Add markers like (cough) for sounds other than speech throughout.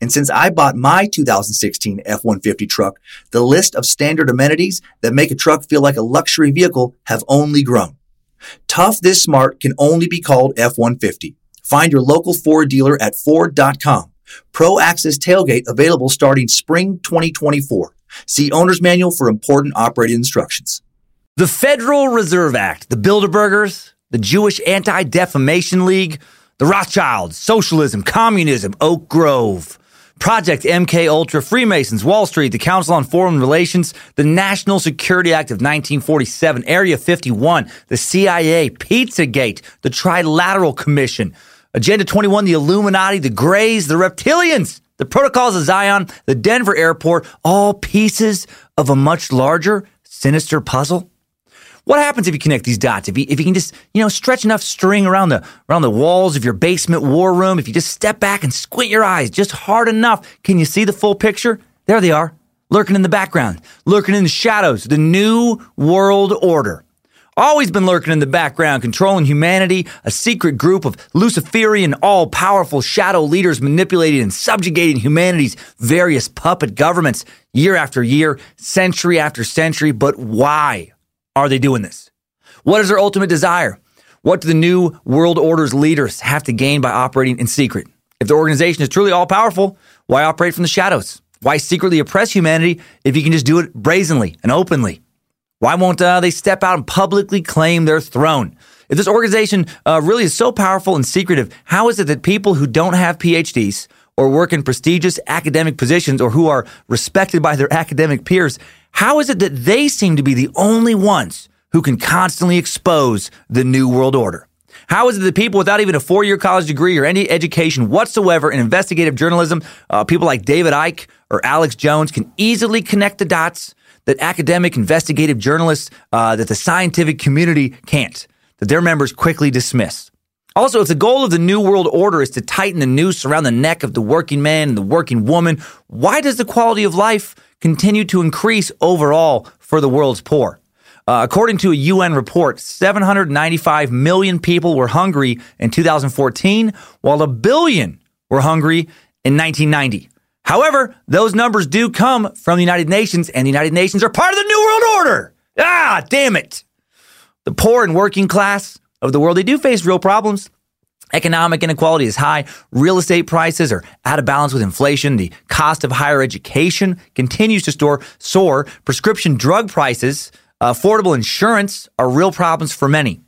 and since I bought my 2016 F-150 truck, the list of standard amenities that make a truck feel like a luxury vehicle have only grown. Tough this smart can only be called F-150. Find your local Ford dealer at Ford.com. Pro Access Tailgate available starting spring 2024. See Owner's Manual for important operating instructions. The Federal Reserve Act, the Bilderbergers, the Jewish Anti-Defamation League, the Rothschilds, socialism, communism, Oak Grove. Project MK Ultra, Freemasons, Wall Street, the Council on Foreign Relations, the National Security Act of 1947, Area 51, the CIA, Pizzagate, the Trilateral Commission, Agenda 21, the Illuminati, the Greys, the Reptilians, the Protocols of Zion, the Denver Airport, all pieces of a much larger, sinister puzzle. What happens if you connect these dots? If you, if you can just, you know, stretch enough string around the, around the walls of your basement war room, if you just step back and squint your eyes just hard enough, can you see the full picture? There they are, lurking in the background, lurking in the shadows, the new world order. Always been lurking in the background, controlling humanity, a secret group of Luciferian, all powerful shadow leaders manipulating and subjugating humanity's various puppet governments year after year, century after century. But why? Are they doing this? What is their ultimate desire? What do the new world order's leaders have to gain by operating in secret? If the organization is truly all powerful, why operate from the shadows? Why secretly oppress humanity if you can just do it brazenly and openly? Why won't uh, they step out and publicly claim their throne? If this organization uh, really is so powerful and secretive, how is it that people who don't have PhDs or work in prestigious academic positions or who are respected by their (laughs) academic peers how is it that they seem to be the only ones who can constantly expose the New World Order? How is it that people without even a four year college degree or any education whatsoever in investigative journalism, uh, people like David Icke or Alex Jones, can easily connect the dots that academic investigative journalists, uh, that the scientific community can't, that their members quickly dismiss? Also, if the goal of the New World Order is to tighten the noose around the neck of the working man and the working woman, why does the quality of life continue to increase overall for the world's poor. Uh, according to a UN report, 795 million people were hungry in 2014, while a billion were hungry in 1990. However, those numbers do come from the United Nations, and the United Nations are part of the New World Order. Ah, damn it. The poor and working class of the world, they do face real problems. Economic inequality is high. Real estate prices are out of balance with inflation. The cost of higher education continues to store, soar. Prescription drug prices, affordable insurance are real problems for many.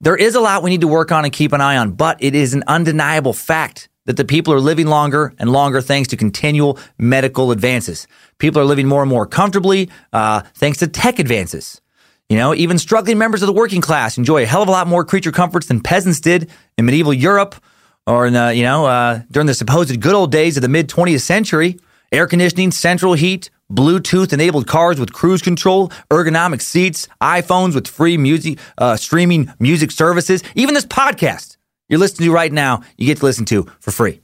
There is a lot we need to work on and keep an eye on, but it is an undeniable fact that the people are living longer and longer thanks to continual medical advances. People are living more and more comfortably uh, thanks to tech advances. You know, even struggling members of the working class enjoy a hell of a lot more creature comforts than peasants did in medieval Europe or in the, you know, uh, during the supposed good old days of the mid 20th century. Air conditioning, central heat, Bluetooth enabled cars with cruise control, ergonomic seats, iPhones with free music, uh, streaming music services. Even this podcast you're listening to right now, you get to listen to for free.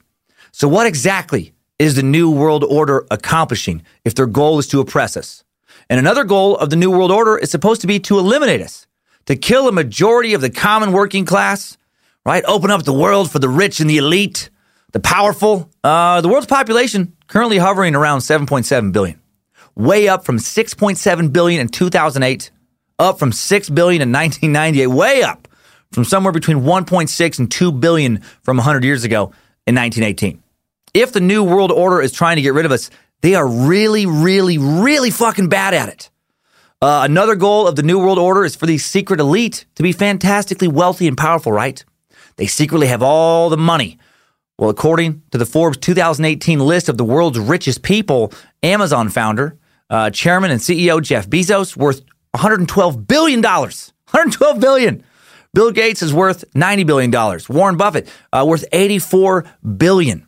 So, what exactly is the New World Order accomplishing if their goal is to oppress us? And another goal of the New World Order is supposed to be to eliminate us, to kill a majority of the common working class, right? Open up the world for the rich and the elite, the powerful. Uh, the world's population currently hovering around 7.7 billion, way up from 6.7 billion in 2008, up from 6 billion in 1998, way up from somewhere between 1.6 and 2 billion from 100 years ago in 1918. If the New World Order is trying to get rid of us, they are really, really, really fucking bad at it. Uh, another goal of the New World Order is for the secret elite to be fantastically wealthy and powerful, right? They secretly have all the money. Well, according to the Forbes 2018 list of the world's richest people, Amazon founder, uh, chairman, and CEO Jeff Bezos worth 112 billion dollars. 112 billion. Bill Gates is worth 90 billion dollars. Warren Buffett uh, worth 84 billion.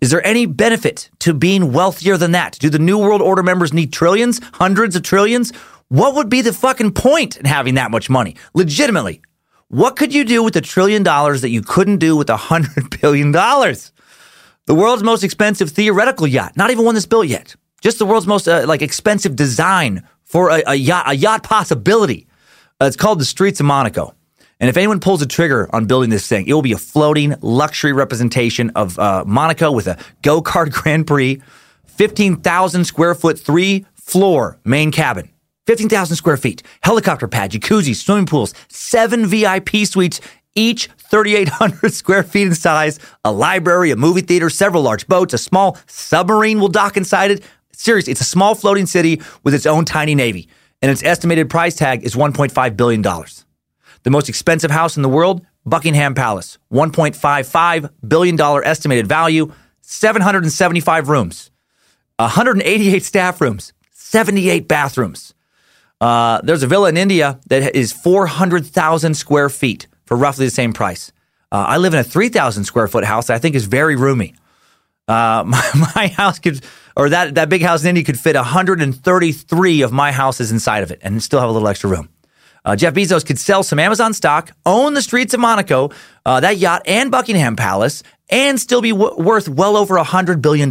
Is there any benefit to being wealthier than that? Do the New World Order members need trillions, hundreds of trillions? What would be the fucking point in having that much money? Legitimately. What could you do with a trillion dollars that you couldn't do with a hundred (laughs) billion dollars? The world's most expensive theoretical yacht, not even one that's built yet. Just the world's most uh, like expensive design for a, a yacht, a yacht possibility. Uh, it's called the Streets of Monaco. And if anyone pulls a trigger on building this thing, it will be a floating luxury representation of uh, Monaco with a go kart (laughs) Grand Prix, 15,000 square foot, three floor main cabin, 15,000 square feet, helicopter pad, jacuzzi, swimming pools, seven VIP suites, each 3,800 (laughs) square feet in size, a library, a movie theater, several large boats, a small submarine will dock inside it. Seriously, it's a small floating city with its own tiny navy, and its estimated price tag is $1.5 billion. The most expensive house in the world, Buckingham Palace, $1.55 billion estimated value, 775 rooms, 188 staff rooms, 78 bathrooms. Uh, there's a villa in India that is 400,000 square feet for roughly the same price. Uh, I live in a 3,000 square foot house that I think is very roomy. Uh, (laughs) my, my, house could, or that, that big house in India could fit 133 of my houses inside of it and still have a little extra room. Uh, Jeff Bezos could sell some Amazon stock, own the streets of Monaco, uh, that yacht, and Buckingham Palace, and still be w- worth well over $100 billion.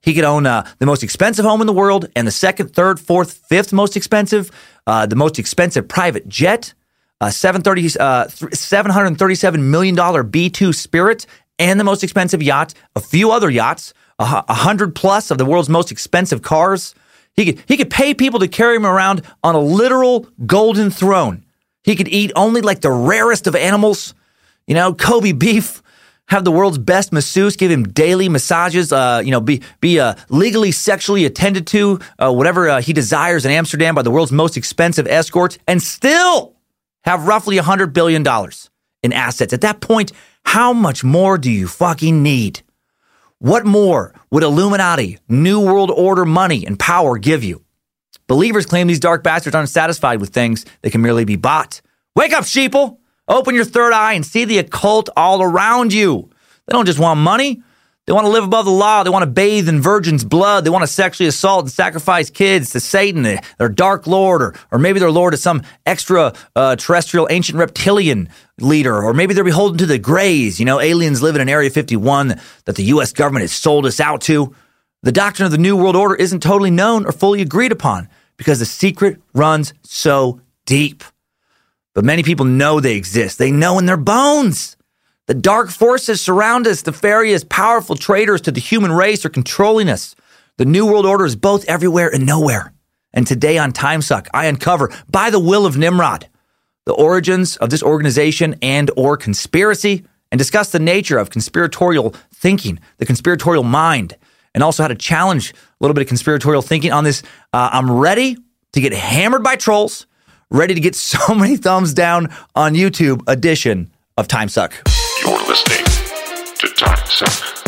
He could own uh, the most expensive home in the world and the second, third, fourth, fifth most expensive, uh, the most expensive private jet, 730, uh, $737 million B2 Spirit, and the most expensive yacht, a few other yachts, a hundred plus of the world's most expensive cars, he could, he could pay people to carry him around on a literal golden throne. He could eat only like the rarest of animals, you know, Kobe beef, have the world's best masseuse give him daily massages, uh, you know, be, be uh, legally sexually attended to, uh, whatever uh, he desires in Amsterdam by the world's most expensive escorts, and still have roughly $100 billion in assets. At that point, how much more do you fucking need? What more would Illuminati, New World Order money and power give you? Believers claim these dark bastards aren't satisfied with things that can merely be bought. Wake up, sheeple! Open your third eye and see the occult all around you. They don't just want money. They want to live above the law. They want to bathe in virgin's blood. They want to sexually assault and sacrifice kids to Satan, their dark lord, or, or maybe their lord is some extra uh, terrestrial ancient reptilian leader, or maybe they're beholden to the Greys, you know, aliens live in an Area 51 that the U.S. government has sold us out to. The doctrine of the New World Order isn't totally known or fully agreed upon because the secret runs so deep. But many people know they exist. They know in their bones. The dark forces surround us. The various powerful traitors to the human race are controlling us. The New World Order is both everywhere and nowhere. And today on Timesuck, I uncover, by the will of Nimrod, the origins of this organization and or conspiracy, and discuss the nature of conspiratorial thinking, the conspiratorial mind, and also how to challenge a little bit of conspiratorial thinking on this. Uh, I'm ready to get hammered by trolls, ready to get (laughs) so many thumbs down on YouTube edition of Timesuck. You're listening to Time Suck.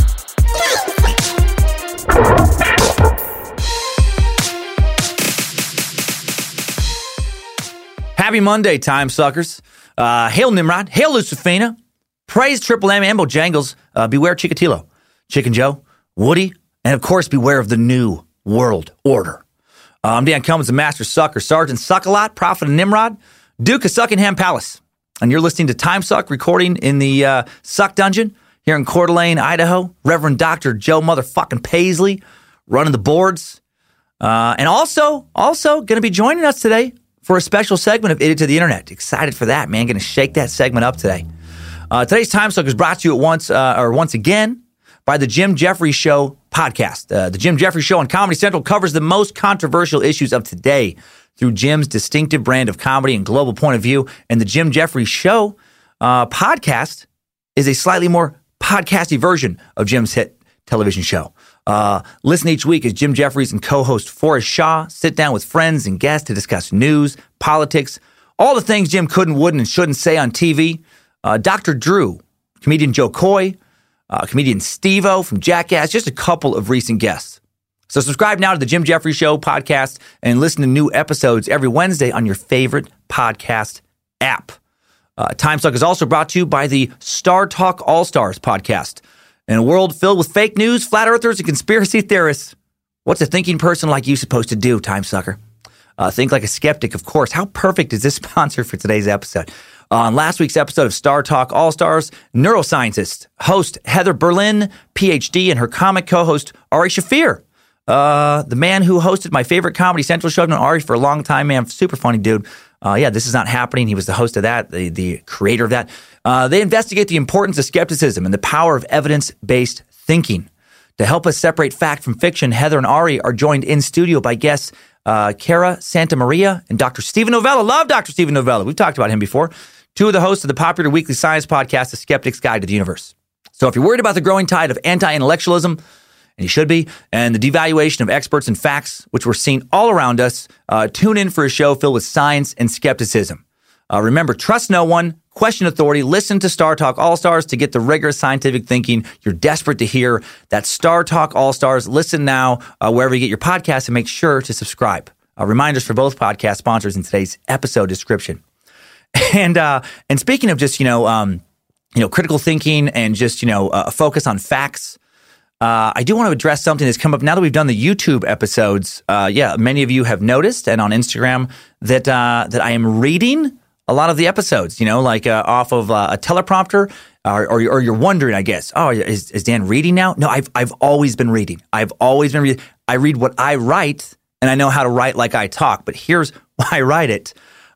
Happy Monday, time suckers. Uh, hail Nimrod. Hail Lucifina. Praise Triple M and Bojangles. Uh, beware Chikatilo. Chicken Joe. Woody. And of course, beware of the new world order. Uh, I'm Dan Cummins, the Master Sucker, Sergeant Suckalot, Prophet of Nimrod, Duke of Suckingham Palace and you're listening to Time Suck recording in the uh, Suck Dungeon here in Coeur d'Alene, Idaho. Reverend Dr. Joe motherfucking Paisley running the boards. Uh, and also, also going to be joining us today for a special segment of Idiot to the Internet. Excited for that, man. Going to shake that segment up today. Uh, today's Time Suck is brought to you at once, uh, or once again, by the Jim Jeffries Show podcast. Uh, the Jim Jeffries Show on Comedy Central covers the most controversial issues of today through Jim's distinctive brand of comedy and global point of view. And the Jim Jeffries Show uh, podcast is a slightly more podcasty version of Jim's hit television show. Uh, listen each week as Jim Jeffries and co-host Forrest Shaw sit down with friends and guests to discuss news, politics, all the things Jim couldn't, wouldn't, and shouldn't say on TV. Uh, Dr. Drew, comedian Jo Koy, uh, comedian Steve-O from Jackass, just a couple of recent guests. So subscribe now to the Jim Jeffrey Show podcast and listen to new episodes every Wednesday on your favorite podcast app. Uh, Time Suck is also brought to you by the Star Talk All Stars podcast. In a world filled with fake news, flat earthers, and conspiracy theorists, what's a thinking person like you supposed to do, Time Sucker? Uh, think like a skeptic, of course. How perfect is this (laughs) sponsor for today's episode? On last week's episode of Star Talk All Stars, neuroscientist, host Heather Berlin, PhD, and her comic co host Ari Shaffir. Uh, the man who hosted my favorite Comedy Central show. I've known Ari for a long time, man. Super funny dude. Uh, yeah, this is not happening. He was the host of that, the, the creator of that. Uh, they investigate the importance of skepticism and the power of evidence based thinking. To help us separate fact from fiction, Heather and Ari are joined in studio by guests uh, Cara Santa Maria and Dr. Steven Novella. Love Dr. Steven Novella. We've talked about him before. Two of the hosts of the popular weekly science podcast, The Skeptic's Guide to the Universe. So if you're worried about the growing tide of anti intellectualism, and you should be, and the devaluation of experts and facts, which we're seeing all around us, uh, tune in for a show filled with science and skepticism. Uh, remember, trust no one, question authority, listen to Star Talk All Stars to get the rigorous scientific thinking you're desperate to hear. That's Star Talk All Stars. Listen now uh, wherever you get your podcasts and make sure to subscribe. Uh, reminders for both podcast sponsors in today's episode description. (laughs) And uh, and speaking of just you know um, you know critical thinking and just you know a focus on facts. Uh, I do want to address something that's come up now that we've done the YouTube episodes. Uh, yeah, many of you have noticed, and on Instagram that uh, that I am reading a lot of the episodes. You know, like uh, off of uh, a teleprompter, or, or, or, you're wondering, I guess, oh, is, is Dan reading now? No, I've I've always been reading. I've always been reading. I read what I write, and I know how to write like I talk. But here's (laughs) why I write it.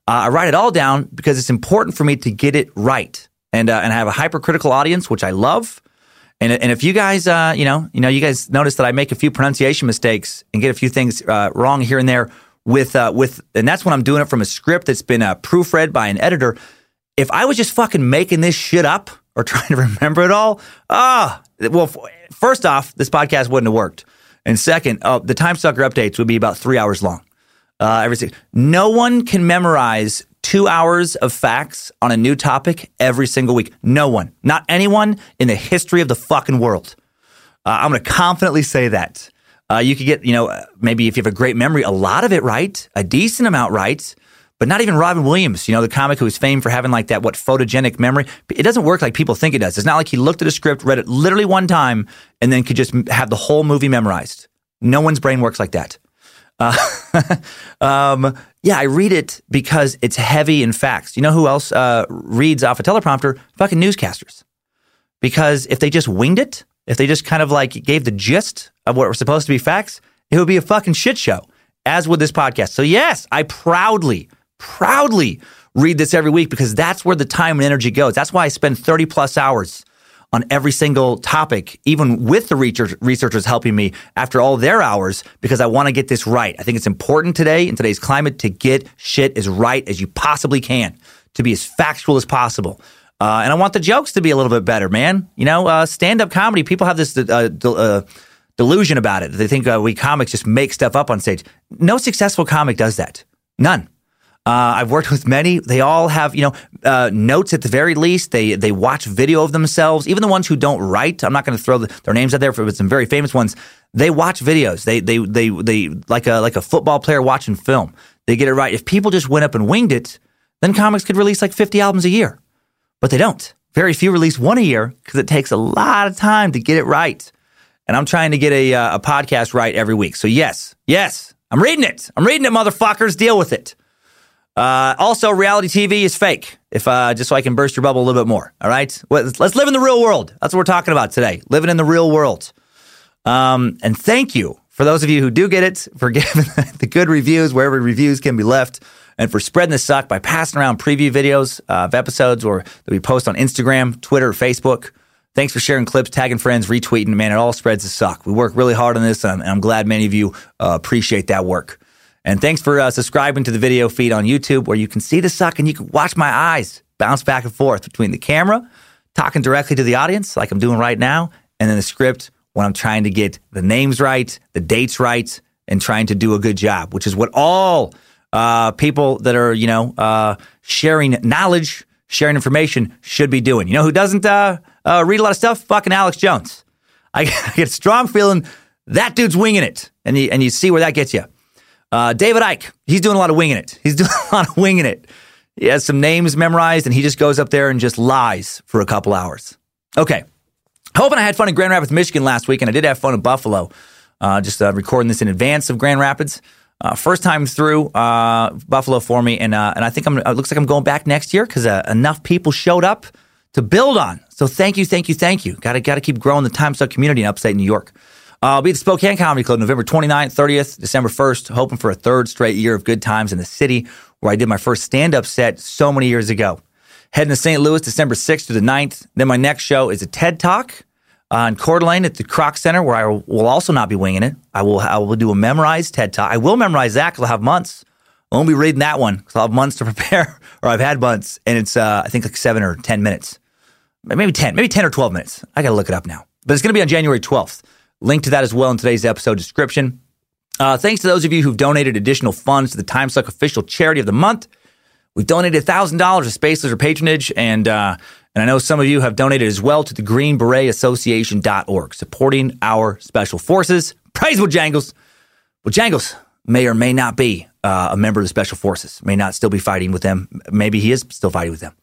Uh, I write it all down because it's important for me to get it right, and and I have a hypercritical audience, which I love. And, and if you guys, uh, you know, you know, you guys notice that I make a few pronunciation mistakes and get a few things uh, wrong here and there with uh, with, and that's when I'm doing it from a script that's been uh, proofread by an editor. If I was just fucking making this shit up or (laughs) trying to remember it all, ah, well, first off, this podcast wouldn't have worked, and second, uh, the time sucker updates would be about three hours long. Uh, every no one can memorize two hours of facts on a new topic every single week. No one, not anyone in the history of the fucking world. Uh, I'm going to confidently say that. Uh, you could get, you know, maybe if you have a great memory, a lot of it right, a decent amount right, but not even Robin Williams, you know, the comic who is famed for having like that, what, photogenic memory. It doesn't work like people think it does. It's not like he looked at a script, read it literally one time, and then could just have the whole movie memorized. No one's brain works like that. Uh, (laughs) um, yeah, I read it because it's heavy in facts. You know who else uh, reads off a teleprompter? Fucking newscasters. Because if they just winged it, if they just kind of like gave the gist of what were supposed to be facts, it would be a fucking shit show, as would this podcast. So, yes, I proudly, proudly read this every week because that's where the time and energy goes. That's why I spend 30 plus hours on every single topic, even with the researchers helping me after all their hours, because I want to get this right. I think it's important today in today's climate to get shit as right as you possibly can, to be as factual as possible. Uh, and I want the jokes to be a little bit better, man. You know, uh, stand up comedy, people have this uh, uh delusion about it. They think uh, we comics just make stuff up on stage. No successful comic does that. None. Uh, I've worked with many. They all have, you know, uh, notes at the very least. They they watch video of themselves. Even the ones who don't write, I'm not going to throw the, their names out there for some very famous ones. They watch videos. They they they they like a like a football player watching film. They get it right. If people just went up and winged it, then comics could release like 50 albums a year, but they don't. Very few release one a year because it takes a lot of time to get it right. And I'm trying to get a uh, a podcast right every week. So yes, yes, I'm reading it. I'm reading it, motherfuckers. Deal with it. Uh, also, reality TV is fake. If uh, just so I can burst your bubble a little bit more. All right, let's live in the real world. That's what we're talking about today. Living in the real world. Um, and thank you for those of you who do get it for (laughs) giving the good reviews wherever reviews can be left, and for spreading the suck by passing around preview videos uh, of episodes or that we post on Instagram, Twitter, Facebook. Thanks for sharing clips, tagging friends, retweeting. Man, it all spreads the suck. We work really hard on this, and I'm glad many of you uh, appreciate that work. And thanks for uh, subscribing to the video feed on YouTube where you can see the suck and you can watch my eyes bounce back and forth between the camera, talking directly to the audience like I'm doing right now, and then the script when I'm trying to get the names right, the dates right, and trying to do a good job, which is what all uh, people that are, you know, uh, sharing knowledge, sharing information should be doing. You know who doesn't uh, uh read a lot of stuff? Fucking Alex Jones. I, I (laughs) get a strong feeling that dude's winging it, and you, and you see where that gets you. Uh, David Icke, he's doing a lot of winging it. He's (laughs) doing a lot of winging it. He has some names memorized and he just goes up there and just lies for a couple hours. Okay. Hoping I had fun in Grand Rapids, Michigan last week, and I did have fun in Buffalo. Uh, just uh, recording this in advance of Grand Rapids. Uh, first time through uh, Buffalo for me, and uh, and I think I'm. It looks like I'm going back next year because uh, enough people showed up to build on. So thank you, thank you, thank you. Got to got to keep growing the Time Suck community in upstate New York. I'll be at the Spokane Comedy Club November 29th, 30th, December 1st, hoping for a third straight year of good times in the city where I did my first stand up set so many years ago. Heading to St. Louis December 6th to the 9th. Then my next show is a TED Talk on Coeur d'Alene at the Kroc Center where I will also not be winging it. I will, I will do a memorized TED Talk. I will memorize that because I'll have months. I won't be reading that one because I'll have months to (laughs) prepare, or I've had months, and it's uh, I think like seven or ten minutes, maybe ten, maybe ten or twelve minutes. I got to look it up now. But it's going to be on January twelfth. Link to that as well in today's episode description. Uh, thanks to those of you who've donated additional funds to the TimeSuck official charity of the month. We've donated $1,000 to Space Lizard patronage, and, uh, and I know some of you have donated as well to the Green Beret Association.org, supporting our special forces. Praise Bojangles. Bojangles may or may not be uh, a member of the special forces, may not still be fighting with them. Maybe he is still fighting with them.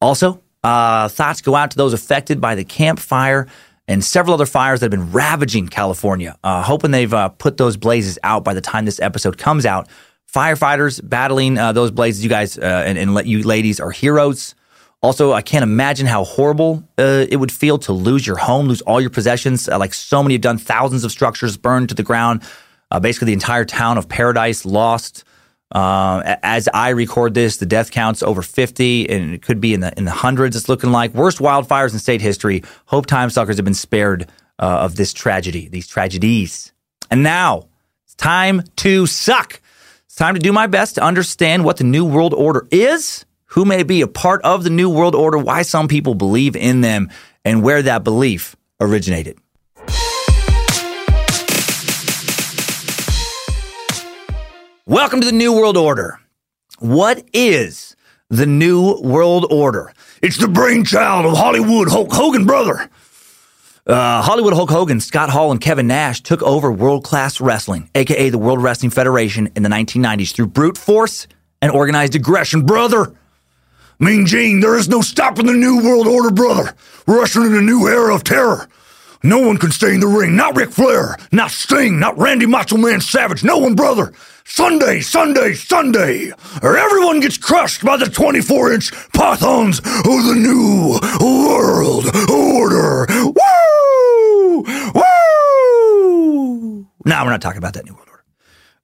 Also, uh, thoughts go out to those affected by the Camp Fire and several other fires that have been ravaging California. Uh, hoping they've uh, put those blazes out by the time this episode comes out. Firefighters battling uh, those blazes, you guys uh, and, and you ladies are heroes. Also, I can't imagine how horrible uh, it would feel to lose your home, lose all your possessions. Uh, like so many have done, thousands of structures burned to the ground. basically, the entire town of Paradise lost. Uh, as I record this, the death count's over 50, and it could be in the in the hundreds. It's looking like worst wildfires in state history. Hope time suckers have been spared uh, of this tragedy, these tragedies. And now it's time to suck. It's time to do my best to understand what the New World Order is, who may be a part of the New World Order, why some people believe in them, and where that belief originated. Welcome to the New World Order. What is the New World Order? It's the brainchild of Hollywood Hulk Hogan, brother. Uh, Hollywood Hulk Hogan, Scott Hall, and Kevin Nash took over World Class Wrestling, aka the World Wrestling Federation, in the 1990s through brute force and organized aggression, brother. Mean Gene, there is no stopping the New World Order, brother. We're ushering in a new era of terror. No one can stay in the ring. Not Ric Flair, not Sting, not Randy Macho Man Savage. No one, brother. Sunday, Sunday, Sunday, or everyone gets crushed by the 24 inch pythons of the New World Order. Woo! Woo! No, we're not talking about that New World Order.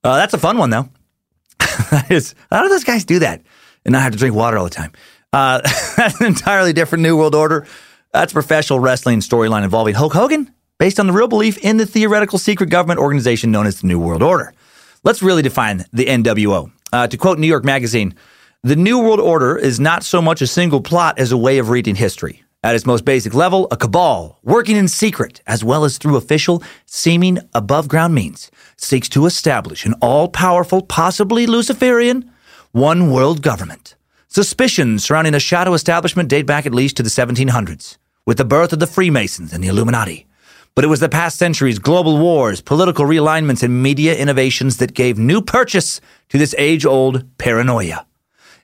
Uh, that's a fun one, though. (laughs) that is, how do those guys do that and not have to drink water all the time? Uh, (laughs) that's an entirely different New World Order. That's professional wrestling storyline involving Hulk Hogan, based on the real belief in the theoretical secret government organization known as the New World Order. Let's really define the NWO. Uh, to quote New York Magazine, the New World Order is not so much a single plot as a way of reading history. At its most basic level, a cabal, working in secret as well as through official, seeming above ground means, seeks to establish an all powerful, possibly Luciferian, one world government. Suspicions surrounding a shadow establishment date back at least to the 1700s, with the birth of the Freemasons and the Illuminati. But it was the past centuries, global wars, political realignments, and media innovations that gave new purchase to this age old paranoia.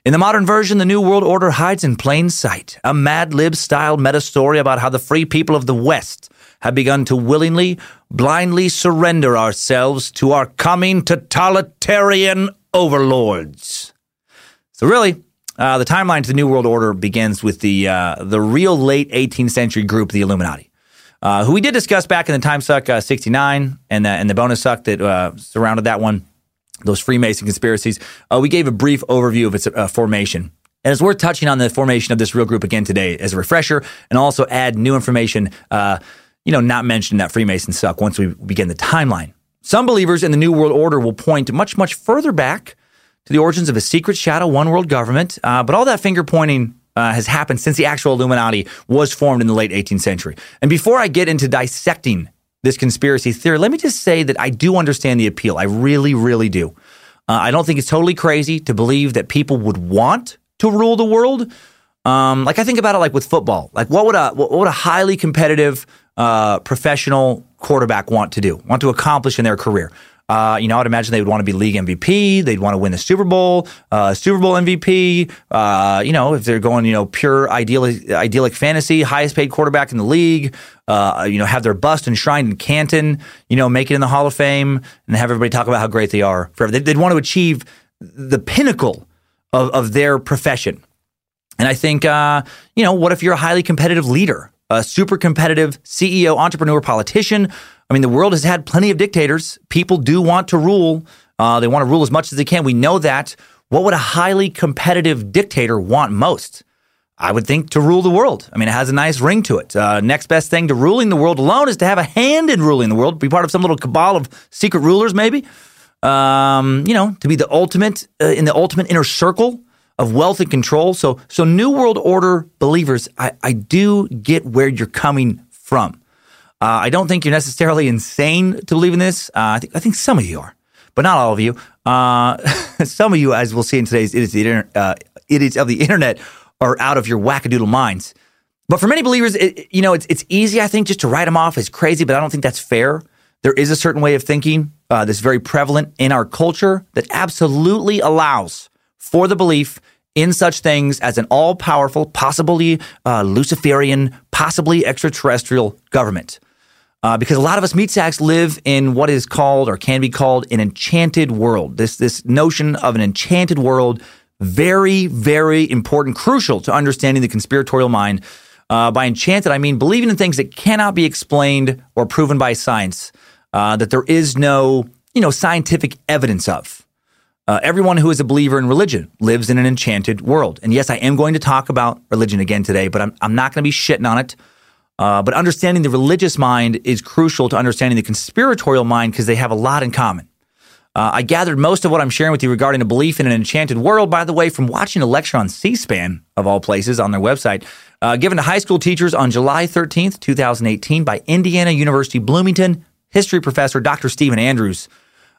In the modern version, the New World Order hides in plain sight, a Mad Lib style meta story about how the free people of the West have begun to willingly, blindly surrender ourselves to our coming totalitarian overlords. So really, uh, the timeline to the New World Order begins with the uh, the real late 18th century group, the Illuminati, uh, who we did discuss back in the Time Suck uh, 69 and the, and the bonus suck that uh, surrounded that one, those Freemason conspiracies. Uh, we gave a brief overview of its formation. And it's worth touching on the formation of this real group again today as a refresher and also add new information, you know, not mentioned that Freemason suck once we begin the timeline. Some believers in the New World Order will point much, much further back to the origins of a secret shadow one world government. Uh, but all that finger pointing uh, has happened since the actual Illuminati was formed in the late 18th century. And before I get into dissecting this conspiracy theory, let me just say that I do understand the appeal. I really, really do. Uh, I don't think it's totally crazy to believe that people would want to rule the world. Um, like I think about it, like with football. Like what would a what would a highly competitive uh, professional quarterback want to do? Want to accomplish in their career? Uh, you know, I'd imagine they would want to be league MVP. They'd want to win the Super Bowl, uh, Super Bowl MVP. Uh, you know, if they're going, you know, pure idyllic, idyllic fantasy, highest paid quarterback in the league. Uh, you know, have their bust enshrined in Canton. You know, make it in the Hall of Fame, and have everybody talk about how great they are forever. They'd, they'd want to achieve the pinnacle of, of their profession. And I think, uh, you know, what if you're a highly competitive leader, a super competitive CEO, entrepreneur, politician? I mean, the world has had plenty of dictators. People do want to rule. Uh, they want to rule as much as they can. We know that. What would a highly competitive dictator want most? I would think to rule the world. I mean, it has a nice ring to it. Uh, next best thing to ruling the world alone is to have a hand in ruling the world, be part of some little cabal of secret rulers, maybe. Um, you know, to be the ultimate uh, in the ultimate inner circle of wealth and control. So, so New World Order believers, I, I do get where you're coming from. Uh, I don't think you're necessarily insane to believe in this. Uh, I, think, I think some of you are, but not all of you. Uh, (laughs) some of you, as we'll see in today's idiots, the inter- uh, idiots of the internet, are out of your wackadoodle minds. But for many believers, it, you know, it's, it's easy, I think, just to write them off as crazy, but I don't think that's fair. There is a certain way of thinking uh, that's very prevalent in our culture that absolutely allows for the belief in such things as an all powerful, possibly uh, Luciferian, possibly extraterrestrial government. Uh, because a lot of us meat sacks live in what is called or can be called an enchanted world. This this notion of an enchanted world, very very important, crucial to understanding the conspiratorial mind. Uh, by enchanted, I mean believing in things that cannot be explained or proven by science, uh, that there is no you know scientific evidence of. Uh, everyone who is a believer in religion lives in an enchanted world. And yes, I am going to talk about religion again today, but I'm, I'm not going to be shitting on it. Uh, but understanding the religious mind is crucial to understanding the conspiratorial mind because they have a lot in common. Uh, I gathered most of what I'm sharing with you regarding a belief in an enchanted world, by the way, from watching a lecture on C SPAN, of all places, on their website, uh, given to high school teachers on July 13th, 2018, by Indiana University Bloomington history professor Dr. Stephen Andrews,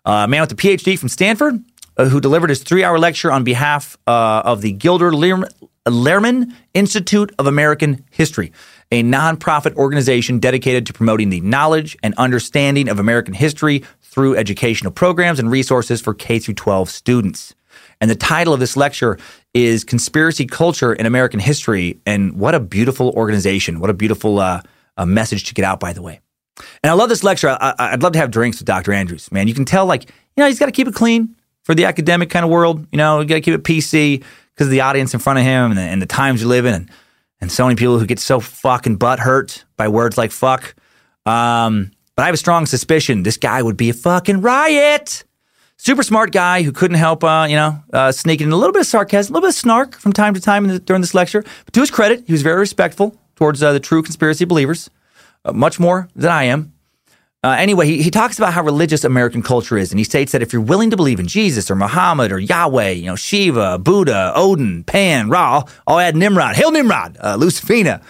a man with a PhD from Stanford, uh, who delivered his three hour lecture on behalf uh, of the Gilder Lehrman Institute of American History a nonprofit organization dedicated to promoting the knowledge and understanding of American history through educational programs and resources for K 12 students. And the title of this lecture is Conspiracy Culture in American History. And what a beautiful organization. What a beautiful uh, a message to get out, by the way. And I love this lecture. I, would love to have drinks with Dr. Andrews, man. You can tell, like, you know, he's got to keep it clean for the academic kind of world. You know, you got to keep it PC because of the audience in front of him and the, and the times you live in. And and so many people who get so fucking butt hurt by words like fuck. Um, but I have a strong suspicion this guy would be a fucking riot. Super smart guy who couldn't help, uh, you know, uh, sneaking in a little bit of sarcasm, a little bit of snark from time to time the, during this lecture. But to his credit, he was very respectful towards uh, the true conspiracy believers, uh, much more than I am. Uh, anyway, he, he talks about how religious American culture is, and he states that if you're willing to believe in Jesus or Muhammad or Yahweh, you know, Shiva, Buddha, Odin, Pan, Ra, I'll add Nimrod, Hail Nimrod, uh, Lucifina,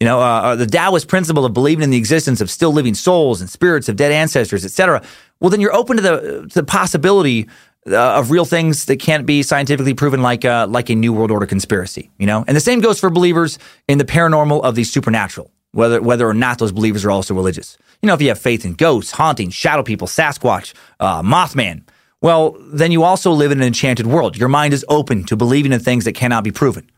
you know, uh, uh, the Taoist principle of believing in the existence of still living souls and spirits of dead ancestors, etc. Well, then you're open to the, to the possibility uh, of real things that can't be scientifically proven, like uh, like a New World Order conspiracy. You know, and the same goes for believers in the paranormal of the supernatural, whether whether or not those believers are also religious. You know, if you have faith in ghosts, haunting, shadow people, Sasquatch, uh, Mothman, well, then you also live in an enchanted world. Your mind is open to believing in things that cannot be proven.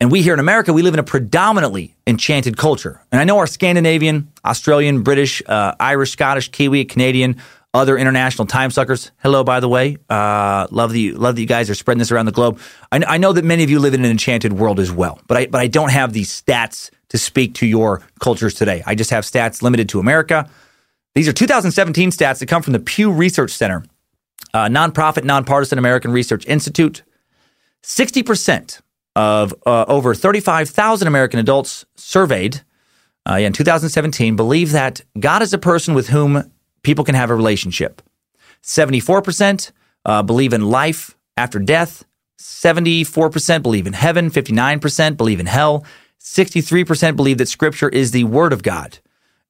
And we here in America, we live in a predominantly enchanted culture. And I know our Scandinavian, Australian, British, uh, Irish, Scottish, Kiwi, Canadian, other international time suckers. Hello, by the way. Uh, love that you love that you guys are spreading this around the globe. I, I know that many of you live in an enchanted world as well, but I but I don't have these stats to speak to your cultures today. I just have stats limited to America. These are 2017 stats that come from the Pew Research Center, a nonprofit, nonpartisan American Research Institute. 60% of uh, over 35,000 American adults surveyed uh, in 2017 believe that God is a person with whom people can have a relationship. 74% uh, believe in life after death. 74% believe in heaven. 59% believe in hell. 63% believe that Scripture is the Word of God.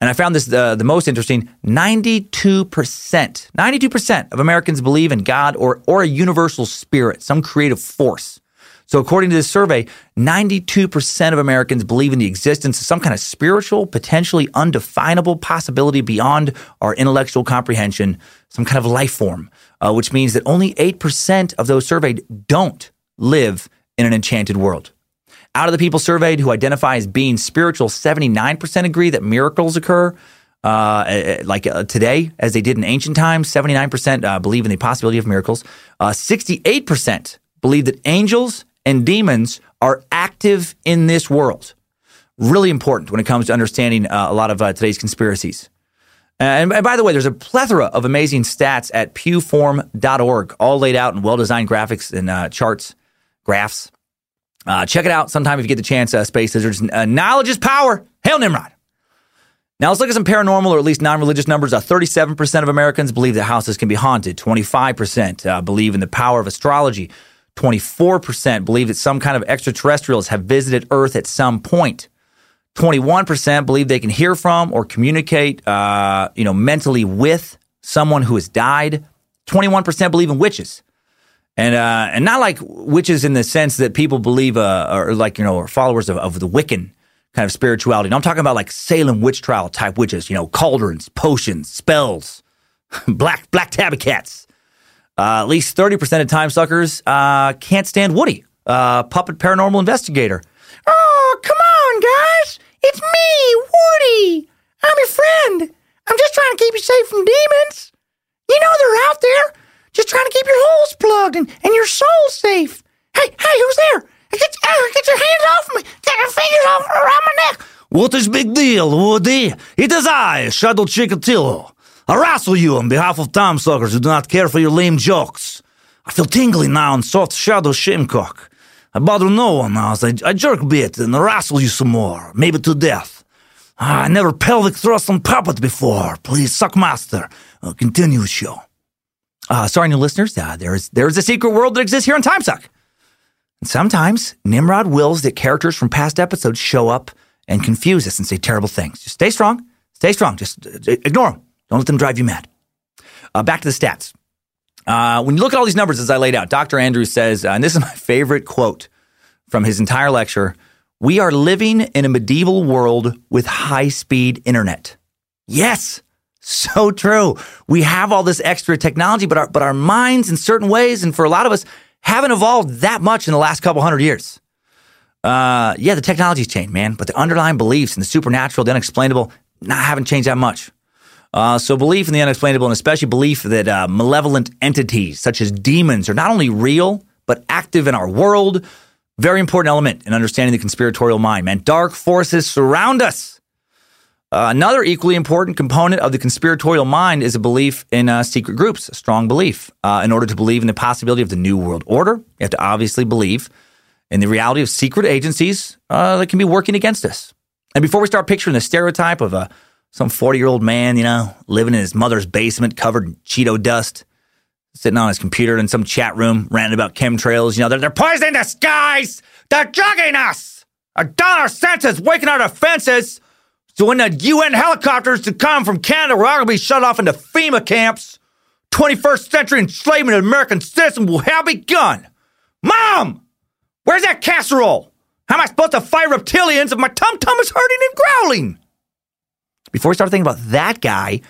And I found this uh, the most interesting 92%, 92% of Americans believe in God or, or a universal spirit, some creative force. So, according to this survey, 92% of Americans believe in the existence of some kind of spiritual, potentially undefinable possibility beyond our intellectual comprehension, some kind of life form, uh, which means that only 8% of those surveyed don't live in an enchanted world. Out of the people surveyed who identify as being spiritual, 79% agree that miracles occur. Uh, like uh, today, as they did in ancient times, 79% uh, believe in the possibility of miracles. 68% uh, believe that angels and demons are active in this world. Really important when it comes to understanding uh, a lot of uh, today's conspiracies. And, by the way, there's a plethora of amazing stats at pewforum.org, all laid out in well designed graphics and uh, charts, graphs. Uh, check it out sometime if you get the chance, uh, Space Lizards. Uh, knowledge is power. Hail Nimrod. Now let's look at some paranormal or at least non religious numbers. 37% of Americans believe that houses can be haunted, 25% believe in the power of astrology. 24% believe that some kind of extraterrestrials have visited Earth at some point. 21% believe they can hear from or communicate, uh, you know, mentally with someone who has died. 21% believe in witches. And, uh, and not like witches in the sense that people believe, uh, or like, you know, are followers of, of the Wiccan kind of spirituality. No, I'm talking about like Salem witch trial type witches, you know, cauldrons, potions, spells, (laughs) black, black tabby cats. Uh, at least 30% of time suckers uh, can't stand Woody, uh, puppet paranormal investigator. Oh, come on, guys. It's me, Woody. I'm your friend. I'm just trying to keep you safe from demons. You know they're out there, just trying to keep your holes plugged and, and your soul safe. Hey, hey, who's there? Get, uh, get your hands off me. Get your fingers off around my neck. What is big deal, Woody? It is I, Shadow Chikatilo. I wrestle you on behalf of time suckers who do not care for your lame jokes. I feel tingly now in soft shadow shamcock. I bother no one now as I, I jerk a bit and wrestle you some more, maybe to death. Ah, I never pelvic thrust on puppet before. Please, suck master. Uh, continue show. Uh, sorry, new listeners. Uh, there's there's a secret world that exists here on Timesuck. And sometimes Nimrod wills that characters from past episodes show up and confuse us and say terrible things. Just stay strong. Stay strong. Just uh, ignore them. Don't let them drive you mad. Uh, back to the stats. Uh, when you look at all these numbers as I laid out, Dr. Andrews says, uh, and this is my (laughs) favorite quote from his entire lecture We are living in a medieval world with high speed internet. Yes, so true. We have all this extra technology, but our, but our minds, in certain ways, and for a lot of us, haven't evolved that much in the last couple hundred years. Uh, yeah, the technology's changed, man, but the underlying beliefs and the supernatural, the unexplainable, not haven't changed that much. Uh, so, belief in the unexplainable, and especially belief that uh, malevolent entities such as demons are not only real, but active in our world. Very important element in understanding the conspiratorial mind, man. Dark forces surround us. Uh, another equally important component of the conspiratorial mind is a belief in uh, secret groups, a strong belief. Uh, in order to believe in the possibility of the New World Order, you have to obviously believe in the reality of secret agencies uh, that can be working against us. And before we start picturing the stereotype of a some 40 year old man, you know, living in his mother's basement covered in Cheeto dust, sitting on his computer in some chat room, ranting about chemtrails. You know, they're, they're poisoning the skies. They're drugging us. Our dollar senses, waking our defenses. So when the UN helicopters to come from Canada, we're all be shut off into FEMA camps. 21st century enslavement of American citizens will have begun. Mom, where's that casserole? How am I supposed to fight reptilians if my tum tum is hurting and growling? Before we start thinking about that guy,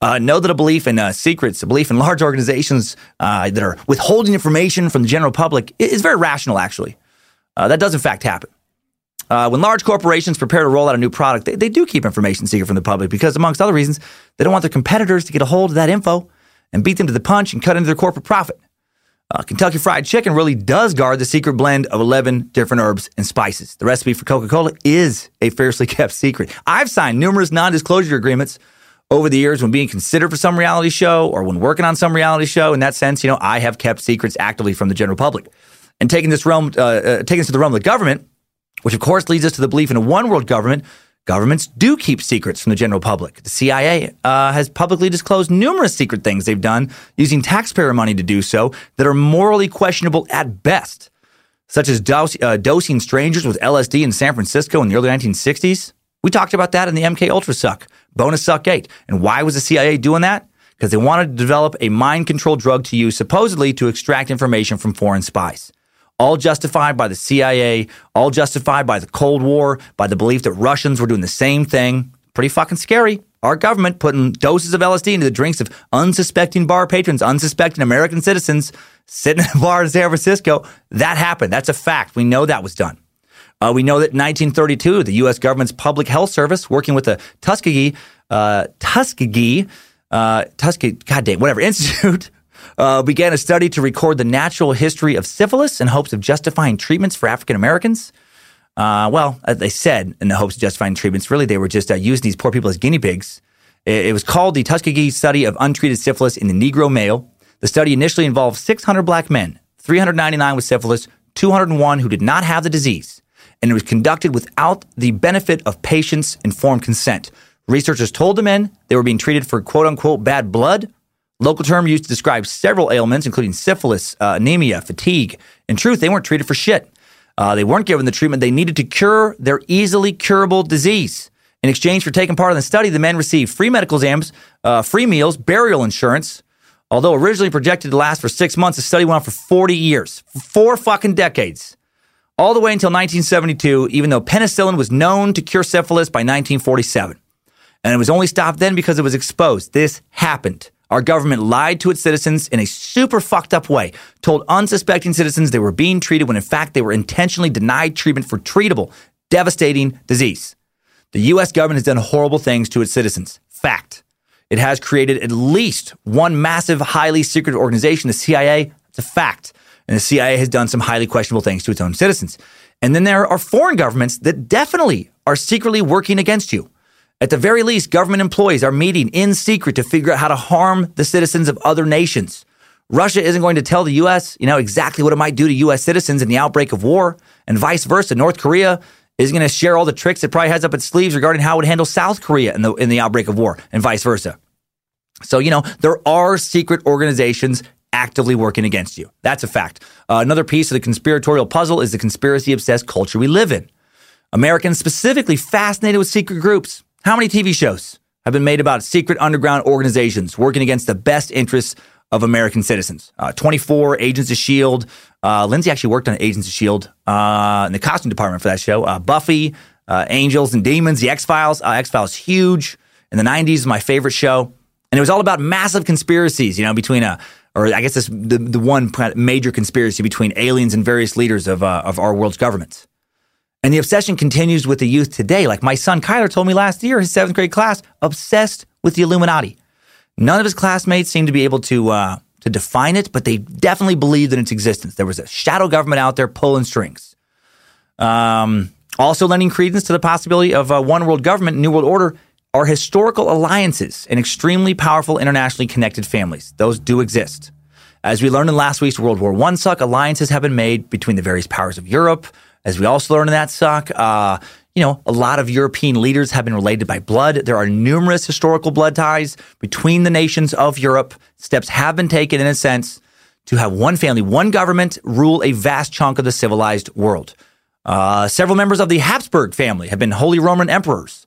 uh, know that a belief in uh, secrets, a belief in large organizations uh, that are withholding information from the general public is very rational, actually. Uh, that does, in fact, happen. Uh, when large corporations prepare to roll out a new product, they, they do keep information secret from the public because, amongst other reasons, they don't want their competitors to get a hold of that info. and beat them to the punch and cut into their corporate profit. Uh, Kentucky Fried Chicken really does guard the secret blend of 11 different herbs and spices. The recipe for Coca Cola is a fiercely (laughs) kept secret. I've signed numerous non disclosure agreements over the years when being considered for some reality show or when working on some reality show. In that sense, you know, I have kept secrets actively from the general public. And taking this realm, uh, uh, taking this to the realm of the government, which of course leads us to the belief in a one world government, Governments do keep secrets from the general public. The CIA uh, has publicly disclosed numerous secret things they've done using taxpayer money to do so that are morally questionable at best, such as dose, uh, dosing strangers with LSD in San Francisco in the early 1960s. We talked about that in the MK Ultra suck, bonus suck eight. And why was the CIA doing that? Because they wanted to develop a mind control drug to use supposedly to extract information from foreign spies all justified by the CIA, all justified by the Cold War, by the belief that Russians were doing the same thing. Pretty fucking scary. Our government putting doses of LSD into the drinks of unsuspecting bar patrons, unsuspecting American citizens sitting in a bar in San Francisco. That happened. That's a fact. We know that was done. Uh, we know that in 1932, the U.S. government's Public Health Service, working with the Tuskegee, uh, Tuskegee, uh, Tuskegee, goddamn, whatever, (laughs) Institute, uh, began a study to record the natural history of syphilis in hopes of justifying treatments for African Americans. Uh, well, as they said, in the hopes of justifying treatments, really they were just uh, using these poor people as guinea pigs. It, it was called the Tuskegee Study of Untreated Syphilis in the Negro Male. The study initially involved 600 black men, 399 with syphilis, 201 who did not have the disease, and it was conducted without the benefit of patients' informed consent. Researchers told the men they were being treated for quote unquote bad blood Local term used to describe several ailments, including syphilis, uh, anemia, fatigue. In truth, they weren't treated for shit. Uh, they weren't given the treatment they needed to cure their easily curable disease. In exchange for taking part in the study, the men received free medical exams, uh, free meals, burial insurance. Although originally projected to last for six months, the study went on for 40 years, four fucking decades, all the way until 1972, even though penicillin was known to cure syphilis by 1947. And it was only stopped then because it was exposed. This happened. Our government lied to its citizens in a super fucked up way, told unsuspecting citizens they were being treated when in fact they were intentionally denied treatment for treatable, devastating disease. The US government has done horrible things to its citizens. Fact. It has created at least one massive, highly secret organization, the CIA. It's a fact. And the CIA has done some highly questionable things to its own citizens. And then there are foreign governments that definitely are secretly working against you. At the very least, government employees are meeting in secret to figure out how to harm the citizens of other nations. Russia isn't going to tell the U.S., you know, exactly what it might do to U.S. citizens in the outbreak of war, and vice versa. North Korea is going to share all the tricks it probably has up its sleeves regarding how it would handle South Korea in the in the outbreak of war, and vice versa. So you know, there are secret organizations actively working against you. That's a fact. Uh, another piece of the conspiratorial puzzle is the conspiracy obsessed culture we live in. Americans specifically fascinated with secret groups. How many TV shows have been made about secret underground organizations working against the best interests of American citizens? Uh, 24, Agents of S.H.I.E.L.D. Uh, Lindsay actually worked on Agents of S.H.I.E.L.D. Uh, in the costume department for that show. Uh, Buffy, uh, Angels and Demons, The X Files. Uh, X Files, huge. In the 90s, my favorite show. And it was all about massive conspiracies, you know, between a, or I guess this, the, the one major conspiracy between aliens and various leaders of, of our world's governments. And the obsession continues with the youth today. Like my son Kyler told me last year, his seventh grade class, obsessed with the Illuminati. None of his classmates seem to be able to uh, to define it, but they definitely believed in its existence. There was a shadow government out there pulling strings. Um, also, lending credence to the possibility of a one world government, new world order, are historical alliances and extremely powerful internationally connected families. Those do exist. As we learned in last week's World War I suck, alliances have been made between the various powers of Europe, as we also learned in that suck, uh, you know, a lot of European leaders have been related by blood. There are numerous historical blood ties between the nations of Europe. Steps have been taken, in a sense, to have one family, one government rule a vast chunk of the civilized world. Uh, several members of the Habsburg family have been Holy Roman emperors.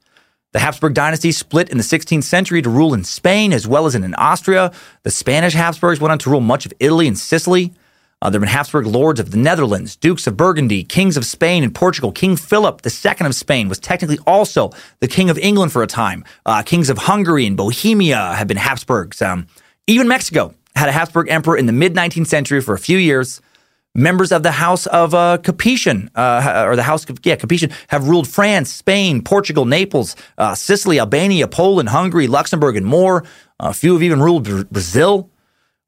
The Habsburg dynasty split in the 16th century to rule in Spain as well as in Austria. The Spanish Habsburgs went on to rule much of Italy and Sicily. Uh, there have been Habsburg lords of the Netherlands, dukes of Burgundy, kings of Spain and Portugal. King Philip II of Spain was technically also the king of England for a time. Uh, kings of Hungary and Bohemia have been Habsburgs. Um, even Mexico had a Habsburg emperor in the mid 19th century for a few years. Members of the House of uh, Capetian, uh, or the House of, yeah, Capetian, have ruled France, Spain, Portugal, Naples, uh, Sicily, Albania, Poland, Hungary, Luxembourg, and more. A few have even ruled Brazil.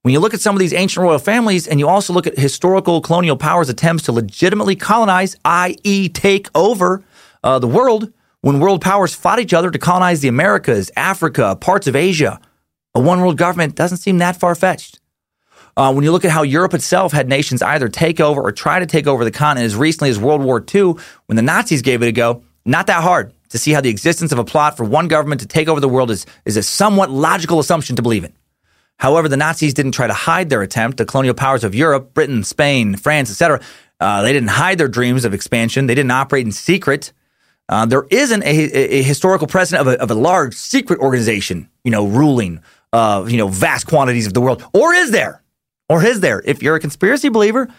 When you look at some of these ancient royal families and you also look at historical colonial powers' attempts to legitimately colonize, i.e., take over uh, the world, when world powers fought each other to colonize the Americas, Africa, parts of Asia, a one world government doesn't seem that far fetched. Uh, when you look at how Europe itself had nations either take over or try to take over the continent as recently as World War II, when the Nazis gave it a go, not that hard to see how the existence of a plot for one government to take over the world is, is a somewhat logical assumption to believe in. However, the Nazis didn't try to hide their attempt. The colonial powers of Europe, Britain, Spain, France, etc., uh, they didn't hide their dreams of expansion. They didn't operate in secret. Uh, there isn't a, a, historical precedent of a, of a, large secret organization, you know, ruling, uh, you know, vast quantities of the world. Or is there? Or is there? If you're a conspiracy believer,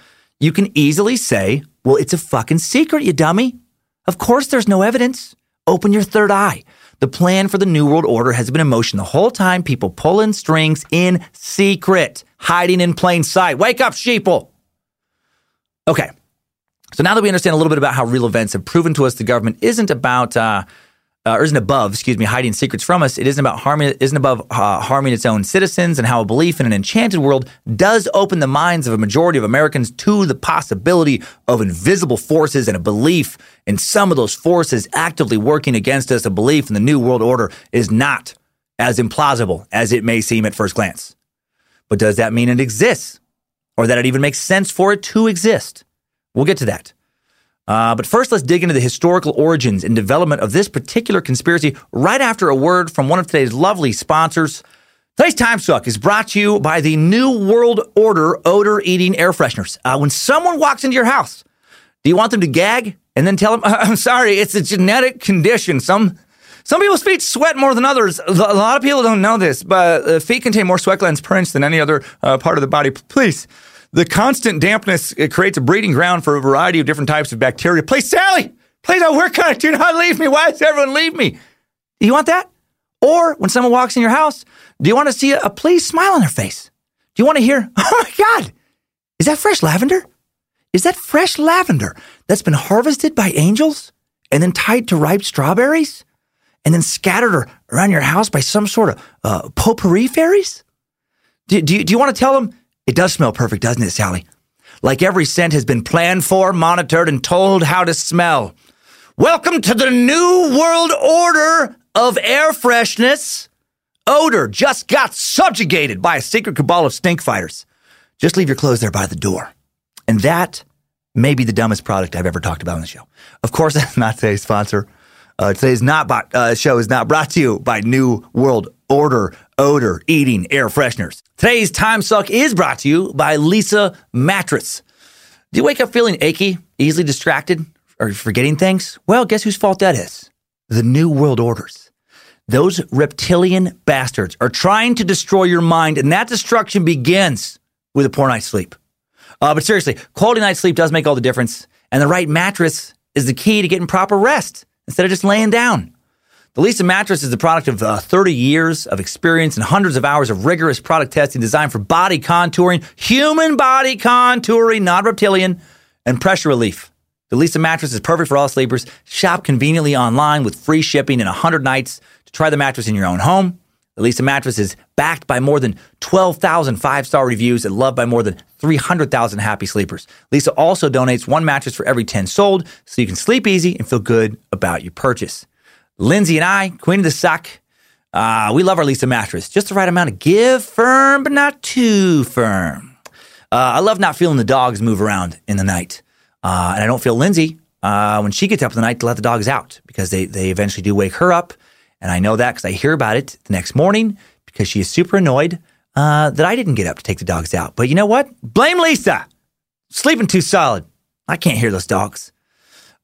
you can easily say, well, it's a fucking secret, you dummy. Of course, there's no evidence. Open your third eye. The plan for the New World Order has been in motion the whole time. People pulling strings in secret, hiding in plain sight. Wake up, sheeple. Okay. So now that we understand a little bit about how real events have proven to us the government isn't about, uh, uh, or isn't above, excuse me, hiding secrets from us. It isn't about harming, isn't above uh, harming its own citizens, and how a belief in an enchanted world does open the minds of a majority of Americans to the possibility of invisible forces and a belief in some of those forces actively working against us. A belief in the new world order is not as implausible as it may seem at first glance. But does that mean it exists, or that it even makes sense for it to exist? We'll get to that. Uh, but first, let's dig into the historical origins and development of this particular conspiracy right after a word from one of today's lovely sponsors. Today's Time Suck is brought to you by the New World Order odor eating air fresheners. Uh, when someone walks into your house, do you want them to gag and then tell them, (laughs) I'm sorry, it's a genetic condition? Some some people's feet sweat more than others. A lot of people don't know this, but uh, feet contain more sweat glands per inch than any other uh, part of the body. Please the constant dampness creates a breeding ground for a variety of different types of bacteria. Please, Sally, please don't work on it. Do not leave me. Why does everyone leave me? Do you want that? Or when someone walks in your house, do you want to see a, a pleased smile on their face? Do you want to hear, (laughs) oh my God, is that fresh lavender? Is that fresh lavender that's been harvested by angels and then tied to ripe strawberries and then scattered around your house by some sort of uh, potpourri fairies? Do, do, do you want to tell them, it does smell perfect, doesn't it, Sally? Like every scent has been planned for, monitored, and told how to smell. Welcome to the new world order of air freshness. Odor just got subjugated by a secret cabal of stink fighters. Just leave your clothes there by the door. And that may be the dumbest product I've ever talked about on the show. Of course, that's (laughs) not today's sponsor. Uh, today's not uh, show is not brought to you by New World Order Odor Eating Air Fresheners. Today's Time Suck is brought to you by Leesa Mattress. Do you wake up feeling achy, easily distracted, or forgetting things? Well, guess whose fault that is? The New World Orders. Those reptilian bastards are trying to destroy your mind, and that destruction begins with a poor night's sleep. Uh, but seriously, quality night's sleep does make all the difference, and the right mattress is the key to getting proper rest instead of just laying down. The Leesa mattress is the product of uh, 30 years of experience and hundreds of hours of rigorous product testing designed for body contouring, human body contouring, not reptilian, and pressure relief. The Leesa mattress is perfect for all sleepers. Shop conveniently online with free shipping and 100 nights to try the mattress in your own home. The Leesa mattress is backed by more than 12,000 five star reviews and loved by more than 300,000 happy sleepers. Leesa also donates one mattress for every 10 sold so you can sleep easy and feel good about your purchase. Lindsay and I, Queen of the Suck, uh, we love our Leesa mattress. Just the right amount of give firm, but not too firm. Uh, I love not feeling the dogs move around in the night. Uh, and I don't feel Lindsay uh, when she gets up in the night to let the dogs out because they, they eventually do wake her up and I know that because I hear about it the next morning because she is super annoyed uh, that I didn't get up to take the dogs out. But you know what? Blame Leesa. Sleeping too solid. I can't hear those dogs.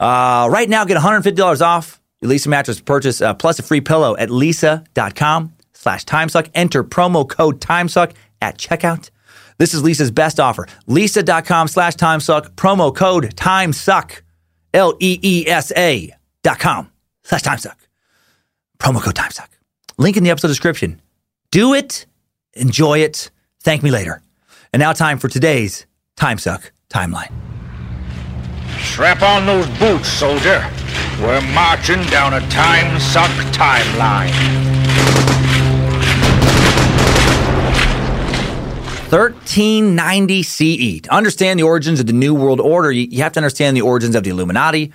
Uh, right now, get $150 off Leesa mattress purchase uh, plus a free pillow at leesa.com slash timesuck. Enter promo code timesuck at checkout. This is Leesa's best offer. Leesa.com slash timesuck. Promo code timesuck. L E E S A dot com slash timesuck. Promo code TimeSuck. Link in the episode description. Do it, enjoy it, thank me later. And now, time for today's TimeSuck timeline. Strap on those boots, soldier. We're marching down a time suck timeline. 1390 CE. To understand the origins of the New World Order, you, you have to understand the origins of the Illuminati.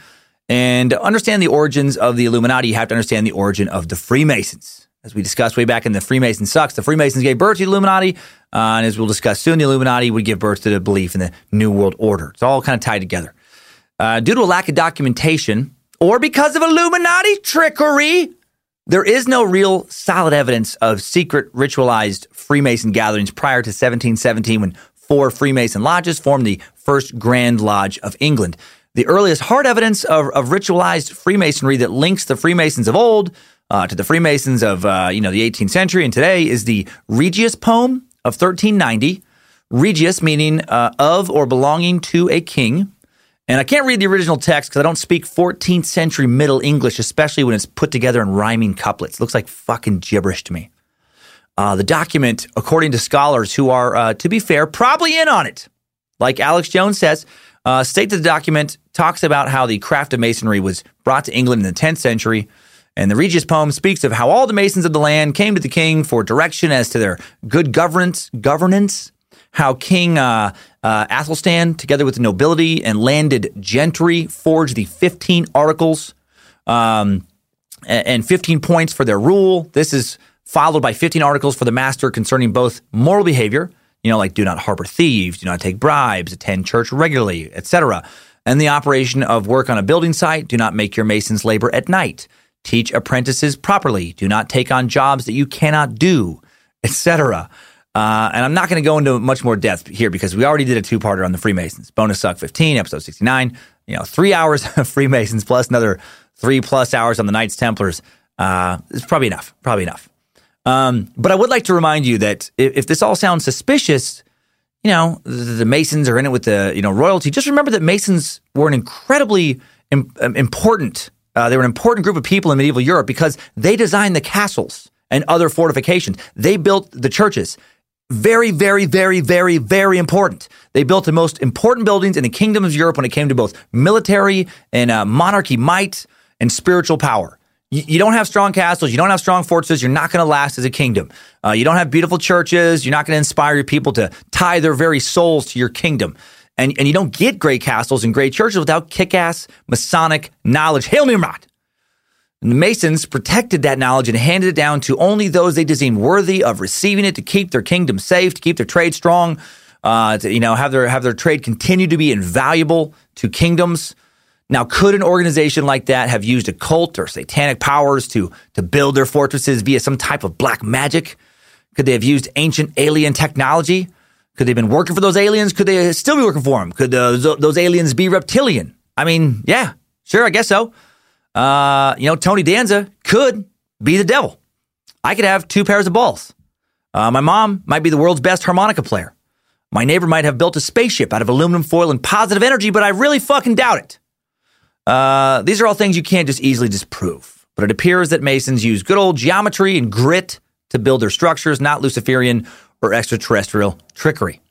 And to understand the origins of the Illuminati, you have to understand the origin of the Freemasons. As we discussed way back in the Freemason Sucks, the Freemasons gave birth to the Illuminati. Uh, and as we'll discuss soon, the Illuminati would give birth to the belief in the New World Order. It's all kind of tied together. Uh, due to a lack of documentation or because of Illuminati trickery, there is no real solid evidence of secret ritualized Freemason gatherings prior to 1717 when four Freemason lodges formed the first Grand Lodge of England. The earliest hard evidence of, of ritualized Freemasonry that links the Freemasons of old uh, to the Freemasons of uh, you know the 18th century and today is the Regius poem of 1390. Regius meaning uh, of or belonging to a king. And I can't read the original text because I don't speak 14th century Middle English, especially when it's put together in rhyming couplets. It looks like fucking gibberish to me. Uh, the document, according to scholars who are, uh, to be fair, probably in on it, like Alex Jones says, uh, state that the document talks about how the craft of masonry was brought to England in the 10th century. And the Regius poem speaks of how all the masons of the land came to the king for direction as to their good governance, governance how King uh, uh, Athelstan, together with the nobility and landed gentry, forged the 15 articles um, and 15 points for their rule. This is followed by 15 articles for the master concerning both moral behavior, you know, like do not harbor thieves, do not take bribes, attend church regularly, etc., and the operation of work on a building site, do not make your masons labor at night. Teach apprentices properly. Do not take on jobs that you cannot do, etc. Uh, and I'm not going to go into much more depth here because we already did a two parter on the Freemasons. Bonus Suck 15, episode 69. You know, three hours (laughs) of Freemasons plus another three plus hours on the Knights Templars. Uh, it's probably enough. Probably enough. Um, but I would like to remind you that if, if, this all sounds suspicious, you know, the, the, Masons are in it with the, you know, royalty. Just remember that Masons were an incredibly Im- um, important, uh, they were an important group of people in medieval Europe because they designed the castles and other fortifications. They built the churches very, very, very, very, very important. They built the most important buildings in the kingdom of Europe when it came to both military and uh, monarchy might and spiritual power. You, you, don't have strong castles, you don't have strong fortresses, you're not going to last as a kingdom. Uh, you don't have beautiful churches, you're not going to inspire your people to tie their very souls to your kingdom. And, and you don't get great castles and great churches without kick ass Masonic knowledge. Hail Nimrod! And the Masons protected that knowledge and handed it down to only those they deemed worthy of receiving it to keep their kingdom safe, to keep their trade strong, uh, to you know have their have their trade continue to be invaluable to kingdoms. Now, could an organization like that have used occult or satanic powers to to build their fortresses via some type of black magic? Could they have used ancient alien technology? Could they have been working for those aliens? Could they still be working for them? Could uh, those aliens be reptilian? I mean, yeah, sure, I guess so. Uh, you know, Tony Danza could be the devil. I could have two pairs of balls. Uh, my mom might be the world's best harmonica player. My neighbor might have built a spaceship out of aluminum foil and positive energy, but I really fucking doubt it. Uh, these are all things you can't just easily disprove. But it appears that Masons use good old geometry and grit to build their structures, not Luciferian or extraterrestrial trickery.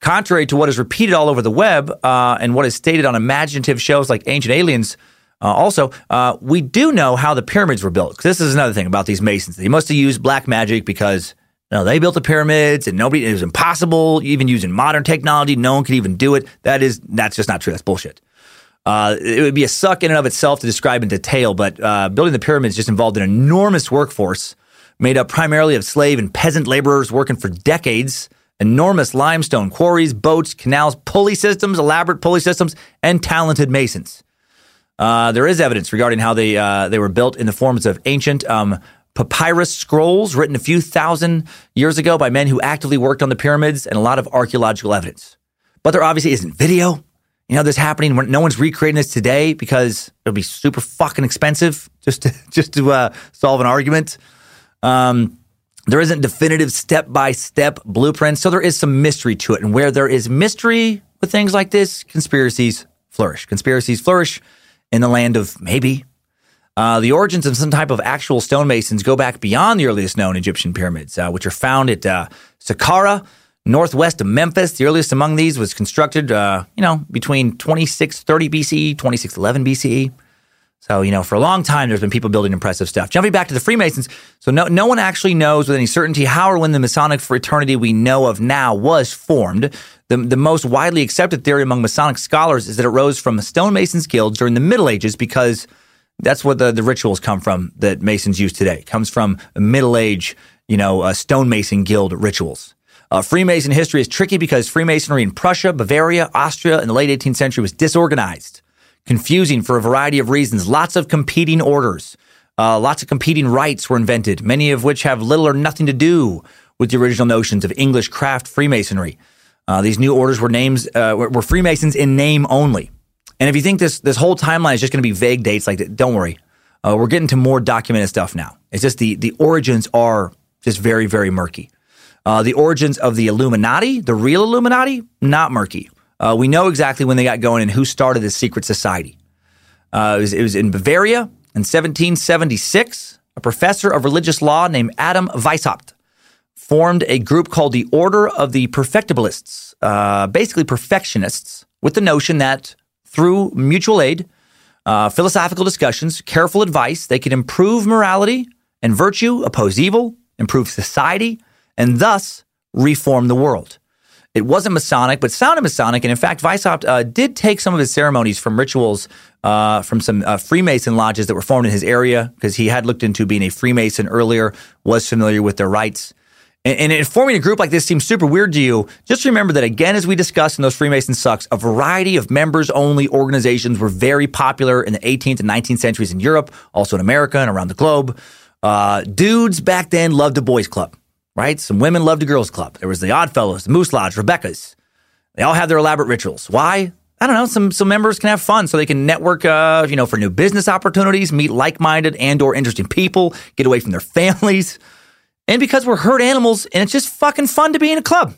Contrary to what is repeated all over the web uh, and what is stated on imaginative shows like Ancient Aliens, uh, also, uh, we do know how the pyramids were built. This is another thing about these Masons. They must have used black magic because you know, they built the pyramids and nobody, it was impossible, even using modern technology. No one could even do it. That is, that's just not true. That's bullshit. Uh, it would be a suck in and of itself to describe in detail, but uh, building the pyramids just involved an enormous workforce made up primarily of slave and peasant laborers working for decades, enormous limestone quarries, boats, canals, pulley systems, elaborate pulley systems, and talented masons. Uh, there is evidence regarding how they uh, they were built in the forms of ancient um, papyrus scrolls written a few thousand years ago by men who actively worked on the pyramids, and a lot of archaeological evidence. But there obviously isn't video. You know, this happening no one's recreating this today because it'll be super fucking expensive just to (laughs) just to uh, solve an argument. Um, there isn't definitive step by step blueprint, so there is some mystery to it. And where there is mystery with things like this, conspiracies flourish. Conspiracies flourish in the land of maybe. Uh, the origins of some type of actual stonemasons go back beyond the earliest known Egyptian pyramids, uh, which are found at uh, Saqqara, northwest of Memphis. The earliest among these was constructed, uh, you know, between 2630 BCE, 2611 BCE. So, you know, for a long time, there's been people building impressive stuff. Jumping back to the Freemasons. So, no, no one actually knows with any certainty how or when the Masonic fraternity we know of now was formed. The, the most widely accepted theory among Masonic scholars is that it rose from the stonemasons guilds during the Middle Ages because that's where the, the rituals come from that Masons use today. It comes from Middle Age, you know, uh, stonemason guild rituals. Uh, Freemason history is tricky because Freemasonry in Prussia, Bavaria, Austria in the late 18th century was disorganized confusing for a variety of reasons. Lots of competing orders, uh, lots of competing rites were invented, many of which have little or nothing to do with the original notions of English craft Freemasonry. Uh, these new orders were names uh, were Freemasons in name only. And if you think this this whole timeline is just going to be vague dates like don't worry. Uh, we're getting to more documented stuff now. It's just the the origins are just very very murky. Uh, the origins of the Illuminati, the real Illuminati, not murky. Uh, we know exactly when they got going and who started this secret society. Uh, it, was, it, was, in Bavaria in 1776. A professor of religious law named Adam Weishaupt formed a group called the Order of the Perfectibilists, uh, basically perfectionists, with the notion that through mutual aid, uh, philosophical discussions, careful advice, they could improve morality and virtue, oppose evil, improve society, and thus reform the world. It wasn't Masonic, but sounded Masonic. And in fact, Weishaupt uh, did take some of his ceremonies from rituals uh, from some uh, Freemason lodges that were formed in his area because he had looked into being a Freemason earlier, was familiar with their rites. And, and forming a group like this seems super weird to you. Just remember that, again, as we discussed in those Freemason sucks, a variety of members only organizations were very popular in the 18th and 19th centuries in Europe, also in America and around the globe. Uh, dudes back then loved a boys' club right? Some women loved a girls' club. There was the Oddfellows, the Moose Lodge, Rebecca's. They all have their elaborate rituals. Why? I don't know. Some some members can have fun, so they can network, uh, you know, for new business opportunities, meet like-minded and/or interesting people, get away from their (laughs) families, and because we're herd animals, and it's just fucking fun to be in a club.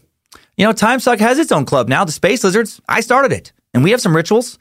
You know, Time Suck has its own club now, the Space Lizards. I started it, and we have some rituals,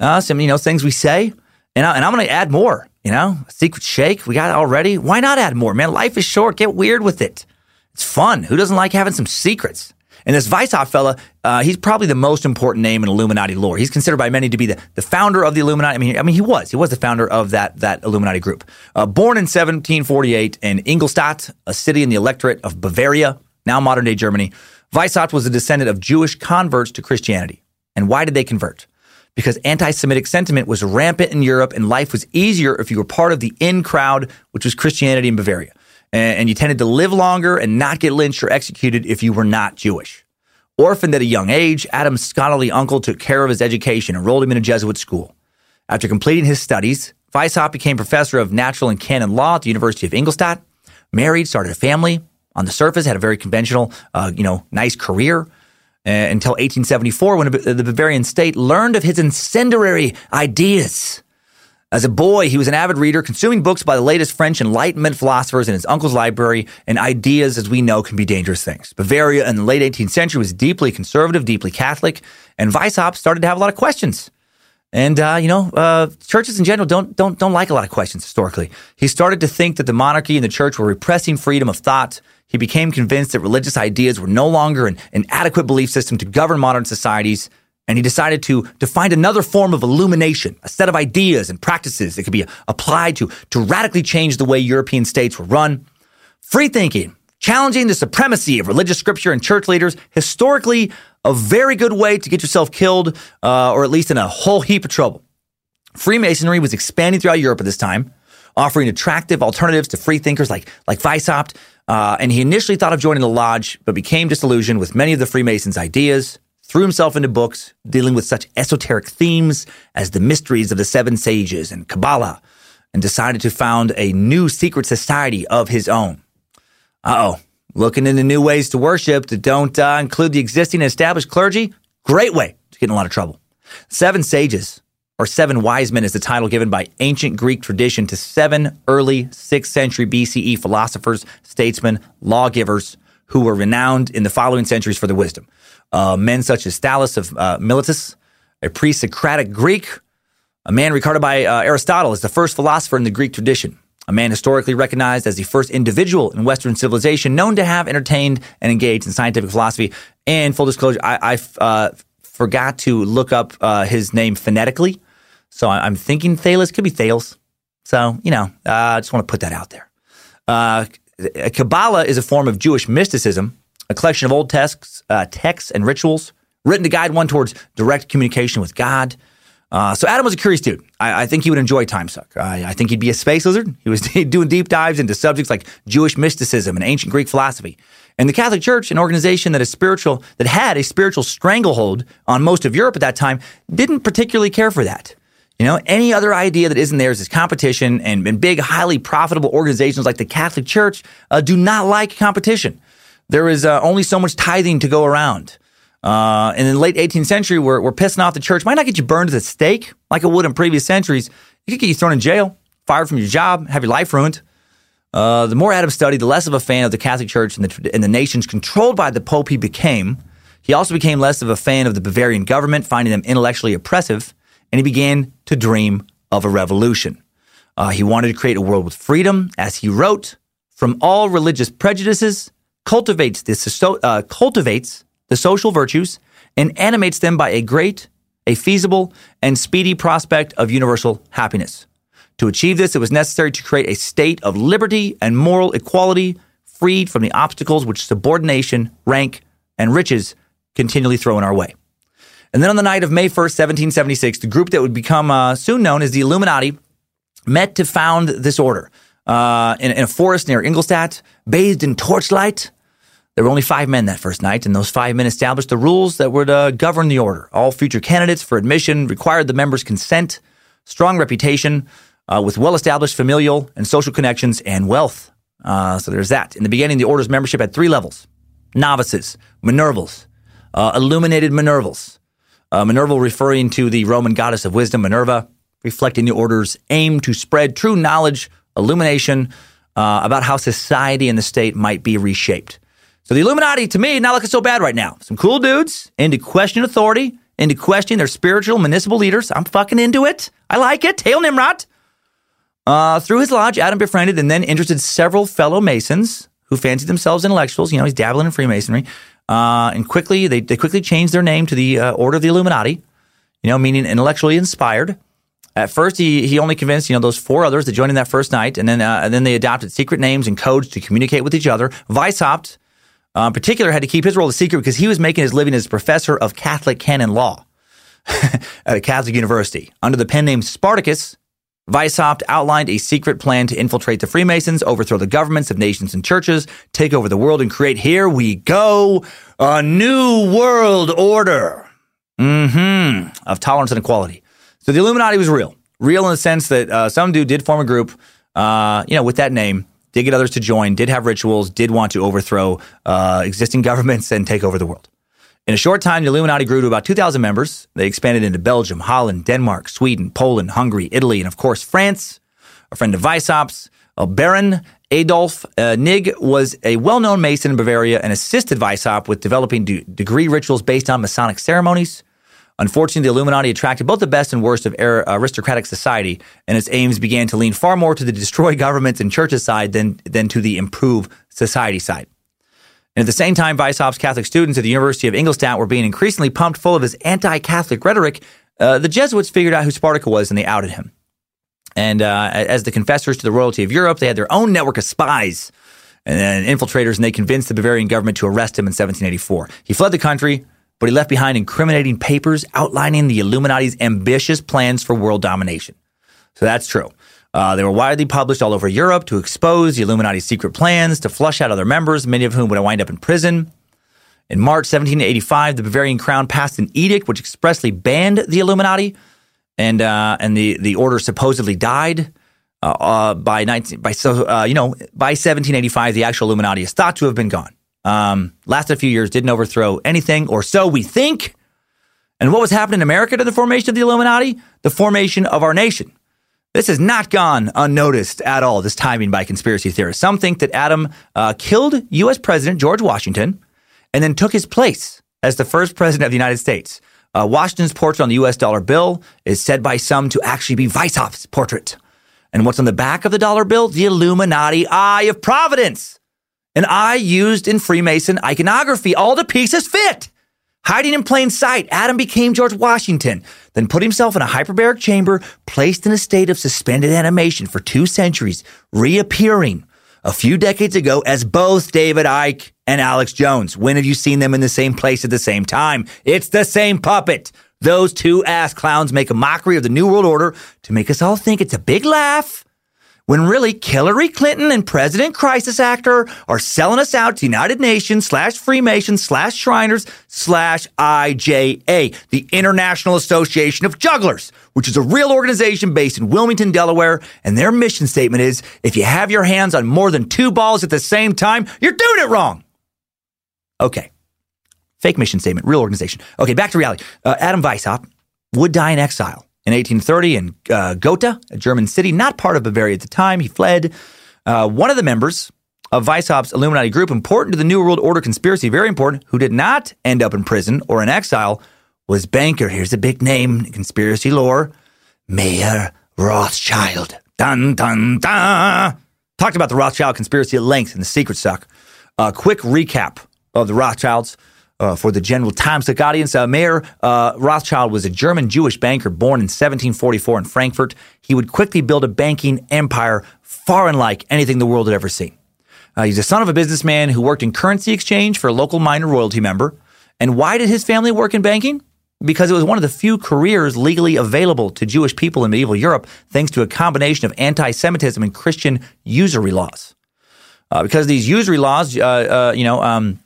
uh, some you know things we say, and, I, and I'm going to add more. You know, secret shake we got it already. Why not add more, man? Life is short. Get weird with it. It's fun. Who doesn't like having some secrets? And this Weishaupt fella, uh, he's probably the most important name in Illuminati lore. He's considered by many to be the, the founder of the Illuminati. I mean, I mean, he was. He was the founder of that, that Illuminati group. Uh, born in 1748 in Ingolstadt, a city in the electorate of Bavaria, now modern day Germany, Weishaupt was a descendant of Jewish converts to Christianity. And why did they convert? Because anti Semitic sentiment was rampant in Europe and life was easier if you were part of the in crowd, which was Christianity in Bavaria and you tended to live longer and not get lynched or executed if you were not Jewish. Orphaned at a young age, Adam's scholarly uncle took care of his education, enrolled him in a Jesuit school. After completing his studies, Weishaupt became professor of natural and canon law at the University of Ingolstadt, married, started a family. On the surface, had a very conventional, uh, you know, nice career. Uh, until 1874, when the Bavarian state learned of his incendiary ideas. As a boy, he was an avid reader, consuming books by the latest French Enlightenment philosophers in his uncle's library, and ideas, as we know, can be dangerous things. Bavaria in the late 18th century was deeply conservative, deeply Catholic, and Weishaupt started to have a lot of questions. And uh, you know, uh, churches in general don't don't don't like a lot of questions historically. He started to think that the monarchy and the church were repressing freedom of thought. He became convinced that religious ideas were no longer an, an adequate belief system to govern modern societies and he decided to, to find another form of illumination, a set of ideas and practices that could be applied to, to radically change the way European states were run. Free thinking, challenging the supremacy of religious scripture and church leaders, historically a very good way to get yourself killed uh, or at least in a whole heap of trouble. Freemasonry was expanding throughout Europe at this time, offering attractive alternatives to free thinkers like, like Weishaupt. Uh, and he initially thought of joining the lodge, but became disillusioned with many of the Freemasons' ideas threw himself into books dealing with such esoteric themes as the mysteries of the seven sages and Kabbalah, and decided to found a new secret society of his own. Uh oh, looking into new ways to worship that don't uh, include the existing and established clergy? Great way to get in a lot of trouble. Seven sages, or seven wise men, is the title given by ancient Greek tradition to seven early 6th century BCE philosophers, statesmen, lawgivers who were renowned in the following centuries for their wisdom uh, men such as Thales of uh, Miletus, a pre Socratic Greek, a man regarded by uh, Aristotle as the first philosopher in the Greek tradition, a man historically recognized as the first individual in Western civilization known to have entertained and engaged in scientific philosophy. And full disclosure, I, I uh, forgot to look up uh, his name phonetically. So I- I'm thinking Thales could be Thales. So, you know, uh, I just want to put that out there. Uh, Kabbalah is a form of Jewish mysticism, a collection of old texts, uh, texts and rituals written to guide one towards direct communication with God. Uh, so Adam was a curious dude. I, I think he would enjoy Time Suck. I, I think he'd be a space lizard. He was (laughs) doing deep dives into subjects like Jewish mysticism and ancient Greek philosophy. And the Catholic Church, an organization that is spiritual, that had a spiritual stranglehold on most of Europe at that time, didn't particularly care for that. You know, any other idea that isn't theirs is competition, and, and big, highly profitable organizations like the Catholic Church uh, do not like competition. There is uh, only so much tithing to go around. Uh, in the late 18th century, we're, we're pissing off the church. Might not get you burned at the stake like it would in previous centuries. It could get you thrown in jail, fired from your job, have your life ruined. Uh, the more Adam studied, the less of a fan of the Catholic Church and the, and the nations controlled by the Pope he became. He also became less of a fan of the Bavarian government, finding them intellectually oppressive, and he began to dream of a revolution. Uh, he wanted to create a world with freedom, as he wrote, from all religious prejudices, cultivates, this, uh, cultivates the social virtues, and animates them by a great, a feasible, and speedy prospect of universal happiness. To achieve this, it was necessary to create a state of liberty and moral equality, freed from the obstacles which subordination, rank, and riches continually throw in our way. And then on the night of May 1st, 1776, the group that would become uh, soon known as the Illuminati met to found this order uh, in, in a forest near Ingolstadt, bathed in torchlight. There were only five men that first night, and those five men established the rules that would uh, govern the order. All future candidates for admission required the members' consent, strong reputation, uh, with well established familial and social connections and wealth. Uh, so there's that. In the beginning, the order's membership had three levels novices, Minervals, uh, illuminated Minervals. Uh, Minerva referring to the Roman goddess of wisdom, Minerva, reflecting the order's aim to spread true knowledge, illumination about how society and the state might be reshaped. So the Illuminati, to me, not looking so bad right now. Some cool dudes into questioning authority, into questioning their spiritual municipal leaders. I'm fucking into it. I like it. Hail Nimrod. Uh, through his lodge, Adam befriended and then interested several fellow Masons who fancied themselves intellectuals. You know, he's dabbling in Freemasonry. Uh, and quickly, they, they quickly changed their name to the uh, Order of the Illuminati, you know, meaning intellectually inspired. At first, he, he only convinced, you know, those four others that join him that first night. And then, uh, and then they adopted secret names and codes to communicate with each other. Weishaupt, uh, in particular, had to keep his role a secret because he was making his living as a professor of Catholic canon law (laughs) at a Catholic university. Under the pen name Spartacus, Weishaupt outlined a secret plan to infiltrate the Freemasons, overthrow the governments of nations and churches, take over the world, and create, here we go, a new world order. Mm-hmm. Of tolerance and equality. So the Illuminati was real. Real in the sense that uh, some dude did form a group, uh, you know, with that name, did get others to join, did have rituals, did want to overthrow uh, existing (laughs) governments and take over the world. In a short time, the Illuminati grew to about 2,000 members. They expanded into Belgium, Holland, Denmark, Sweden, Poland, Hungary, Italy, and of course, France. A friend of Weishaupt's, uh, Baron Adolf uh, Nigg, was a well known Mason in Bavaria and assisted Weishaupt with developing de- degree rituals based on Masonic ceremonies. Unfortunately, the Illuminati attracted both the best and worst of aristocratic society, and its aims began to lean far more to the destroy (laughs) governments and churches side than, than to the improve society side. And at the same time, Weishaupt's Catholic students at the University of Ingolstadt were being increasingly pumped full of his anti Catholic rhetoric. Uh, the Jesuits figured out who Spartacus was and they outed him. And uh, as the confessors to the royalty of Europe, they had their own network of spies and infiltrators, and they convinced the Bavarian government to arrest him in 1784. He fled the country, but he left behind incriminating papers outlining the Illuminati's ambitious plans for world domination. So that's true. Uh, they were widely published all over Europe to expose the Illuminati's secret plans to flush out other members, many of whom would wind up in prison. In March 1785, the Bavarian crown passed an edict which expressly banned the Illuminati, and uh, and the the order supposedly died. Uh, uh by 19 by so uh, you know by 1785, the actual Illuminati is thought to have been gone. Um, lasted a few years, didn't overthrow anything, or so we think. And what was happening in America to the formation of the Illuminati? The formation of our nation. This has not gone unnoticed at all, this timing by conspiracy theorists. Some think that Adam uh, killed U.S. President George Washington and then took his place as the first president of the United States. Uh, Washington's portrait on the U.S. dollar bill is said by some to actually be Weishaupt's portrait. And what's on the back of the dollar bill? The Illuminati Eye of Providence, an eye used in Freemason iconography. All the pieces fit. Hiding in plain sight, Adam became George Washington, then put himself in a hyperbaric chamber, placed in a state of suspended animation for two centuries, reappearing a few decades ago as both David Icke and Alex Jones. When have you seen them in the same place at the same time? It's the same puppet. Those two ass clowns make a mockery of the New World Order to make us all think it's a big laugh when really Hillary Clinton and President Crisis Actor are selling us out to United Nations slash Freemasons slash Shriners slash IJA, the International Association of Jugglers, which is a real organization based in Wilmington, Delaware. And their mission statement is if you have your hands on more than two balls at the same time, you're doing it wrong. Okay. Fake mission statement, real organization. Okay, back to reality. Uh, Adam Weishaupt would die in exile in 1830 in uh, Gotha, a German city, not part of Bavaria at the time. He fled. Uh, one of the members of Weishaupt's Illuminati group, important to the New World Order conspiracy, very important, who did not end up in prison or in exile, was banker. Here's a big name in conspiracy lore Mayer Rothschild. Dun, dun, dun. Talked about the Rothschild conspiracy at length in The Secret Suck. A quick recap of the Rothschilds uh, for the general Time Suck audience. Uh, Mayer uh, Rothschild was a German Jewish banker born in 1744 in Frankfurt. He would quickly build a banking empire far unlike anything the world had ever seen. Uh, he's the son of a businessman who worked in currency exchange for a local minor royalty member. And why did his family work in banking? Because it was one of the few careers legally available to Jewish people in medieval Europe, thanks to a combination of anti Semitism and Christian usury laws. Uh, because these usury laws, uh, you know, um,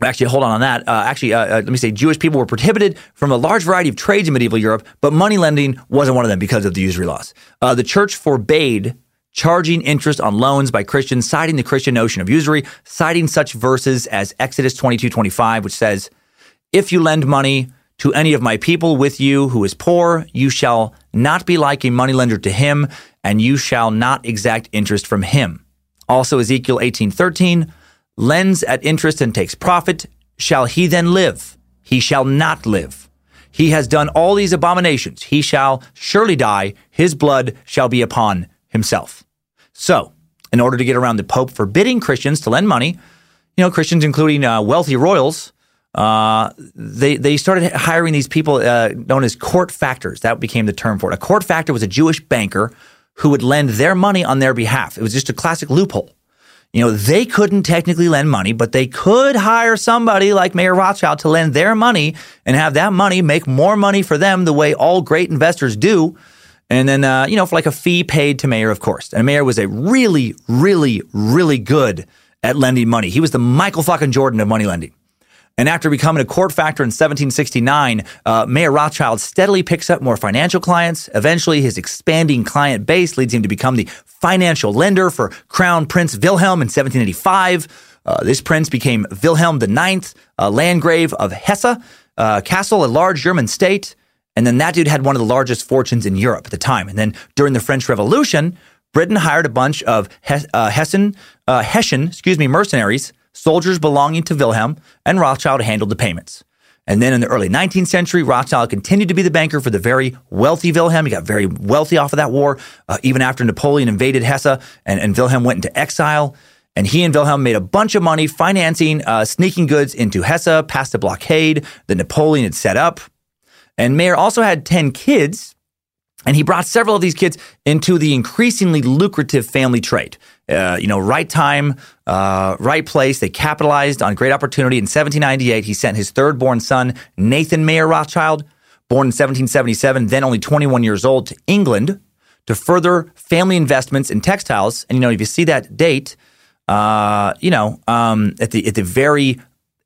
Actually, hold on on that. Uh, actually, uh, uh, let me say Jewish people were prohibited from a large variety of trades in medieval Europe, but money lending wasn't one of them because of the usury laws. Uh, the church forbade charging interest on loans by Christians, citing the Christian notion of usury, citing such verses as Exodus 22 25, which says, If you lend money to any of my people with you who is poor, you shall not be like a moneylender to him, and you shall not exact interest from him. Also, Ezekiel 18 13, lends at interest and takes profit, shall he then live? He shall not live. He has done all these abominations. He shall surely die. His blood shall be upon himself. So, in order to get around the Pope forbidding Christians to lend money, you know, Christians, including uh, wealthy royals, uh, they they started hiring these people uh, known as court factors. That became the term for it. A court factor was a Jewish banker who would lend their money on their behalf. It was just a classic loophole. You know, they couldn't technically lend money, but they could hire somebody like Mayer Rothschild to lend their money and have that money make more money for them the way all great investors do. And then, uh, you know, for like a fee paid to Mayer, of course. And Mayer was a really, really, really good at lending money. He was the Michael fucking Jordan of money lending. And after becoming a court factor in 1769, uh, Mayer Rothschild steadily picks up more financial clients. Eventually, his expanding client base leads him to become the financial lender for Crown Prince Wilhelm in 1785. Uh, this prince became Wilhelm IX, uh, Landgrave of Hesse, uh, Kassel, a large German state. And then that dude had one of the largest fortunes in Europe at the time. And then during the French Revolution, Britain hired a bunch of uh, Hessen, uh, Hessian, excuse me, mercenaries soldiers belonging to Wilhelm, and Rothschild handled the payments. And then in the early 19th century, Rothschild continued to be the banker for the very wealthy Wilhelm. He got very wealthy off of that war, uh, even after Napoleon invaded Hesse and, and, Wilhelm went into exile. And he and Wilhelm made a bunch of money financing uh, sneaking goods into Hesse past the blockade that Napoleon had set up. And Mayer also had 10 kids, and he brought several of these kids into the increasingly lucrative family trade. Uh, you know, right time, uh, right place. They capitalized on great opportunity. In 1798, he sent his third born son, Nathan Mayer Rothschild, born in 1777, then only 21 years old, to England to further family investments in textiles. And, you know, if you see that date, uh, you know, um, at the at the very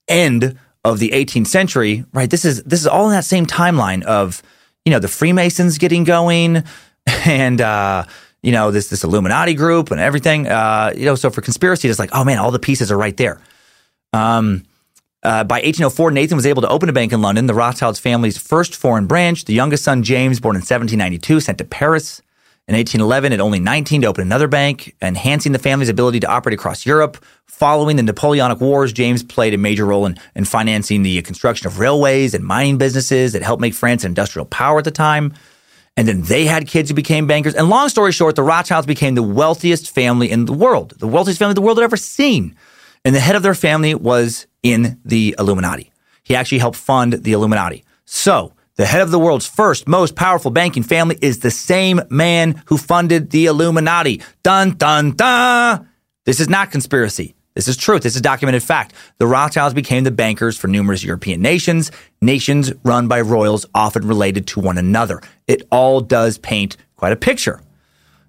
end of the 18th century, right? This is this is all in that same timeline of, you know, the Freemasons getting going (laughs) and uh, you know, this this Illuminati group and everything. Uh, you know, so for conspiracy, it's like, oh man, all the pieces are right there. Um, uh, by 1804, Nathan was able to open a bank in London, the Rothschilds family's first foreign branch. The youngest son, James, born in 1792, sent to Paris. In 1811, at only 19, to open another bank, enhancing the family's ability to operate across Europe. Following the Napoleonic Wars, James played a major role in, in financing the construction of railways and mining businesses that helped make France an industrial power at the time. And then they had kids who became bankers. And long story short, the Rothschilds became the wealthiest family in the world, the wealthiest family the world had ever seen. And the head of their family was in the Illuminati. He actually helped fund the Illuminati. So, the head of the world's first most powerful banking family is the same man who funded the Illuminati. Dun, dun, dun. This is not conspiracy. This is truth. This is documented fact. The Rothschilds became the bankers for numerous European nations, nations run by royals often related to one another. It all does paint quite a picture.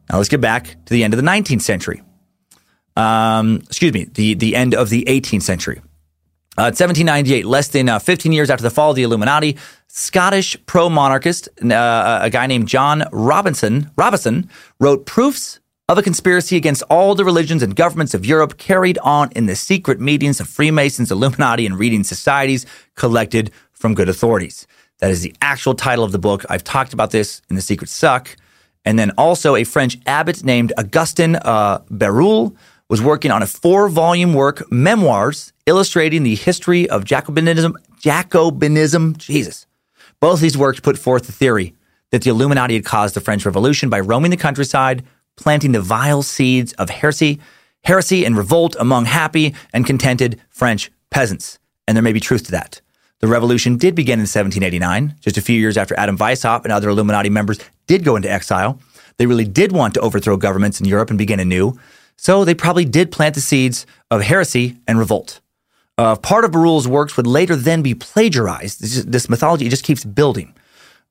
Now let's get back to the end of the 19th century. Um, excuse me, the, the end of the 18th century. Uh, 1798, less than uh, 15 years after the fall of the Illuminati, Scottish pro-monarchist, uh, a guy named John Robinson, Robinson, wrote proofs of a conspiracy against all the religions and governments of Europe carried on in the secret meetings of Freemasons, Illuminati, and reading societies collected from good authorities. That is the actual title of the book. I've talked about this in The Secret Suck. And then also a French abbot named Augustin uh, Barruel was working on a four volume work, Memoirs, illustrating the history of Jacobinism. Jacobinism, Jesus. Both these works put forth the theory that the Illuminati had caused the French Revolution by roaming the countryside, planting the vile seeds of heresy, heresy and revolt among happy and contented French peasants. And there may be truth to that. The revolution did begin in 1789, just a few years after Adam Weishaupt and other Illuminati members did go into exile. They really did want to overthrow governments in Europe and begin anew. So they probably did plant the seeds of heresy and revolt. Uh, part of Barruel's works would later then be plagiarized. This, this mythology just keeps building.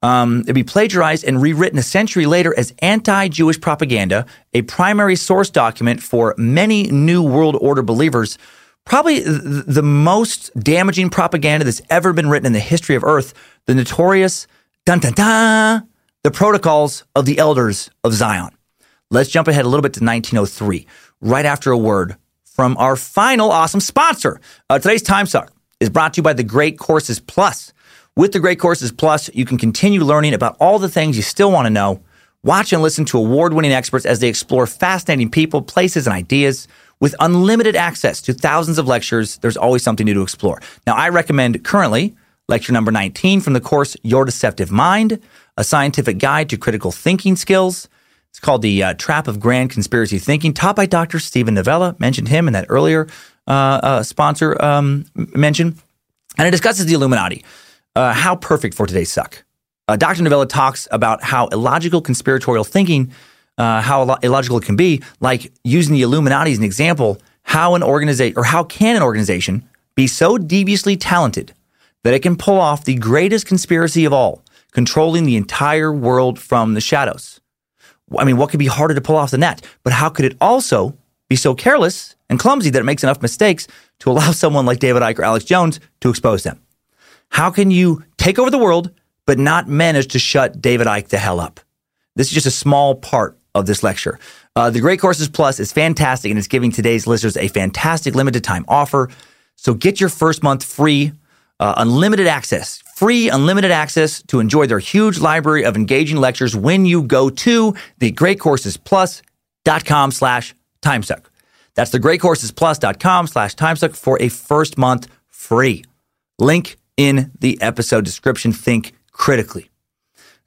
Um, it'd be plagiarized and rewritten a century later as anti Jewish propaganda, a primary source document for many New World Order believers. Probably the most damaging propaganda that's ever been written in the history of Earth, the notorious dun dun dun, the protocols of the elders of Zion. Let's jump ahead a little bit to 1903, right after a word from our final awesome sponsor. Uh, today's Time Suck is brought to you by the Great Courses Plus. With the Great Courses Plus, you can continue learning about all the things you still want to know. Watch and listen to award winning experts as they explore fascinating people, places, and ideas. With unlimited access to thousands of lectures, there's always something new to explore. Now, I recommend currently lecture number 19 from the course Your Deceptive Mind, a scientific guide to critical thinking skills. It's called The uh, Trap of Grand Conspiracy Thinking, taught by Dr. Steven Novella. Mentioned him in that earlier uh, uh, sponsor um, mention. And it discusses the Illuminati. Uh, how perfect for today's suck. Uh, Dr. Novella talks about how illogical conspiratorial thinking, uh, how illogical it can be, like using the Illuminati as an example, how an organization or how can an organization be so deviously talented that it can pull off the greatest conspiracy of all, controlling the entire world from the shadows. I mean, what could be harder to pull off than that? But how could it also be so careless and clumsy that it makes enough mistakes to allow (laughs) someone like David Icke or Alex Jones to expose them? How can you take over the world, but not manage to shut David Icke the hell up? This is just a small part of this lecture. Uh, the Great Courses Plus is fantastic and it's giving today's listeners a fantastic limited time offer. So get your first month free, uh, unlimited access, free unlimited access to enjoy their huge library of engaging lectures when you go to thegreatcoursesplus.com slash timesuck. That's thegreatcoursesplus.com slash timesuck for a first month free. Link in the episode description. Think critically.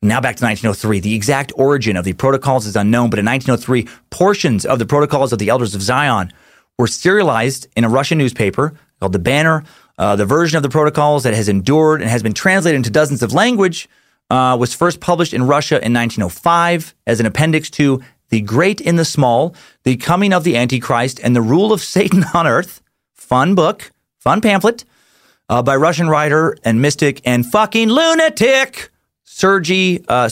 Now back to 1903. The exact origin of the protocols is unknown, but in 1903, portions of the protocols of the Elders of Zion were serialized in a Russian newspaper called The Banner. Uh, the version of the protocols that has endured and has been translated into dozens of language uh, was first published in Russia in 1905 as an appendix to The Great in the Small, The Coming of the Antichrist, and the Rule of Satan (laughs) on Earth. Fun book, fun pamphlet uh, by Russian writer and mystic and fucking lunatic Sergei uh,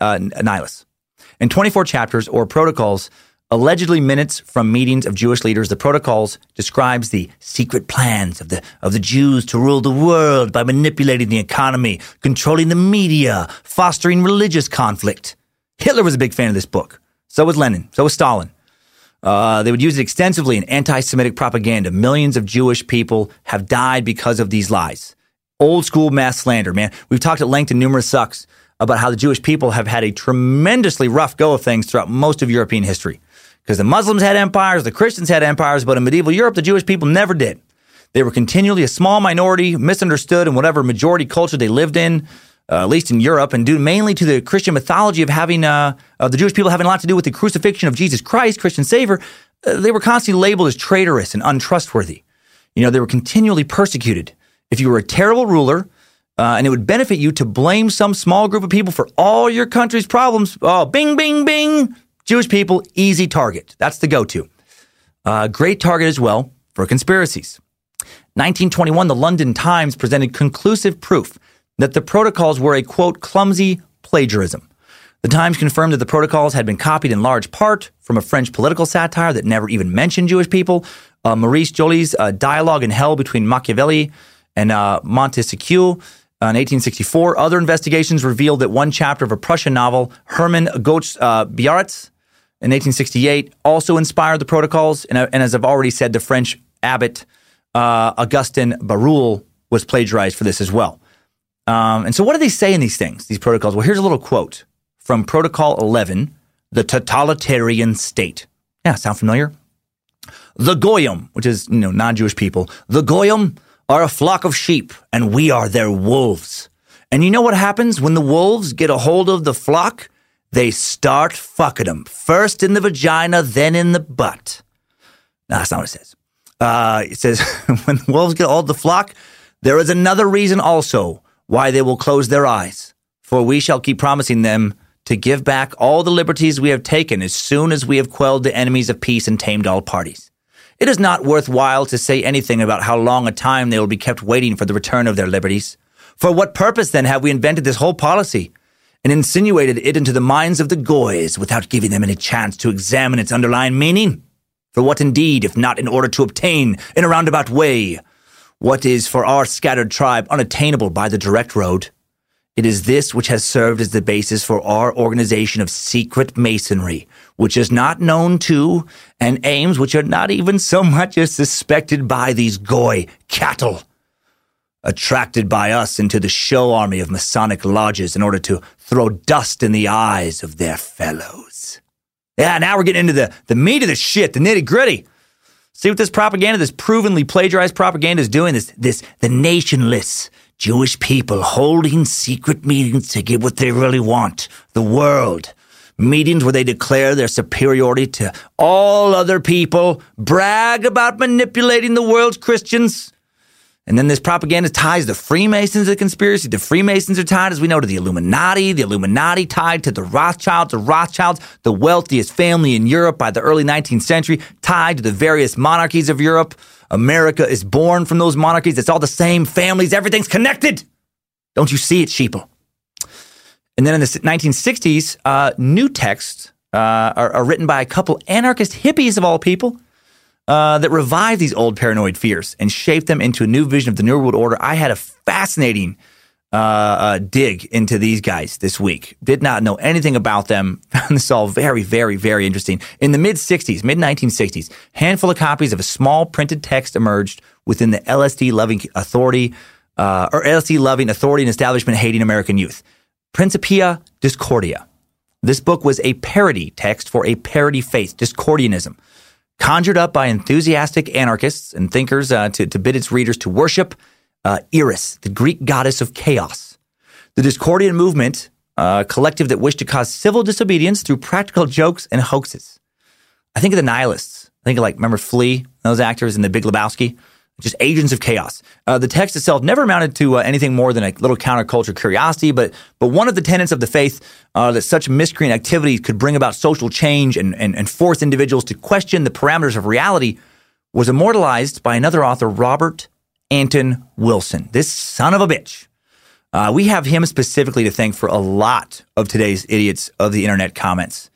uh, Nilus. In 24 chapters or protocols, allegedly minutes from meetings of Jewish leaders, the protocols describes the secret plans of the of the Jews to rule the world by manipulating the economy, controlling the media, fostering religious conflict. Hitler was a big fan of this book. So was Lenin. So was Stalin. Uh, they would use it extensively in anti Semitic propaganda. Millions of Jewish people have died because of these lies. Old school mass slander, man. We've talked at length in numerous sucks about how the Jewish people have had a tremendously rough go of things throughout most of European history. Because the Muslims had empires, the Christians had empires, but in medieval Europe, the Jewish people never did. They were continually a small minority, misunderstood in whatever majority culture they lived in uh, at least in Europe, and due mainly to the Christian mythology of having uh, the Jewish people having a lot to do with the crucifixion of Jesus Christ, Christian Savior, uh, they were constantly labeled as traitorous and untrustworthy. You know, they were continually persecuted if you were a terrible ruler, uh, and it would benefit you to blame some small group of people for all your country's problems. Oh, bing, bing, bing. Jewish people, easy target. That's the go to. Uh, great target as well for conspiracies. 1921, the London Times presented conclusive proof that the protocols were a quote, clumsy plagiarism. The Times confirmed that the protocols had been copied in large part from a French political satire that never even mentioned Jewish people. Uh, Maurice Joly's uh, dialogue in hell between Machiavelli and uh, Montesquieu. Uh, in 1864, other investigations revealed that one chapter of a Prussian novel, Hermann Goetz uh, Biarritz, in 1868, also inspired the protocols. And, uh, and as I've already said, the French abbot uh, Augustin Barruel was plagiarized for this as well. Um, and so, what do they say in these things, these protocols? Well, here's a little quote from Protocol 11, the totalitarian state. Yeah, sound familiar? The Goyim, which is you know non-Jewish people, the Goyim are a flock of sheep, and we are their wolves. And you know what happens when the wolves get a hold of the flock? They start fucking them. First in the vagina, then in the butt. No, that's not what it says. Uh, it says (laughs) when wolves get a hold of the flock, there is another reason also why they will close their eyes. For we shall keep promising them to give back all the liberties we have taken as soon as we have quelled the enemies of peace and tamed all parties. It is not worthwhile to say anything about how long a time they will be kept waiting for the return of their liberties. For what purpose then have we invented this whole policy and insinuated it into the minds of the Goys without giving them any chance to examine its underlying meaning? For what indeed, if not in order to obtain, in a roundabout way, what is for our scattered tribe unattainable by the direct road? It is this which has served as the basis for our organization of secret masonry, which is not known to, and aims which are not even so much as suspected by these goy cattle. Attracted by us into the show army of Masonic lodges in order to throw dust in the eyes of their fellows. Yeah, now we're getting into the, the meat of the shit, the nitty gritty. See what this propaganda, this provenly plagiarized propaganda is doing, this, this, the nationless, Jewish people holding secret meetings to get what they really want the world. Meetings where they declare their superiority to all other people, brag about manipulating the world's Christians. And then this propaganda ties the Freemasons to the conspiracy. The Freemasons are tied, as we know, to the Illuminati. The Illuminati tied to the Rothschilds. The Rothschilds, the wealthiest family in Europe by the early 19th century, tied to the various monarchies of Europe. America is born from those monarchies. It's all the same families. Everything's connected. Don't you see it, sheeple? And then in the 1960s, uh, new texts uh, are, are, written by a couple anarchist hippies of all people uh, that revive these old paranoid fears and shape them into a new vision of the New World Order. I had a fascinating uh, uh, dig into these guys this week. Did not know anything about them. (laughs) Found this all very, very, very interesting. In the mid 60s, mid 1960s, handful of copies of a small printed text emerged within the LSD loving authority uh, or LSD loving authority and establishment hating American youth. Principia Discordia. This book was a parody text for a parody faith, Discordianism, conjured up by enthusiastic anarchists and thinkers uh, to, to bid its readers to worship uh, Eris, the Greek goddess of chaos. The Discordian movement, a collective that wished to cause civil disobedience through practical jokes and hoaxes. I think of the nihilists. I think of like, remember Flea, those actors in The Big Lebowski? Just agents of chaos. Uh, the text itself never amounted to uh, anything more than a little counterculture curiosity, but but one of the tenets of the faith uh, that such miscreant activities could bring about social change and, and, and force individuals to question the parameters of reality was immortalized by another author, Robert Anton Wilson. This son of a bitch. Uh, we have him specifically to thank for a lot of today's idiots of the internet comments.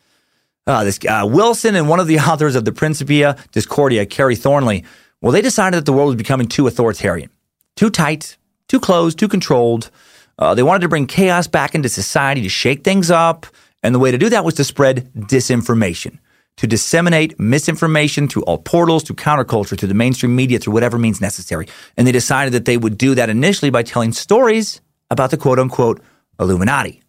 Uh, this uh, Wilson and one of the (laughs) authors of the Principia Discordia, Kerry Thornley, well, they decided that the world was becoming too authoritarian, too tight, too closed, too controlled. Uh, they wanted to bring chaos back into society to shake things up, and the way to do that was to spread disinformation to disseminate misinformation through all portals, through counterculture, through the mainstream media, through whatever means necessary. And they decided that they would do that initially by telling stories about the quote unquote Illuminati.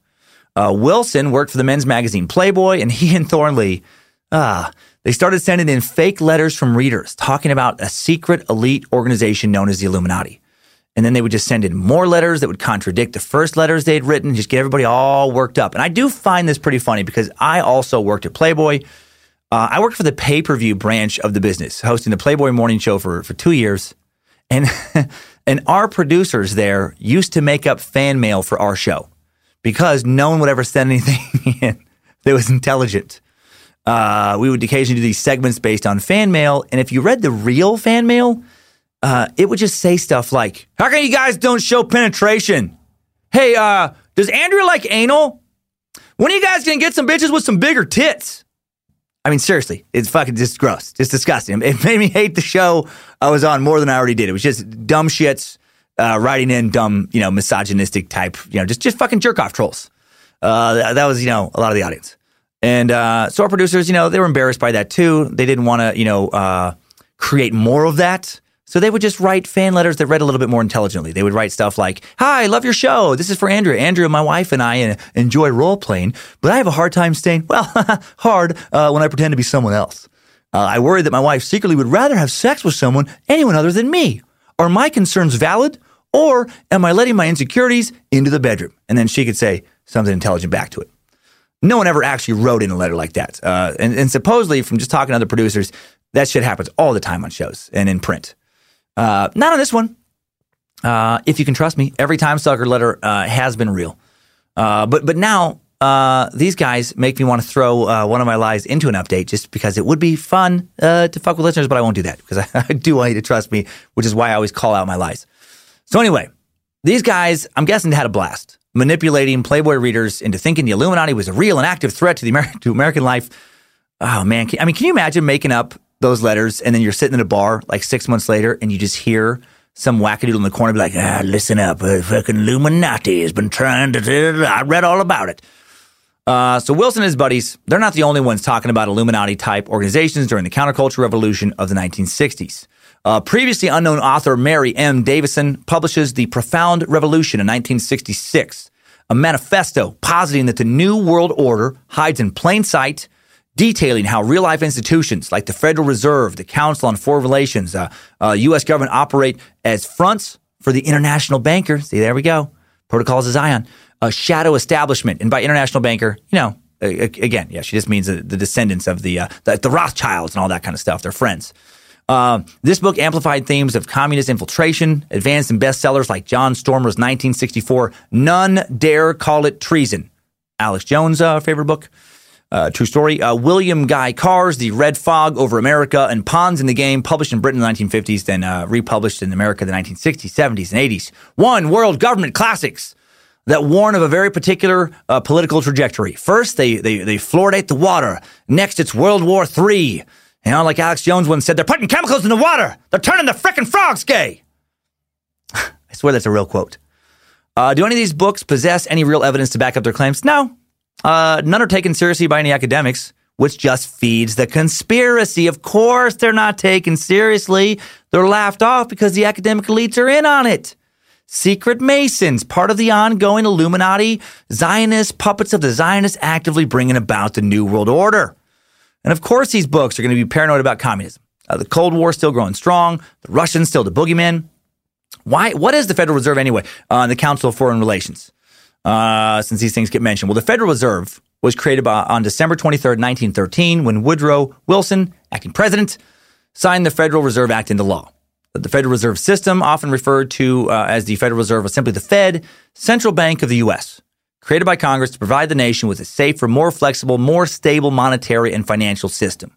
Uh, Wilson worked for the men's magazine Playboy, and he and Thornley, ah, they started sending in fake letters from readers talking about a secret elite organization known as the Illuminati. And then they would just send in more letters that would contradict the first letters they'd written, just get everybody all worked up. And I do find this pretty funny because I also worked at Playboy. Uh, I worked for the pay per view branch of the business, hosting the Playboy Morning Show for, for two years. And (laughs) And our producers there used to make up fan mail for our show because no one would ever send anything (laughs) in that was intelligent. Uh, we would occasionally do these segments based on fan mail. And if you read the real fan mail, uh, it would just say stuff like, How come you guys don't show penetration? Hey, uh, does Andrea like anal? When are you guys gonna get some bitches with some bigger tits? I mean, seriously, it's fucking just gross. It's disgusting. (laughs) It made me hate the show I was on more than I already did. It was just dumb shits uh, writing in dumb, you know, misogynistic type, you know, just just fucking jerk off trolls. Uh, that, that was, you know, a lot of the audience. And uh, so our producers, you know, they were embarrassed by that too. They didn't want to, you know, uh, create more of that. So they would just write fan letters that read a little bit more intelligently. They would write stuff like, Hi, love your show. This is for Andrea. Andrea, my wife, and I uh, enjoy role playing, but I have a hard time staying, (laughs) well, (laughs) hard uh, when I pretend to be someone else. Uh, I worry that my wife secretly would rather have sex with someone, anyone other than me. Are my concerns valid? Or am I letting my insecurities into the bedroom? And then she could say something intelligent back to it. No one ever actually wrote in a letter like that. Uh, and, and supposedly, from just talking to other producers, that shit happens all the time on shows and in print. Uh, not on this one. Uh, if you can trust me, every time sucker letter uh, has been real. Uh, but but now uh, these guys make me want to throw one of my lies into an update just because it would be fun to fuck with listeners, but I won't do that because I, (laughs) I, do want you to trust me, which is why I always call out my lies. So anyway, these guys, I'm guessing, had a blast manipulating Playboy readers into thinking the Illuminati was a real and active threat to the Amer- (laughs) to American life. Oh man, I mean, can you imagine making up those letters, and then you're sitting in a bar like six months later, and you just hear some wackadoodle in the corner be like, ah, listen up, uh, fucking Illuminati has been trying to, I read all about it. Uh, so Wilson and his buddies, they're not the only ones talking about Illuminati type organizations during the counterculture revolution of the 1960s. Uh, previously unknown author Mary M. Davison publishes The Profound Revolution in 1966, a manifesto positing that the New World Order hides in plain sight detailing how real life institutions like the Federal Reserve, the Council on Foreign Relations, uh, uh, U.S. government operate as fronts for the international banker. See, there we go. Protocols of Zion, a shadow establishment. And by international banker, you know, again, yeah, she just means the, descendants of the, uh, the, the Rothschilds and all that kind of stuff. They're friends. Uh, this book amplified themes of communist infiltration, advanced in bestsellers like John Stormer's 1964 None Dare Call It Treason. Alex Jones' uh, favorite book. Uh, true story. Uh, William Guy Carr's The Red Fog Over America and Pawns in the Game, published in Britain in the 1950s, then uh, republished in America in the 1960s, 70s, and 80s. One world government classics that warn of a very particular uh, political trajectory. First, they, they, they fluoridate the water. Next, it's World War III. You know, like Alex Jones once said, they're putting chemicals in the water. They're turning the frickin' frogs gay. (laughs) I swear that's a real quote. Uh, do any of these books possess any real evidence to back up their claims? No, uh, none are taken seriously by any academics, which just feeds the conspiracy. Of course, they're not taken seriously. They're laughed off because the academic elites are in on it. Secret Masons, part of the ongoing Illuminati, Zionists, puppets of the Zionists actively bringing about the New World Order. And of course, these books are going to be paranoid about communism. Uh, the Cold War still growing strong, the Russians still the boogeyman. Why? What is the Federal Reserve anyway? Uh, the Council of Foreign Relations uh, since these things get mentioned. Well, the Federal Reserve was created by, on December 23rd, 1913, when Woodrow Wilson, acting president, signed the Federal Reserve Act into law. The Federal Reserve System, often referred to uh, as the Federal Reserve or simply the Fed, central bank of the U.S., created by Congress to provide the nation with a safer, more flexible, more stable monetary and financial system.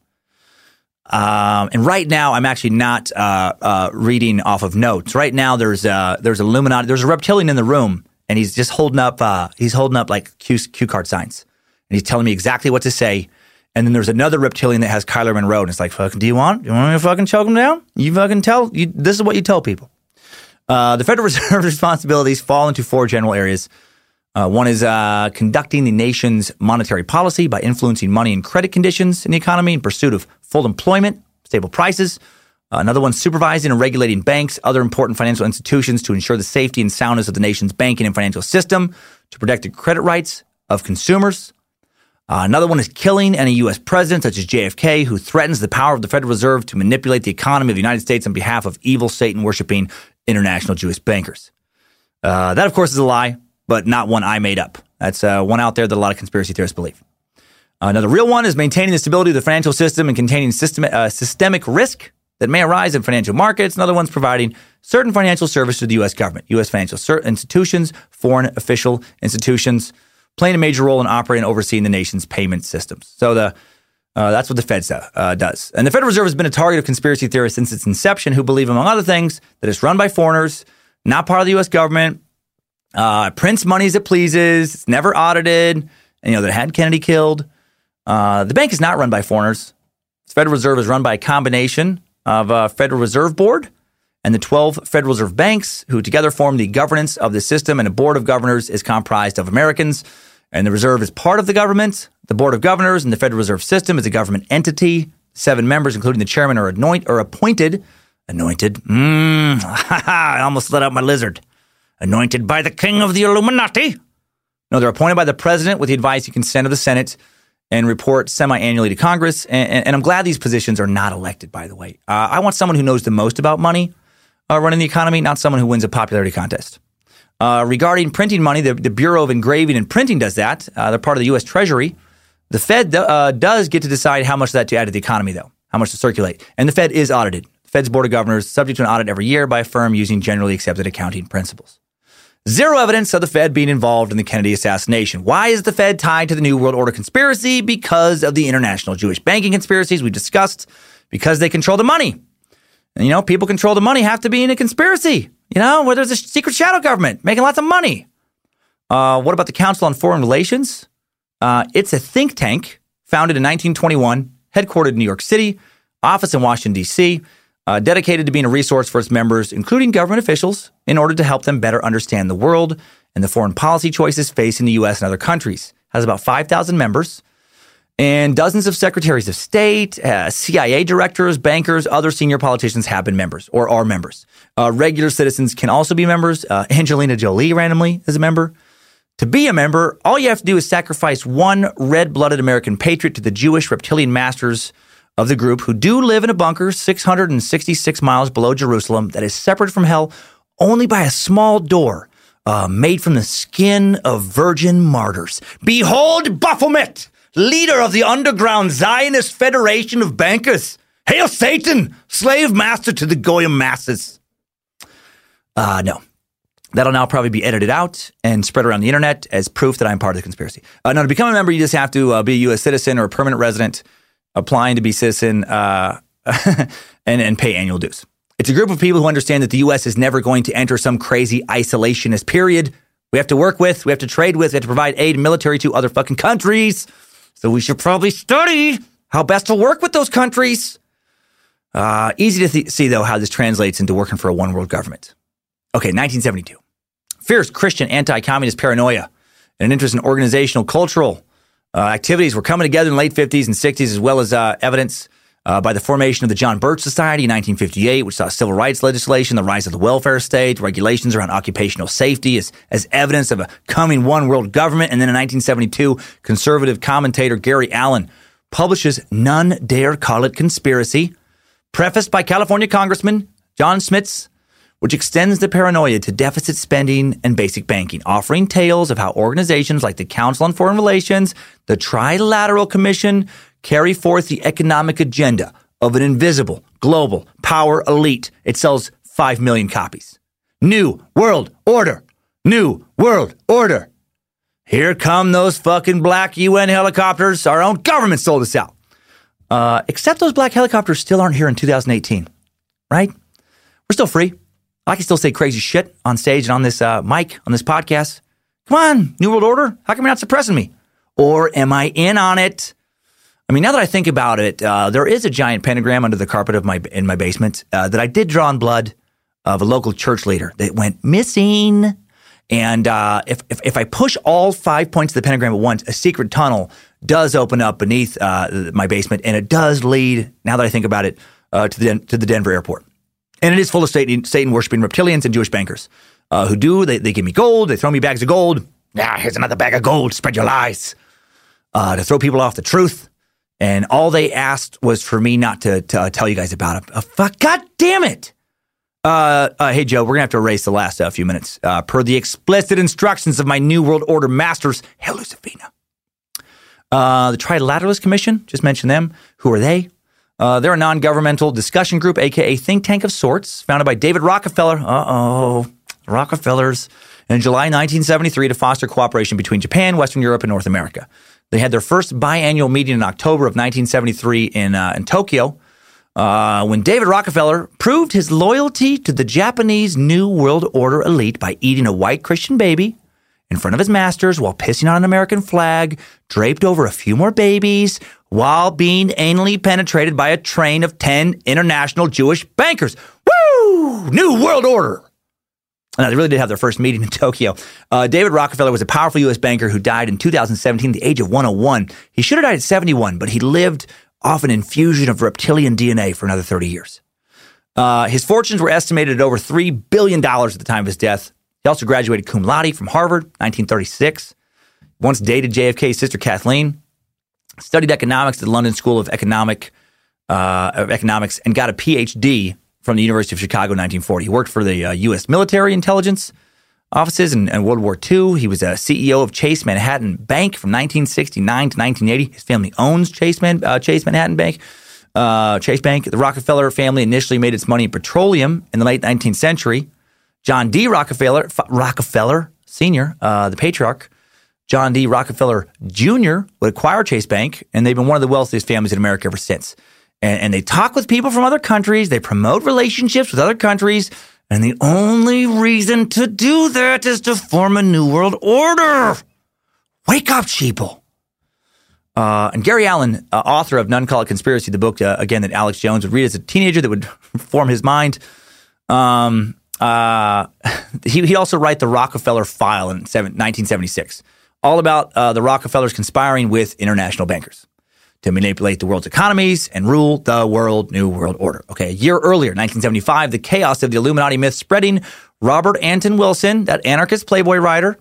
Um, and right now, I'm actually not uh, uh, reading off of notes. Right now, there's uh, there's Illuminati, there's a reptilian in the room and he's just holding up uh, he's holding up like cue, cue card signs, and he's telling me exactly what to say. And then there's another reptilian that has Kyler Monroe, and it's like, "Fucking, do you want? You want me to fucking choke him down? You fucking tell. You, this is what you tell people." Uh, the Federal (laughs) Reserve's responsibilities fall into four general areas. Uh, one is uh, conducting the nation's monetary policy by influencing money and credit conditions in the economy in pursuit of full employment, stable prices, uh, another one, supervising and regulating banks, other important financial institutions to ensure the safety and soundness of the nation's banking and financial system, to protect the credit rights of consumers. Uh, another one is killing any U.S. president, such as JFK, who threatens the power of the Federal Reserve to manipulate the economy of the United States on behalf of evil Satan worshiping international Jewish bankers. Uh, that, of course, is a lie, but not one I made up. That's uh, one out there that a lot of conspiracy theorists believe. Another real one is maintaining the stability of the financial system and containing system, uh, systemic risk that may arise in financial markets, and other ones providing certain financial services to the U.S. government, U.S. financial institutions, foreign official institutions, playing a major role in operating and overseeing the nation's payment systems. So the uh, that's what the Fed uh, does. And the Federal Reserve has been a target of conspiracy theorists since its inception, who believe, among other things, that it's run by foreigners, not part of the U.S. government, uh, prints money as it pleases, it's never audited, and, you know, that had Kennedy killed. Uh, the bank is not run by foreigners. The Federal Reserve is run by a combination of a Federal Reserve Board and the 12 Federal Reserve banks, who together form the governance of the system, and a board of governors is comprised of Americans. And the Reserve is part of the government. The Board of Governors and the Federal Reserve System is a government entity. Seven members, including the chairman, are anoint or appointed. Anointed. Mmm. (laughs) I almost let out my lizard. Anointed by the king of the Illuminati. No, they're appointed by the president with the advice and consent of the Senate and report semi-annually to Congress. And, and, and, I'm glad these positions are not elected, by the way. Uh, I want someone who knows the most about money uh, running the economy, not someone who wins a popularity contest. Uh, regarding printing money, the, the, Bureau of Engraving and Printing does that. Uh, they're part of the U.S. Treasury. The Fed uh, does get to decide how much of that to add to the economy, though, how much to circulate. And the Fed is audited. The Fed's Board of Governors subject to an audit every year by a firm using generally accepted accounting principles. Zero evidence of the Fed being involved in the Kennedy assassination. Why is the Fed tied to the New World Order conspiracy? Because of the international Jewish banking conspiracies we discussed, because they control the money. And, you know, people control the money have to be in a conspiracy. You know, where there's a secret shadow government making lots of money. Uh, what about the Council on Foreign Relations? Uh, it's a think tank founded in 1921, headquartered in New York City, office in Washington, D.C., uh, dedicated to being a resource for its members, including government officials, in order to help them better understand the world and the foreign policy choices facing the U.S. and other countries. Has about 5,000 members and dozens of secretaries of state, uh, CIA directors, bankers, other senior politicians have been members or are members. Uh, regular citizens can also be members. Uh, Angelina Jolie randomly is a member. To be a member, all you have to do is sacrifice one red blooded American patriot to the Jewish reptilian masters of the group who do live in a bunker 666 miles below Jerusalem that is separate from hell only by a small door uh, made from the skin of virgin martyrs. Behold Baphomet! leader of the underground Zionist Federation of Bankers. Hail Satan, slave master to the Goyim masses. Uh, no. That'll now probably be edited out and spread around the internet as proof that I'm part of the conspiracy. Uh, now, to become a member, you just have to uh, be a U.S. citizen or a permanent resident applying to be citizen uh, (laughs) and, and pay annual dues. It's a group of people who understand that the U.S. is never going to enter some crazy isolationist period. We have to work with, we have to trade with, we have to provide aid and military to other fucking countries. So we should probably study how best to work with those countries. Uh, easy to th- see, though, how this translates into working for a one world government. Okay, 1972. Fierce Christian anti communist paranoia and an interest in organizational cultural activities were coming together in the late 50s and 60s, as well as uh, evidence uh, by the formation of the John Birch Society in 1958, which saw civil rights legislation, the rise of the welfare state, regulations around occupational safety as, as evidence of a coming one world government. And then in 1972, conservative commentator Gary Allen publishes None Dare Call It Conspiracy, prefaced by California Congressman John Schmitz, which extends the paranoia to deficit spending and basic banking, offering tales of how organizations like the Council on Foreign Relations, the Trilateral Commission, carry forth the economic agenda of an invisible global power elite. It sells 5 million copies. New World Order. New World Order. Here come those fucking black UN helicopters. Our own government sold us out. Uh, except those black helicopters still aren't here in 2018, right? We're still free. I can still say crazy shit on stage and on this uh, mic, on this podcast. Come on, New World Order. How come you're not suppressing me? Or am I in on it? I mean, now that I think about it, uh, there is a giant pentagram under the carpet of my in my basement uh, that I did draw in blood of a local church leader that went missing. And uh, if, if, if I push all five points of the pentagram at once, a secret tunnel does open up beneath uh, my basement, and it does lead. Now that I think about it, uh, to the to the Denver airport, and it is full of Satan, Satan worshiping reptilians and Jewish bankers uh, who do they, they give me gold, they throw me bags of gold. Yeah, here's another bag of gold. Spread your lies. to throw people off the truth. And all they asked was for me not to, to uh, tell you guys about it. Uh, fuck, God damn it. Uh, uh, hey, Joe, we're going to have to erase the last uh, few minutes. Uh, per the explicit instructions of my New World Order masters, Hail Lucifina. the Trilateralist Commission, just mention them. Who are they? Uh, they're a non governmental discussion group, aka think tank of sorts, founded by David Rockefeller. Uh oh, Rockefellers. In July 1973 to foster cooperation between Japan, Western Europe, and North America. They had their first biannual meeting in October of 1973 in, uh, in Tokyo uh, when David Rockefeller proved his loyalty to the Japanese New World Order elite by eating a white Christian baby in front of his masters while pissing on an American flag, draped over a few more babies, while being anally penetrated by a train of 10 international Jewish bankers. Woo! New World Order. Now, they really did have their first meeting in (laughs) Tokyo. Uh, David Rockefeller was a powerful U.S. banker who died in 2017 at the age of 101. He should have died at 71, but he lived off an infusion of reptilian DNA for another 30 years. Uh, his fortunes were estimated at over $3 billion at the time of his death. He also graduated cum laude from Harvard, 1936. Once dated JFK's sister Kathleen. Studied economics at the London School of Economic uh, of Economics and got a PhD from the University of Chicago in 1940. He worked for the uh, U.S. military intelligence offices in, in, World War II. He was a CEO of Chase Manhattan Bank from 1969 to 1980. His family owns Chase, Man, uh, Chase Manhattan Bank. Uh, Chase Bank. The Rockefeller family initially made its money in petroleum in the late 19th century. John D. Rockefeller, F- Rockefeller Sr., uh, the patriarch, John D. Rockefeller Jr. would acquire Chase Bank, and they've been one of the wealthiest families in America ever since. And, and they talk with people from other countries. They promote relationships with other countries. And the only reason to do that is to form a new world order. Wake up, sheeple. Uh, and Gary Allen, uh, author of None Call It Conspiracy, the book, uh, again, that Alex Jones would read as a teenager that would (laughs) form his mind. Um, uh, (laughs) he, he'd also write the Rockefeller File in seven, 1976, all about uh, the Rockefellers conspiring with international bankers to manipulate the world's economies and rule the world new world order. Okay, a year earlier, 1975, the chaos of the Illuminati myth spreading, Robert Anton Wilson, that anarchist Playboy writer,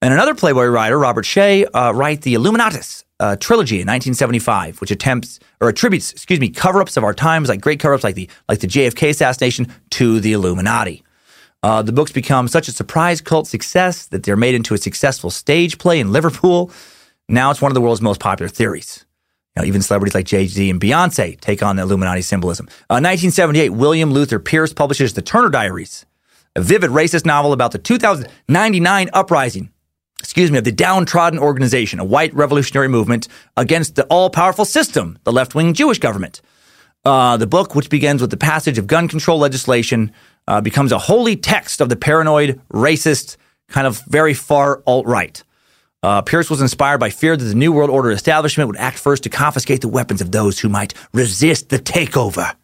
and another Playboy writer, Robert Shea, uh, write the Illuminatus uh, trilogy in 1975, which attempts or attributes, excuse me, cover-ups of our times, like great cover-ups like the like the JFK assassination, to the Illuminati. Uh, the books become such a surprise cult success that they're made into a successful stage play in Liverpool. Now it's one of the world's most popular theories. Know, even celebrities like Jay Z and Beyonce take on the Illuminati symbolism. Uh, 1978, William Luther Pierce publishes The Turner Diaries, a vivid racist novel about the 2099 uprising, excuse me, of the downtrodden organization, a white revolutionary movement against the all powerful system, the left wing Jewish government. Uh, the book, which begins with the passage of gun control legislation, uh, becomes a holy text of the paranoid, racist, kind of very far alt right. Uh, Pierce was inspired by fear that the New World Order establishment would act first to confiscate the weapons of those who might resist the takeover.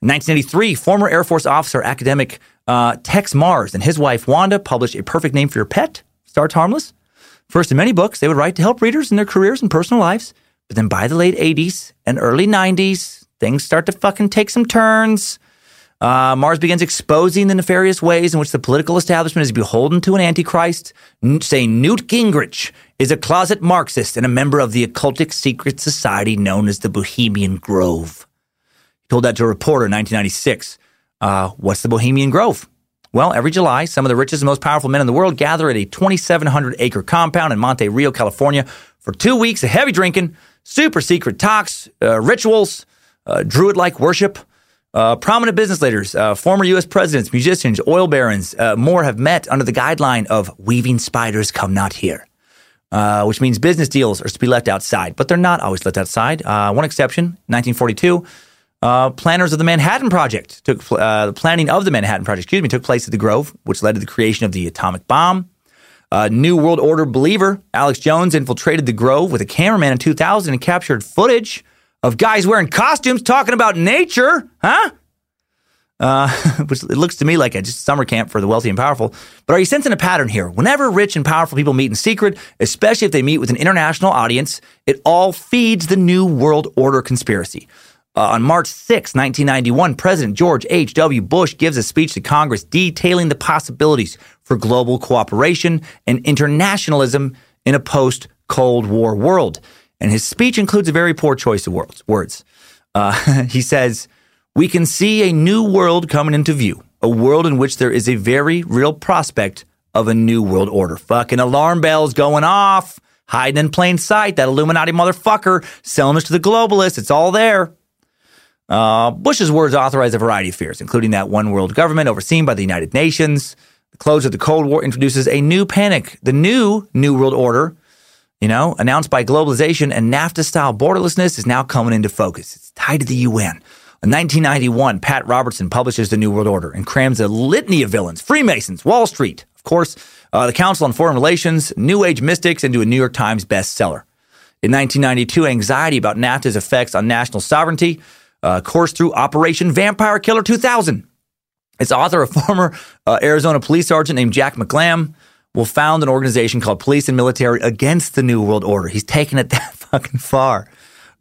In 1983, former Air Force officer academic uh, Texe Marrs and his wife Wanda published A Perfect Name for Your Pet, Starts Harmless. First in many books, they would write to help readers in their careers and personal lives. But then by the late 80s and early 90s, things start to fucking take some turns. Uh, Marrs begins exposing the nefarious ways in which the political establishment is beholden to an antichrist, saying Newt Gingrich is a closet Marxist and a member of the occultic secret society known as the Bohemian Grove. He told that to a reporter in 1996. Uh, what's the Bohemian Grove? Well, every July, some of the richest and most powerful men in the world gather at a 2,700 acre compound in Monte Rio, California, for two weeks of heavy drinking, super secret talks, uh, rituals, uh, druid like worship. Uh, prominent business leaders, uh, former U.S. presidents, musicians, oil barons, uh, more have met under the guideline of weaving spiders come not here, uh, which means business deals are to be left outside, but they're not always left outside. Uh, one exception, 1942, uh, planners of the Manhattan Project took the planning of the Manhattan Project, excuse me, took place at the Grove, which led to the creation of the atomic bomb. New World Order believer Alex Jones infiltrated the Grove with a cameraman in 2000 and captured footage of guys wearing costumes talking about nature, huh? Uh, (laughs) which it looks to me like a just summer camp for the wealthy and powerful. But are you sensing a pattern here? Whenever rich and powerful people meet in secret, especially if they meet with an international audience, it all feeds the New World Order conspiracy. Uh, on March 6, 1991, President George H.W. Bush gives a speech to Congress detailing the possibilities for global cooperation and internationalism in a post Cold War world. And his speech includes a very poor choice of words. words. Uh, (laughs) he says, We can see a new world coming into view, a world in which there is a very real prospect of a new world order. Fucking alarm bells going off, hiding in plain sight. That Illuminati motherfucker selling us to the globalists. It's all there. Uh, Bush's words authorize a variety of fears, including that one world government overseen by the United Nations. The close of the Cold War introduces a new panic. The new New World Order, you know, announced by globalization and NAFTA style borderlessness, is now coming into focus. It's tied to the UN. In 1991, Pat Robertson publishes The New World Order and crams a litany of villains, Freemasons, Wall Street, of course, uh, the Council on Foreign Relations, New Age mystics into a New York Times bestseller. In 1992, anxiety about NAFTA's effects on national sovereignty uh, coursed through Operation Vampire Killer 2000. Its author, a former uh, Arizona police sergeant named Jack McLamb, will found an organization called Police and Military Against the New World Order. He's taken it (laughs) that fucking far.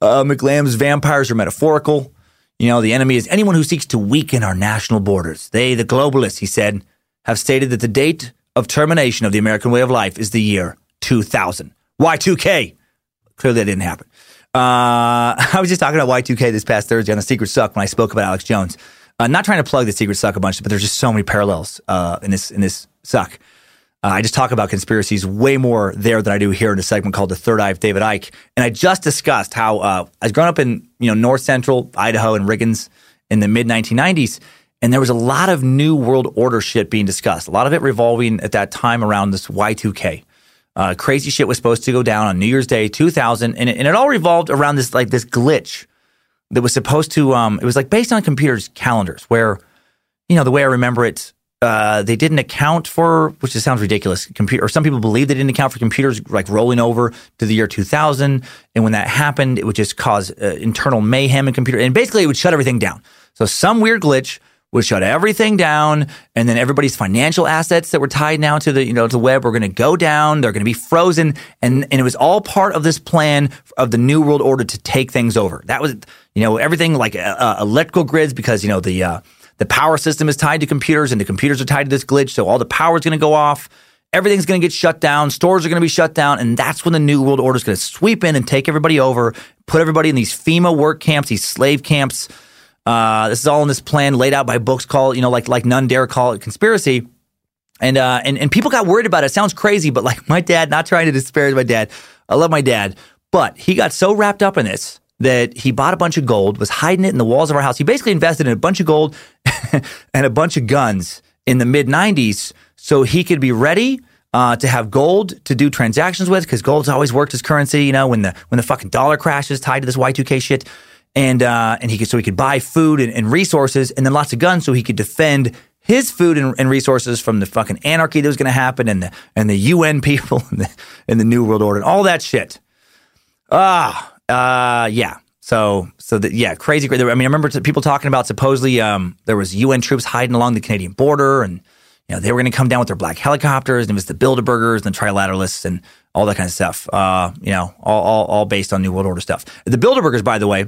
Uh, McLamb's vampires are metaphorical. You know, the enemy is anyone who seeks to weaken our national borders. They, the globalists, he said, have stated that the date of termination of the American way of life is the year 2000. Y2K. Clearly, that didn't happen. Uh, (laughs) I was just talking about Y2K this past Thursday on the Secret Suck when I spoke about Alex Jones. Uh, not trying to plug the Secret Suck a bunch, but there's just so many parallels uh, in this in this suck. Uh, I just talk about conspiracies way more there than I do here in a segment called "The Third Eye of David Icke." And I just discussed how uh, I was growing up in you know North Central Idaho and Riggins in the mid 1990s, and there was a lot of New World Order shit being discussed. A lot of it revolving at that time around this Y2K. Uh, crazy shit was supposed to go down on New Year's Day 2000, and it, and it all revolved around this like this glitch that was supposed to. Um, it was like based on computers' calendars, where you know the way I remember it, uh, they didn't account for, which just sounds ridiculous. Computer, or some people believe they didn't account for computers like rolling over to the year 2000, and when that happened, it would just cause uh, internal mayhem in computer, and basically it would shut everything down. So some weird glitch would shut everything down, and then everybody's financial assets that were tied now to the you know to the web were going to go down. They're going to be frozen, and and it was all part of this plan of the new world order to take things over. That was you know everything like uh, uh, electrical grids because you know the uh, the power system is tied to computers, and the computers are tied to this glitch, so all the power is going to go off. Everything's going to get shut down. Stores are going to be shut down. And that's when the New World Order is going to sweep in and take everybody over, put everybody in these FEMA work camps, these slave camps, uh, this is all in this plan laid out by books called, you know, like like none dare call it conspiracy. And uh, and and people got worried about it. it. Sounds crazy, but like (laughs) my dad, not trying to disparage my dad. I love my dad, but he got so wrapped up in this that he bought a bunch of gold, was hiding it in the walls of our house. He basically invested in a bunch of gold (laughs) and a bunch of guns in the mid '90s so he could be ready uh, to have gold to do transactions with because gold's always worked as currency. You know, when the when the fucking dollar crashes tied to this Y2K shit and uh, and he could so he could buy food and, and, resources, and then lots of guns so he could defend his food and, and resources from the fucking anarchy that was going to happen, and the and the UN (laughs) people and the, and the New World Order and all that shit. Ah, uh, yeah. So so that yeah, crazy. I mean, I remember people talking about supposedly um, there was UN troops hiding along the Canadian border, and you know they were going to come down with their black helicopters, and it was the Bilderbergers and the Trilateralists and all that kind of stuff. Uh, you know, all, all all based on New World Order stuff. The Bilderbergers, by the way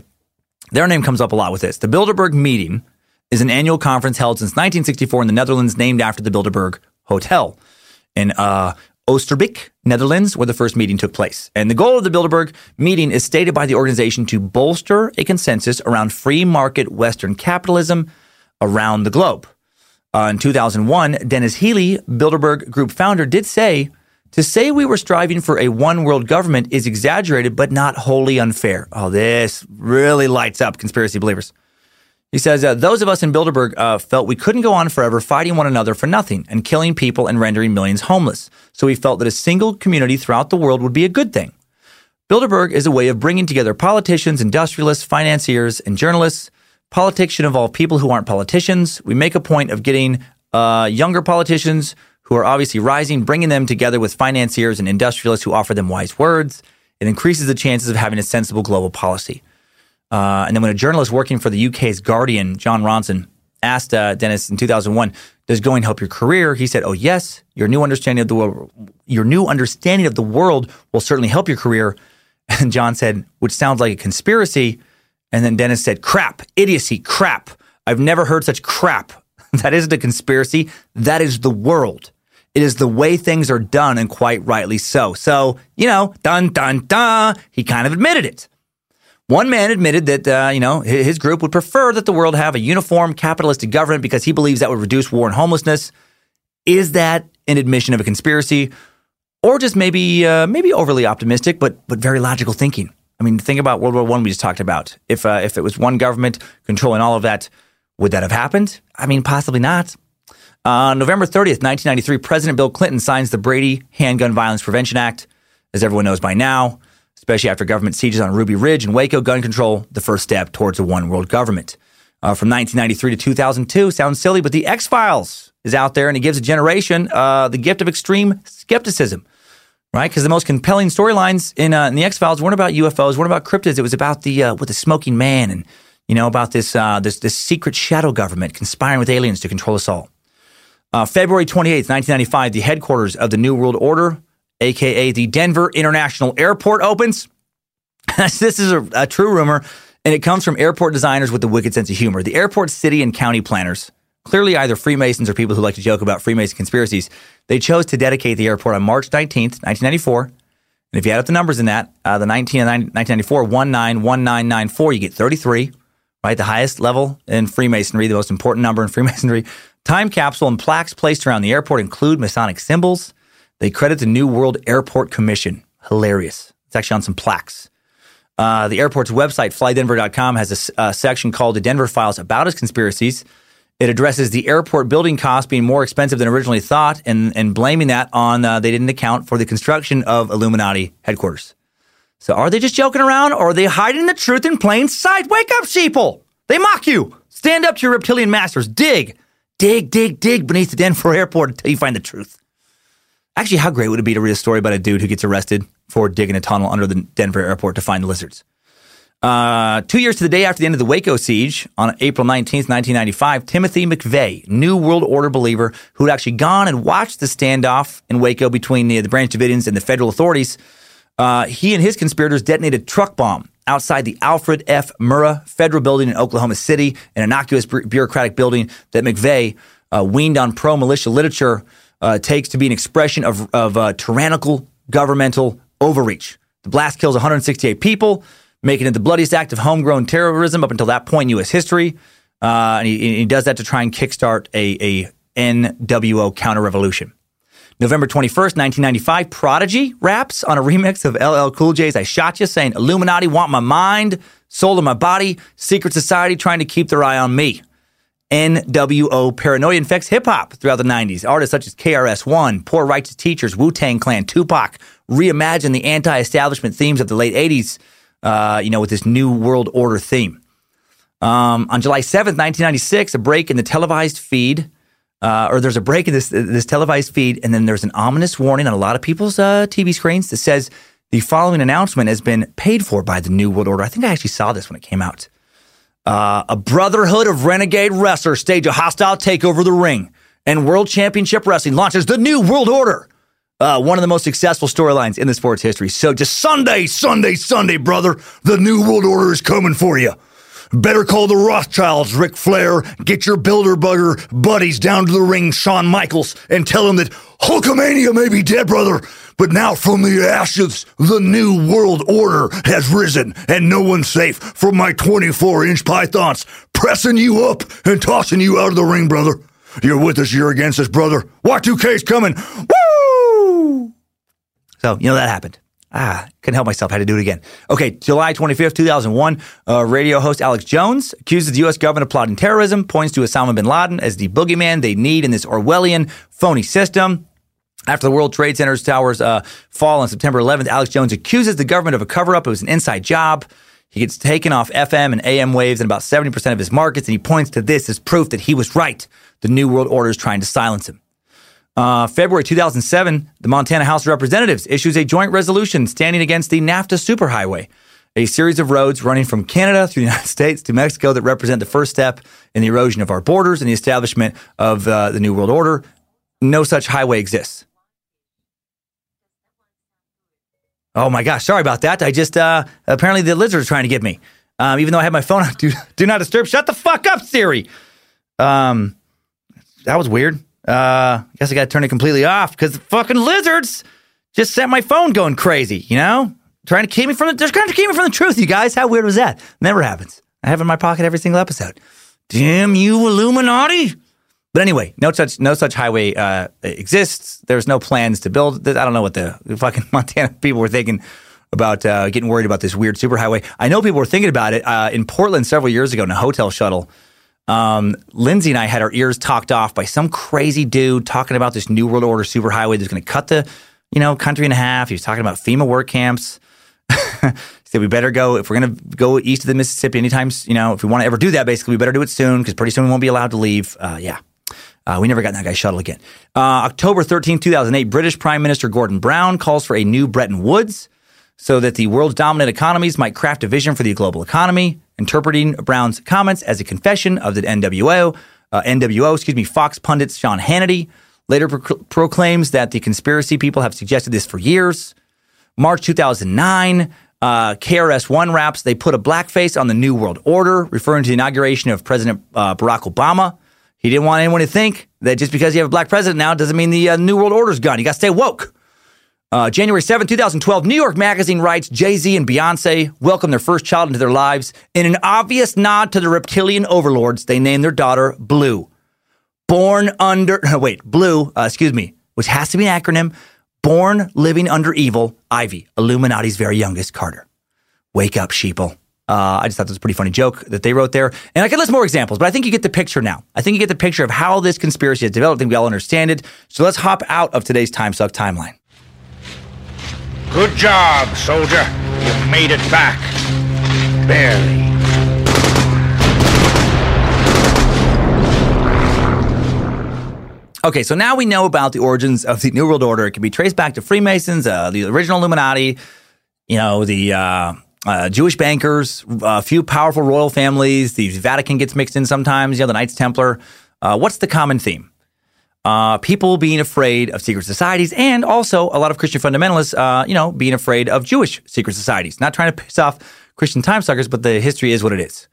their name comes up a lot with this. The Bilderberg meeting is an annual conference held since 1964 in the Netherlands, named after the Bilderberg Hotel in uh, Oosterbeek, Netherlands, where the first meeting took place. And the goal of the Bilderberg meeting is stated by the organization to bolster a consensus around free market Western capitalism around the globe. Uh, in 2001, Denis Healey, Bilderberg Group founder, did say to say we were striving for a one world government is exaggerated, but not wholly unfair. Oh, this really lights up conspiracy believers. He says, uh, those of us in Bilderberg uh, felt we couldn't go on forever fighting one another for nothing and killing people and rendering millions homeless. So we felt that a single community throughout the world would be a good thing. Bilderberg is a way of bringing together politicians, industrialists, financiers, and journalists. Politics should involve people who aren't politicians. We make a point of getting uh, younger politicians who are obviously rising, bringing them together with financiers and industrialists who offer them wise words. It increases the chances of having a sensible global policy. Uh, and then when a journalist working for the UK's Guardian, Jon Ronson, asked uh, Denis in 2001, "Does going help your career?" He said, "Oh yes, your new understanding of the world, your new understanding of the world will certainly help your career." (laughs) And John said, "Which sounds like a conspiracy." And then Denis said, "Crap, idiocy, crap. I've never heard such crap. (laughs) that isn't a conspiracy. That is the world." It is the way things are done, and quite rightly so. So, you know, dun dun dun, he kind of admitted it. One man admitted that, uh, you know, his group would prefer that the world have a uniform capitalistic government because he believes that would reduce war and homelessness. Is that an admission of a conspiracy, or just maybe, uh, maybe overly optimistic, but but very logical thinking? I mean, think about World War One we just talked about. If uh, if it was one government controlling all of that, would that have happened? I mean, possibly not. Uh, November 30th, 1993, President Bill Clinton signs the Brady Handgun Violence Prevention Act. As everyone knows by now, especially after government sieges on Ruby Ridge and Waco, gun control, the first step towards a one world government. Uh, from 1993 to 2002, sounds silly, but the X Files is out there and it gives a generation uh, the gift of extreme skepticism, right? Because the most compelling storylines in, uh, in the X Files weren't about UFOs, weren't about cryptids. It was about the uh, with the smoking man and you know about this uh, this this secret shadow government conspiring with aliens to control us all. Uh, February 28th, 1995, the headquarters of the New World Order, aka the Denver International Airport, opens. (laughs) this is a, a true rumor, and it comes from airport designers with a wicked sense of humor. The airport city and county planners, clearly either Freemasons or people who like to joke about Freemason conspiracies, they chose to dedicate the airport on March 19th, 1994. And if you add up the numbers in that, uh, the 19 and 1994, 191994, you get 33, right? The highest level in Freemasonry, the most important number in Freemasonry. Time capsule and plaques placed around the airport include Masonic symbols. They credit the New World Airport Commission. Hilarious. It's actually on some plaques. Uh, the airport's website, flydenver.com, has a, a section called the Denver Files about its conspiracies. It addresses the airport building costs being more expensive than originally thought and, and blaming that on uh, they didn't account for the construction of Illuminati headquarters. So are they just joking around or are they hiding the truth in plain sight? Wake up, sheeple! They mock you. Stand up to your reptilian masters. Dig. Dig, dig, dig beneath the Denver (laughs) airport until you find the truth. Actually, how great would it be to read a story about a dude who gets arrested for digging a tunnel under the Denver airport to find lizards? Uh, two years to the day after the end of the Waco siege, on April 19th, 1995, Timothy McVeigh, New World Order believer who had actually gone and watched the standoff in Waco between the, the Branch Davidians and the federal authorities, uh, he and his conspirators detonated a truck bomb outside the Alfred F. Murrah Federal Building in Oklahoma City, an innocuous bureaucratic building that McVeigh, uh, weaned on pro militia literature, uh, takes to be an expression of, of uh, tyrannical governmental overreach. The blast kills 168 people making it the bloodiest act of homegrown terrorism up until that point in U.S. history. Uh, and he, he, does that to try and kickstart a, a NWO counter revolution. November 21st, 1995, Prodigy raps on a remix of LL Cool J's I Shot You, saying, Illuminati want my mind, soul of my body, secret society trying to keep their eye on me. NWO paranoia infects hip hop throughout the 90s. Artists such as KRS One, Poor Righteous Teachers, Wu Tang Clan, Tupac reimagined the anti establishment themes of the late 80s uh, you know, with this new world order theme. Um, on July 7th, 1996, a break in the televised feed, uh, or there's a break in this, this televised feed, and then there's an ominous warning on a lot of people's uh, TV screens that says the following announcement has been paid for by the New World Order. I think I actually saw this when it came out. Uh, a brotherhood of renegade wrestlers stage a hostile takeover of the ring, and World Championship Wrestling launches the New World Order. Uh, one of the most successful storylines in the sports history. So just Sunday, Sunday, Sunday, brother. The New World Order is coming for you. Better call the Rothschilds, Ric Flair. Get your Bilderberger buddies down to the ring, Shawn Michaels, and tell them that Hulkamania may be dead, brother, but now from the ashes, the New World Order has risen, and no one's safe from my 24 inch pythons pressing you up and tossing you out of the ring, brother. You're with us, you're against us, brother. Y2K's coming. Woo! So, you know, that happened. Ah, couldn't help myself. Had to do it again. Okay, July 25th, 2001, uh, radio host Alex Jones accuses the U.S. government of plotting terrorism, points to Osama bin Laden as the boogeyman they need in this Orwellian, phony system. After the World Trade Center's towers uh, fall on September 11th, Alex Jones accuses the government of a cover up. It was an inside job. He gets taken off FM and AM waves in about 70% of his markets, and he points to this as proof that he was right. The New World Order is trying to silence him. Uh, February 2007, the Montana House of Representatives issues a joint resolution standing against the NAFTA superhighway, a series of roads running from Canada through the (laughs) United States to Mexico that represent the first step in the erosion of our borders and the establishment of uh, the New World Order. No such highway exists. Oh my gosh, sorry about that. I just, uh, apparently the lizard is trying to get me. Um, even though I have my phone on, (laughs) do, do not disturb. Shut the fuck up, Siri. Um, that was weird. Uh, I guess I got to turn it completely off because the fucking lizards just set my phone going crazy, you know? Trying to keep me from the, they're trying to keep me from the truth, you guys. How weird was that? Never happens. I have it in my pocket every single episode. Damn you, Illuminati. But anyway, no such no such highway uh, exists. There's no plans to build. I don't know what the fucking (laughs) Montana people were thinking about uh, getting worried about this weird superhighway. I know people were thinking about it uh, in Portland several years ago in a hotel shuttle. Um, Lindsay and I had our ears talked off by some crazy dude talking about this New World Order superhighway that's going to cut the, you know, country in half. He was talking about FEMA work camps. (laughs) he said we better go if we're going to go east of the Mississippi anytime. You know, if we want to ever do that, basically, we better do it soon because pretty soon we won't be allowed to leave. Uh, yeah. Uh, we never got that guy's shuttle again. Uh, October 13, 2008, British Prime Minister Gordon Brown calls for a new Bretton Woods so that the world's dominant economies might craft a vision for the global economy, interpreting Brown's comments as a confession of the NWO, uh, NWO, excuse me, Fox pundit Sean Hannity later pro- proclaims that the conspiracy people have suggested this for years. March 2009, uh, KRS One raps, they put a blackface on the New World Order, referring to the inauguration of President uh, Barack Obama. He didn't want anyone to think that just because you have a black president now doesn't mean the uh, New World Order's gone. You got to stay woke. Uh, January 7, 2012, New York Magazine writes Jay Z and Beyonce welcome their first child into their lives. In an obvious nod to the reptilian overlords, they name their daughter Blue. Born under, (laughs) wait, Blue, uh, excuse me, which has to be an acronym. Born living under evil, Ivy, Illuminati's very youngest Carter. Wake up, sheeple. Uh, I just thought that was a pretty funny joke that they wrote there. And I could list more examples, but I think you get the picture now. I think you get the picture of how this conspiracy has developed. I think we all understand it. So let's hop out of today's Time Suck timeline. Good job, soldier. You made it back. Barely. Okay, so now we know about the origins of the New World Order. It can be traced back to Freemasons, uh, the original Illuminati, you know, the uh, uh, Jewish bankers, a few powerful royal families. The Vatican gets mixed in sometimes, you know, the Knights Templar. Uh, what's the common theme? Uh, people being afraid of secret societies, and also a lot of Christian fundamentalists, uh, you know, being afraid of Jewish secret societies. Not trying to piss off Christian time suckers, but the history is what it is.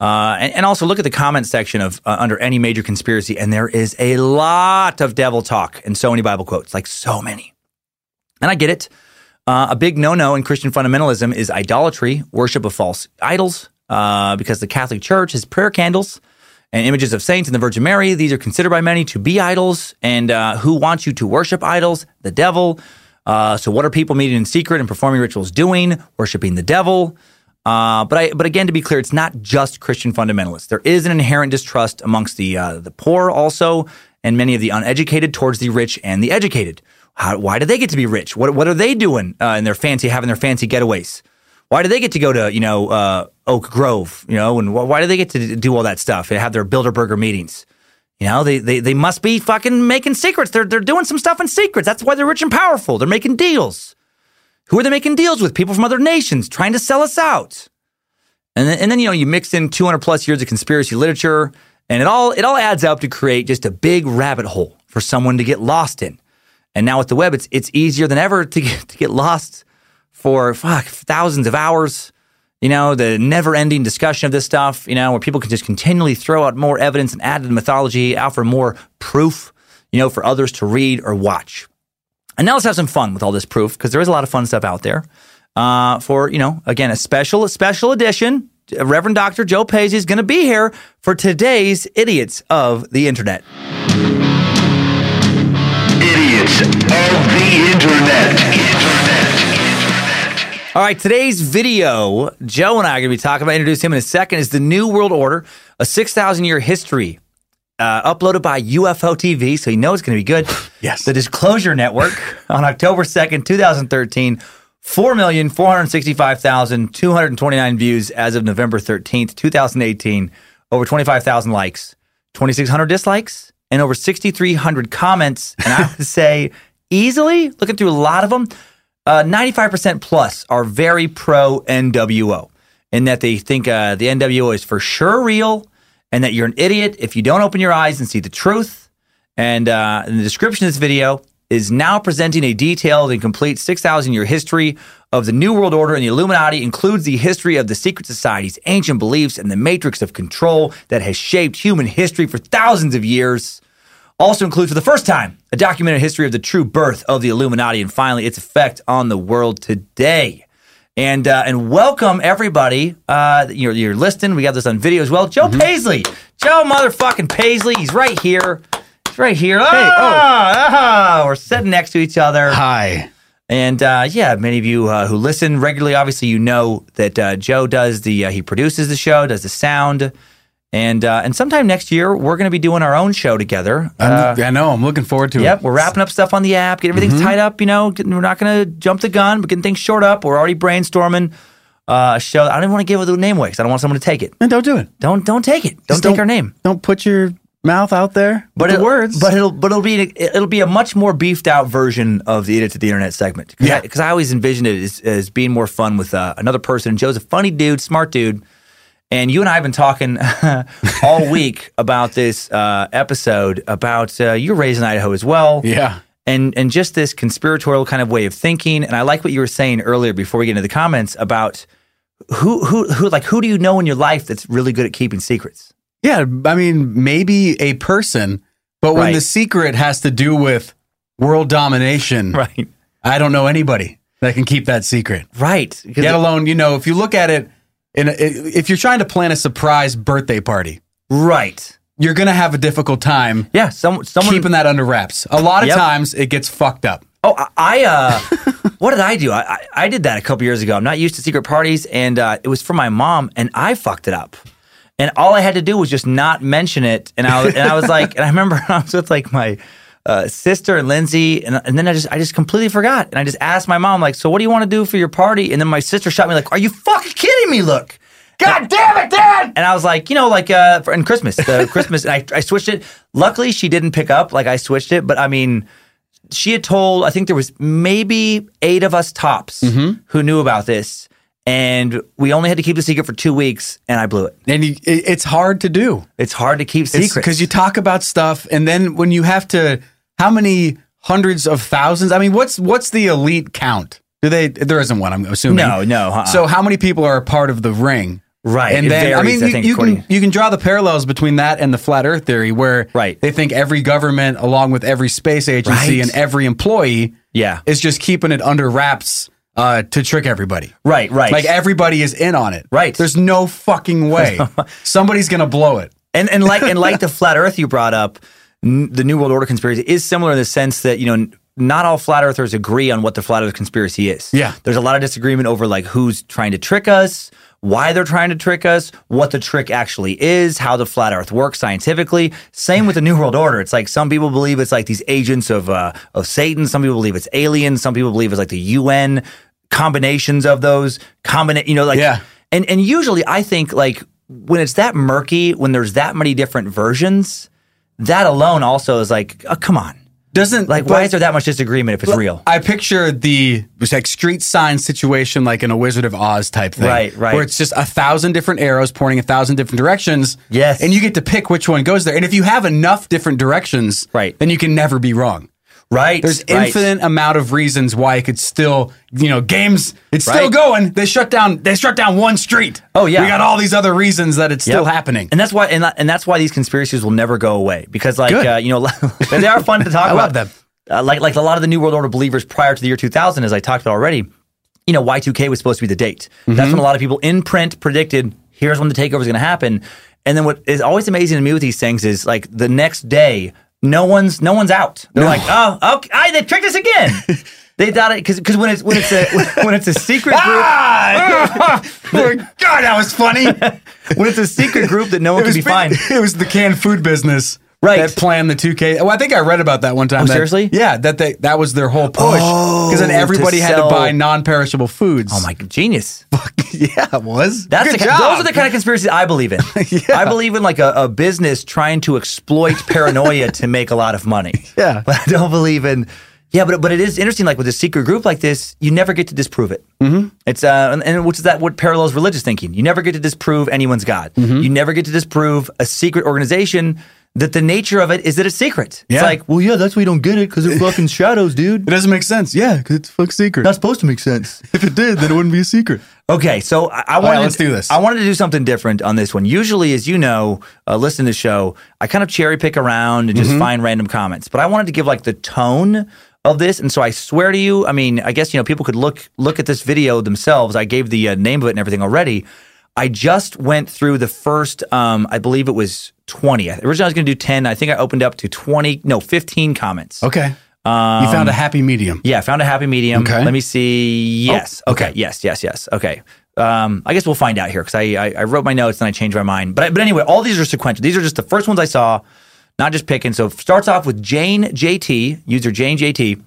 Uh, and, and, also look at the comment section of uh, under any major conspiracy, and there is a lot of devil talk and so many Bible quotes, like so many. And I get it. Uh, a big no-no in Christian fundamentalism is idolatry, worship of false idols, uh, because the Catholic Church has prayer candles and images of saints and the Virgin Mary. These are considered by many to be idols. And uh, who wants you to worship idols? The devil. Uh, so what are people meeting in secret and performing rituals doing? Worshiping the devil. Uh, but I, but again, to be clear, it's not just Christian fundamentalists. There is an inherent distrust amongst the uh, the poor also, and many of the uneducated towards the rich and the educated. How, why do they get to be rich? What what are they doing uh, in their fancy having their fancy getaways? Why do they get to go to you know uh, Oak Grove? You know, and wh- why do they get to do all that stuff and have their Bilderberger meetings? You know, they, they they must be fucking making secrets. They're they're doing some stuff in secrets. That's why they're rich and powerful. They're making deals. Who are they making deals with? People from other nations trying to sell us out. And then, and then you know you mix in 200 plus years of conspiracy literature, and it all it all adds up to create just a big rabbit hole for someone to get lost in. And now with the web, it's it's easier than ever to get, (laughs) to get lost for fuck thousands of hours. You know the never-ending discussion of this stuff. You know where people can just continually throw out more evidence and add to the mythology, offer more proof. You know for others to read or watch. And now let's have some fun with all this proof because there is a lot of fun stuff out there. Uh, for you know, again, a special special edition. Reverend Dr. Joe Paisley is going to be here for today's idiots of the internet. Idiots of the internet. Internet. Internet. All right, today's video, Joe and I are going to be talking about. Introduce him in a second. Is the New World Order, a six thousand year history uh, uploaded by UFO TV, so you know it's going to be good. (sighs) Yes. The Disclosure Network on October 2nd, 2013. 4,465,229 views as of November 13th, 2018. Over 25,000 likes, 2,600 dislikes, and over 6,300 comments. And I would (laughs) say easily, looking through a lot of them, uh, 95% plus are very pro NWO in that they think uh, the NWO is for sure real and that you're an idiot if you don't open your eyes and see the truth. And uh, in the description of this video is now presenting a detailed and complete 6,000 year history of the New World Order and the Illuminati, includes the history of the secret societies, ancient beliefs, and the matrix of control that has shaped human history for thousands of years. Also includes for the first time a documented history of the true birth of the Illuminati and finally its effect on the world today. And uh, and welcome everybody. Uh, you're you're listening. We got this on video as well. Joe Paisley, Joe motherfucking Paisley. He's right here. He's right here. Ah, ah, we're sitting next to each other. Hi. And uh, yeah, many of you uh, who listen regularly, obviously, you know that uh, Joe does the uh, he produces the show, does the sound, and uh, and sometime next year we're going to be doing our own show together. Uh, I'm, know. I'm looking forward to Yep, it. Yep, we're wrapping up stuff on the app, getting everything's tied up. You know, getting, we're not going to jump the gun, but getting things short up. We're already brainstorming uh, a show. I don't even want to give the name away because I don't want someone to take it. And don't do it. Don't don't take it. Don't Just take our name. Don't put your mouth out there. But it- words. But it'll but it'll be it'll be a much more beefed out version of the Idiot to the Internet segment. Cause Yeah. Because I always envisioned it as, as being more fun with uh, another person. Joe's a funny dude, smart dude, and you and I have been talking (laughs) all (laughs) week about this uh, episode about uh, you're raised in Idaho as well. yeah. and and just this conspiratorial kind of way of thinking. And I like what you were saying earlier before we get into the comments about who who who like who do you know in your life that's really good at keeping secrets? Yeah. I mean, maybe a person, but when Right. the secret has to do with world domination, Right. I don't know anybody that can keep that secret. right? Let alone, you know, if you look at it, in a, if you're trying to plan a surprise birthday party, right. you're going to have a difficult time Yeah. Some someone keeping that under wraps. A lot of Yep. times it gets fucked up. Oh, I, I uh, (laughs) what did I do? I, I I did that a couple years ago. I'm not used to secret parties, and uh, it was for my mom, and I fucked it up. And all I had to do was just not mention it, and I was, and I was (laughs) like, and I remember (laughs) I was with like my uh, sister and Lindsay, and, and then I just I just completely forgot, and I just asked my mom like, so what do you want to do for your party? And then my sister shot me like, are you fucking kidding me? Look. God damn it, Dad! And I was like, you know, like uh, for in Christmas, the (laughs) Christmas, and I, I switched it. Luckily, she didn't pick up. Like I switched it, but I mean, she had told I think there was maybe eight of us tops Mm-hmm. who knew about this, and we only had to keep the secret for two weeks, and I blew it. And you, it, it's hard to do. It's hard to keep secrets because you talk about stuff, and then when you have to, how many hundreds of thousands? I mean, what's what's the elite count? Do they? There isn't one. I'm assuming. No, no, uh-uh. So how many people are a part of the ring? Right, And it then I varies, mean, I you, think, you can you can draw the parallels between that and the flat Earth theory, where Right. they think every government, along with every space agency Right. and every employee, Yeah. is just keeping it under wraps uh, to trick everybody. right, right, Like everybody is in on it. Right. There's no fucking way (laughs) somebody's gonna blow it. and and like and like the (laughs) flat Earth you brought up, n- the New World Order conspiracy is similar in the sense that you know. n- Not all flat earthers agree on what the flat earth conspiracy is. Yeah. There's a lot of disagreement over like who's trying to trick us, why they're trying to trick us, what the trick actually is, how the flat earth works scientifically. Same with the New World Order. It's like some people believe it's like these agents of uh, of Satan, some people believe it's aliens, some people believe it's like the UN combinations of those combina you know like Yeah. and and usually I think like when it's that murky, when there's that many different versions, that alone also is like, oh, come on. Doesn't Like, but- why is there that much disagreement if it's real? I picture the it was like street sign situation, like in a Wizard of Oz type thing, Right, right. Where it's just a thousand different arrows pointing a thousand different directions. Yes. and you get to pick which one goes there. And if you have enough different directions, Right. then you can never be wrong. Right. There's right. infinite amount of reasons why it could still, you know, games. It's still going. They shut down. They shut down one street. Oh, yeah. we got all these other reasons that it's still happening. And that's why, and, and that's why these conspiracies will never go away because, like, uh, you know, (laughs) they are fun to talk I about. love them. Uh, like, like a lot of the New World Order believers prior to the year 2000, as I talked about already. You know, Y2K was supposed to be the date. Mm-hmm. That's when a lot of people in print predicted here's when the takeover is going to happen. And then what is always amazing to me with these things is like the next day, no one's no one's out. They're like, oh, okay, I, they tricked us again. (laughs) they thought it because because when it's when it's a (laughs) when it's a secret group. (laughs) Ah! God, that was funny. when it's a secret group that no one It can be fined. it was the canned food business. Right. That planned the 2K. Well, I think I read about that one time. Oh, that- seriously? Yeah, that they that was their whole push. Oh, Because then to everybody had to buy non-perishable foods. Oh my genius! (laughs) yeah, it was. That's Good ki- job. those are the kind of conspiracies I believe in. (laughs) I believe in like a, a business trying to exploit (laughs) paranoia to make a lot of money. Yeah. but I don't believe in. Yeah, but but it is interesting. Like with a secret group like this, you never get to disprove it. Mm-hmm. It's uh, and, and which is that what parallels religious thinking. You never get to disprove anyone's god. Mm-hmm. You never get to disprove a secret organization that the nature of it is that it's secret. Yeah. It's like, well, yeah, that's why you don't get it because they're (laughs) fucking shadows, dude. It doesn't make sense. Yeah, because it's fuck secret. Not supposed to make sense. (laughs) if it did, then it wouldn't be a secret. Okay, so I, I right, wanted let's do this. I wanted to do something different on this one. Usually, as you know, uh, listen to the show, I kind of cherry pick around and Mm-hmm. just find random comments. But I wanted to give like the tone of this, and so I swear to you, I mean, I guess you know people could look look at this video themselves. I gave the uh, name of it and everything already. I just went through the first, um, I believe it was twenty. Originally, I was going to do ten. I think I opened up to twenty, no, fifteen comments Okay. Um, You found a happy medium. Yeah, found a happy medium. Okay. Let me see. Yes. Oh, okay. okay. Yes. Yes. Yes. Okay. Um, I guess we'll find out here because I, I I wrote my notes and I changed my mind. But but anyway, all these are sequential. These are just the first ones I saw, not just picking. So it starts off with Jane JT, user Jane JT,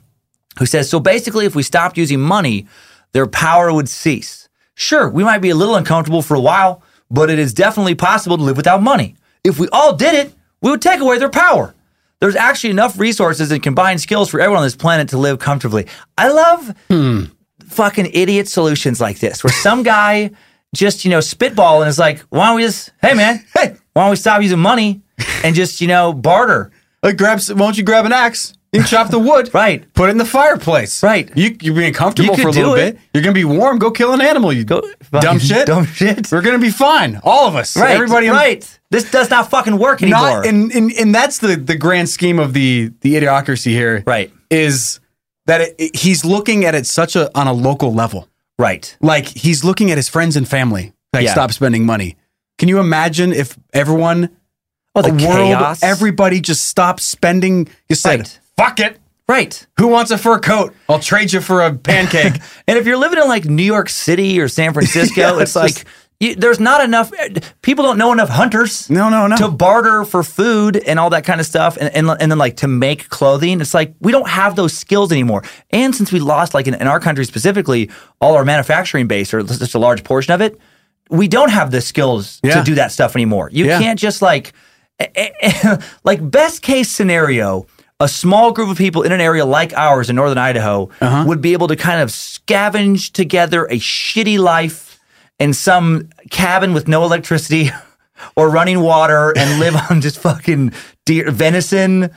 who says so basically, if we stopped using money, their power would cease. Sure, we might be a little uncomfortable for a while, but it is definitely possible to live without money. If we all did it, we would take away their power. There's actually enough resources and combined skills for everyone on this planet to live comfortably. I love hmm. fucking idiot solutions like this, where some (laughs) guy just, you know, spitball and is like, why don't we just, hey man, hey, why don't we stop using money and just, you know, barter? Like, grab. Why don't you grab an axe? You can chop the wood. Right. Put it in the fireplace. Right. You, you're being comfortable You for a do little it. bit. You're gonna be warm. Go kill an animal. You Go- dumb shit. dumb shit. We're gonna be fine. All of us. Right. Everybody. right. This does not fucking work anymore. Not, and, and and that's the the grand scheme of the the idiocracy here. Right. Is that it, it- he's looking at it such a on a local level. right. Like he's looking at his friends and family. Like Yeah. stop spending money. Can you imagine if everyone, Oh, the a world, chaos. everybody just stopped spending? You said, Right. "Fuck it." Right. Who wants a fur coat? I'll trade you for a (laughs) pancake. And if you're living in like New York City or San Francisco, (laughs) Yeah, it's it's like just- you, there's not enough. People don't know enough hunters. No, no, no. To barter for food and all that kind of stuff, and, and and then like to make clothing. It's like we don't have those skills anymore. And since we lost, like in, in our country specifically, all our manufacturing base or just a large portion of it, we don't have the skills Yeah. to do that stuff anymore. You Yeah. can't just like (laughs) like best case scenario a small group of people in an area like ours in northern idaho Uh-huh. would be able to kind of scavenge together a shitty life in some cabin with no electricity (laughs) or running water and (laughs) live on just fucking deer venison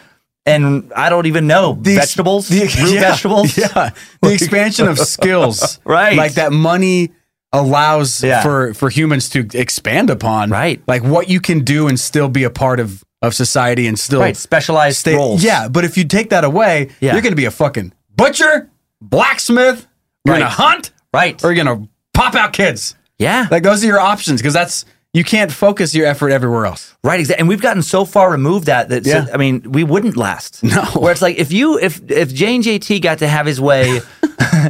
and i don't even know The vegetables the- root yeah, vegetables Yeah. The (laughs) expansion of skills. Right. Like that money allows Yeah. for for humans to expand upon. Right. Like what you can do and still be a part of of society and still right specialized stay. roles Yeah, but if you take that away, Yeah. you're going to be a fucking butcher, blacksmith, you're Right. going to hunt, right or you're going to pop out kids. yeah Like those are your options because that's you can't focus your effort everywhere else. Right, exactly. And we've gotten so far removed that that so- I mean, we wouldn't last. No. Where it's like if you if if Jane JT got to have his way (laughs)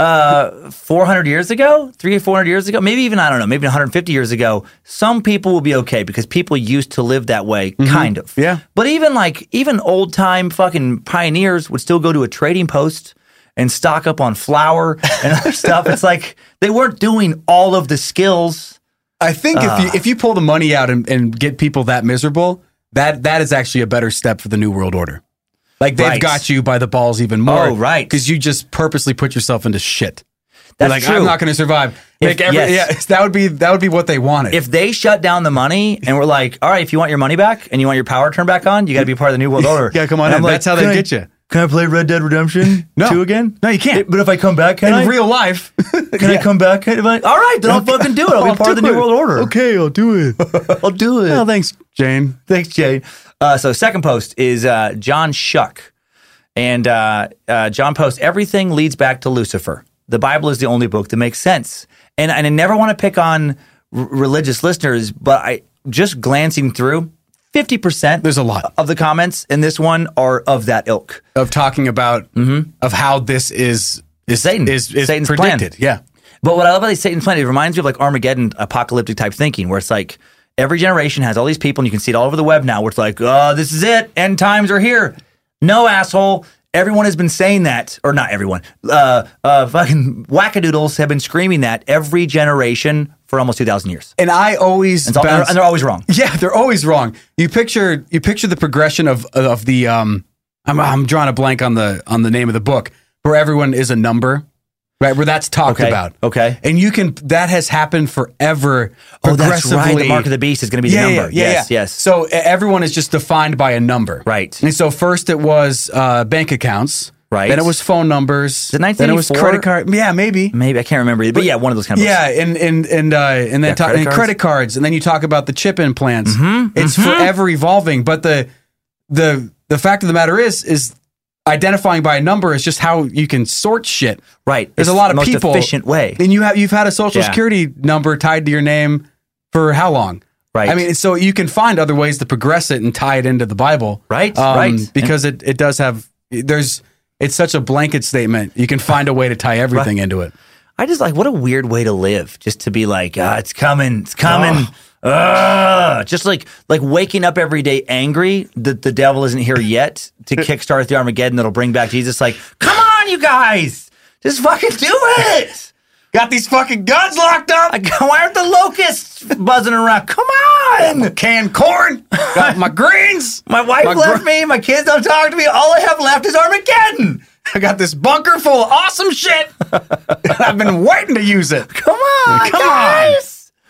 uh 400 years ago, 3 or 400 years ago, maybe even I don't know, maybe 150 years ago, some people will be okay because people used to live that way kind of. Mm-hmm. Yeah. But even like even old-time fucking pioneers would still go to a trading post and stock up on flour and other (laughs) stuff. It's like they weren't doing all of the skills. I think if Ah. you if you pull the money out and, and get people that miserable, that that is actually a better step for the new world order. Like they've Right. got you by the balls even more. Oh, right. Because you just purposely put yourself into shit. You're That's like true. I'm not going to survive. If- every, yes. yeah, (laughs) that would be that would be what they wanted. if they shut down the money and we're like, all right, if you want your money back and you want your power turned back on, you got to be part of the New World (laughs) Order. Yeah, come on And in. I'm That's how they I- get you." Can I play Red Dead Redemption (laughs) No. 2 again? No, you can't. But if I come back, can in I? real life, can I come back? I- all right, then I'll fucking do it. I'll be part of the New World Order. Okay, I'll do it. I'll do it. well, thanks, Jane. Thanks, Jane. Uh, so, second post is uh, John Shuck. And uh, uh, John posts everything leads back to Lucifer. The Bible is the only book that makes sense. And, and I never want to pick on r- religious listeners, but I just glancing through 50% There's a lot of the comments in this one are of that ilk. of talking about of how this is is Satan. is, is Satan's plan. Yeah. But what I love about Satan's planet, it reminds me of like Armageddon apocalyptic type thinking, where it's like every generation has all these people, and you can see it all over the web now, where it's like, oh, this is it, end times are here. No asshole. Everyone has been saying that, or not everyone. Uh, uh, fucking wackadoodles have been screaming that every generation for almost two thousand years, And I always and, bounce- and they're always wrong. (laughs) Yeah, they're always wrong. You picture you picture the progression of of the um I'm I'm drawing a blank on the on the name of the book where everyone is a number. Right, where that's talked Okay, about. okay. And you can that has happened forever. Oh, that's right. The mark of the beast is going to be the Yeah, number. yeah, yeah, yes, yes. So everyone is just defined by a number. Right. And so first it was uh, bank accounts. Right. Then it was phone numbers. it then it was credit card. Yeah, maybe. Maybe I can't remember, but yeah, one of those kind of. Yeah, and and and uh, and then Yeah, talk, credit and cards. credit cards, and then you talk about the chip implants. Mm-hmm, It's forever evolving, but the the the fact of the matter is is identifying by a number is just how you can sort shit. right. There's It's a lot the of most people efficient way. and you have you've had a social Yeah. security number tied to your name for how long? Right. I mean, so you can find other ways to progress it and tie it into the Bible. Right, Um, right. Because it, it does have there's It's such a blanket statement. You can find a way to tie everything into it. I just like what a weird way to live. Just to be like, ah, it's coming, it's coming. Ugh. just like like waking up every day angry that the devil isn't here yet to (laughs) kickstart the Armageddon that'll bring back Jesus. Like, come on, you guys, just fucking do it. Got these fucking guns locked up. Like, why aren't the locusts buzzing around? Come on. Canned corn. Got my (laughs) greens. My wife My left gr- me. My kids don't talk to me. All I have left is Armageddon. I got this bunker full of awesome shit. I've been waiting to use it. Come on, Come on.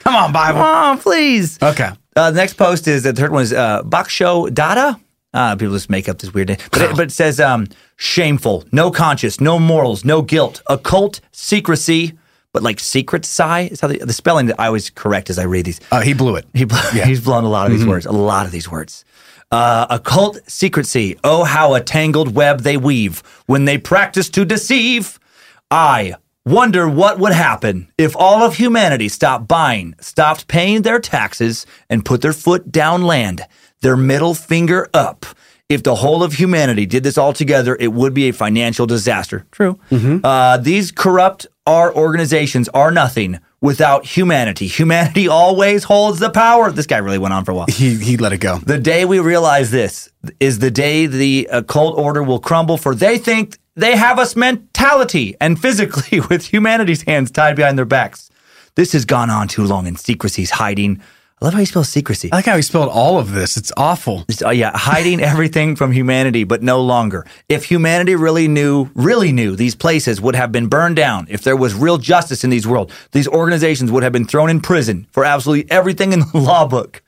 Come on, Bible. Come on, please. Okay. Uh, the next post is the third one is uh, Baksho Dada. Uh, people just make up this weird name, but it, but it says um, shameful, no conscience, no morals, no guilt, occult secrecy, but like secret sigh is how the, the spelling that I always correct as I read these. Uh, he blew it. He, blew, yeah. (laughs) He's blown a lot of these words, a lot of these words. Uh, occult secrecy. Oh, how a tangled web they weave when they practice to deceive. I wonder what would happen if all of humanity stopped buying, stopped paying their taxes, and put their foot down land, their middle finger up. If the whole of humanity did this all together, it would be a financial disaster. True. Uh, these corrupt our organizations are nothing without humanity. Humanity (laughs) always holds the power. This guy really went on for a while. He he let it go. The day we realize this is the day the occult order will crumble, for they think they have us mentality and physically (laughs) with humanity's hands tied behind their backs. This has gone on too long and secrecy's hiding. I love how he spells secrecy. I like how he spelled all of this. It's awful. Just, oh yeah, hiding (laughs) everything from humanity, but no longer. If humanity really knew, really knew, these places would have been burned down. If there was real justice in these world, these organizations would have been thrown in prison for absolutely everything in the (laughs) law book.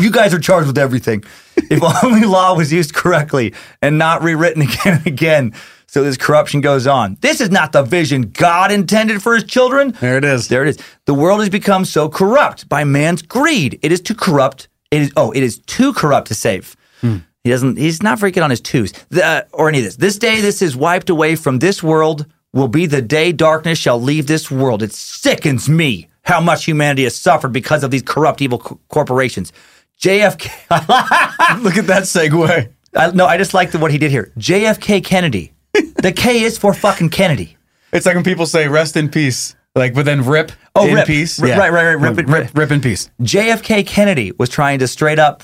You guys are charged with everything. If only law was used correctly and not rewritten again and again, so this corruption goes on. This is not the vision God intended for His children. There it is. There it is. The world has become so corrupt by man's greed. It is too corrupt. It is oh, it is too corrupt to save. He doesn't. He's not freaking on his twos The- uh, or any of this. This day, this is wiped away from this world. Will be the day darkness shall leave this world. It sickens me how much humanity has suffered because of these corrupt, evil co- corporations. JFK. (laughs) Look at that segue. I, no, I just like the, what he did here. JFK Kennedy. The K is for fucking Kennedy. It's like when people say "rest in peace," like, but then "rip Oh, in rip. peace." Ri- right, right, right, rip rip, rip. rip in peace. JFK Kennedy was trying to straight up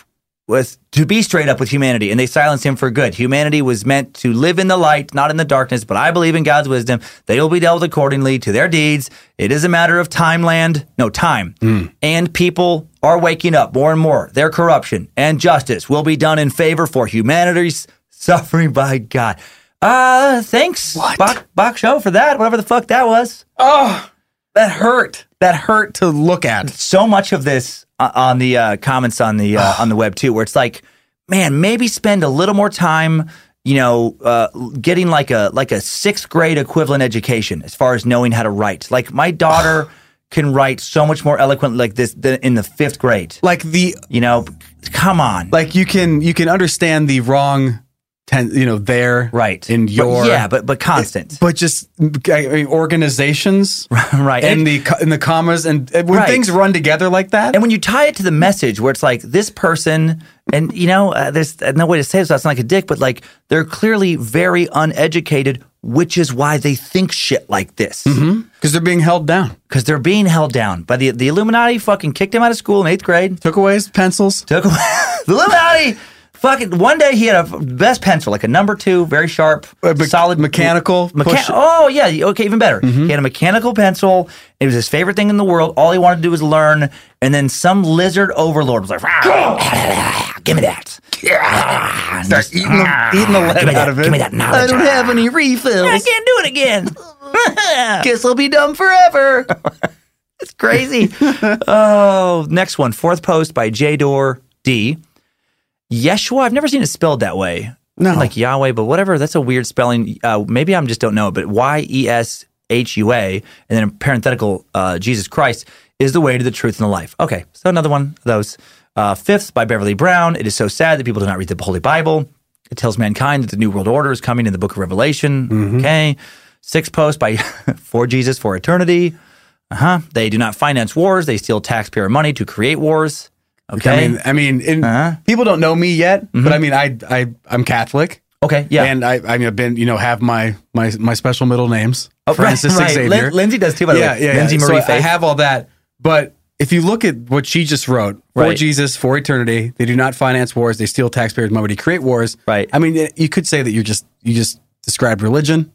with to be straight up with humanity, and they silenced him for good. Humanity was meant to live in the light, not in the darkness. But I believe in God's wisdom; they will be dealt accordingly to their deeds. It is a matter of time, land, no time, hmm. and people are waking up more and more. Their corruption and justice will be done in favor for humanity's (laughs) suffering by God. Uh, thanks, Bach, Bach Show, for that. Whatever the fuck that was. Oh, that hurt. That hurt to look at. so much of this uh, on the uh, comments on the uh, on the web too, where it's like, man, maybe spend a little more time, you know, uh, getting like a like a sixth grade equivalent education as far as knowing how to write. Like my daughter (sighs) can write so much more eloquent like this than in the fifth grade. Like the You know, come on, like you can you can understand the wrong, ten, you know, there right in But your yeah, but but constant, but just I mean, organizations (laughs) right? and the in the commas and when Right. things run together like that. And when you tie it to the message, where it's like this person, and you know, uh, there's no way to say this, so it's not like a dick, but like they're clearly very uneducated, which is why they think shit like this. because they're being held down. Because they're being held down by the the Illuminati. Fucking kicked him out of school in eighth grade. Took away his pencils. Took away (laughs) the Illuminati. Fucking one day he had a best pencil, like a number two, very sharp, Uh, me- solid mechanical Mecha- oh yeah, okay, even better. Mm-hmm. He had a mechanical pencil. It was his favorite thing in the world. All he wanted to do was learn. And then some lizard overlord was like, ah, ah, ah, "Give me that." Yeah, Start eating the, eating the lead give me out that, of it. Give me that knowledge. I don't have any refills. I can't do it again. (laughs) Guess I'll be dumb forever. (laughs) It's crazy. (laughs) oh, next one. Fourth post by Jador D. Yeshua. I've never seen it spelled that way. No. Like Yahweh, but whatever. That's a weird spelling. Uh, maybe I'm just don't know. it, But Y E S H U A, and then in parenthetical, uh, Jesus Christ is the way to the truth and the life. Okay, so another one of those. Uh, fifth by Beverly Brown. It is so sad that people do not read the Holy Bible. It tells mankind that the New World Order is coming in the book of Revelation. Okay. Sixth post by (laughs) For Jesus for Eternity. Uh huh. They do not finance wars. They steal taxpayer money to create wars. Okay. I mean, I mean, in, Uh-huh. people don't know me yet, but I mean, I, I, I'm Catholic. Okay, yeah. And I, I mean, I've been, you know, have my my my special middle names. Oh, Francis right, right. Xavier. Lin- Lindsay does too, by the yeah, way. Yeah, Lindsay yeah. Marie so I Faith. have all that, but if you look at what she just wrote, for Right. Jesus, for eternity, they do not finance wars. They steal taxpayers' money to create wars. Right. I mean, you could say that you're just you just described religion.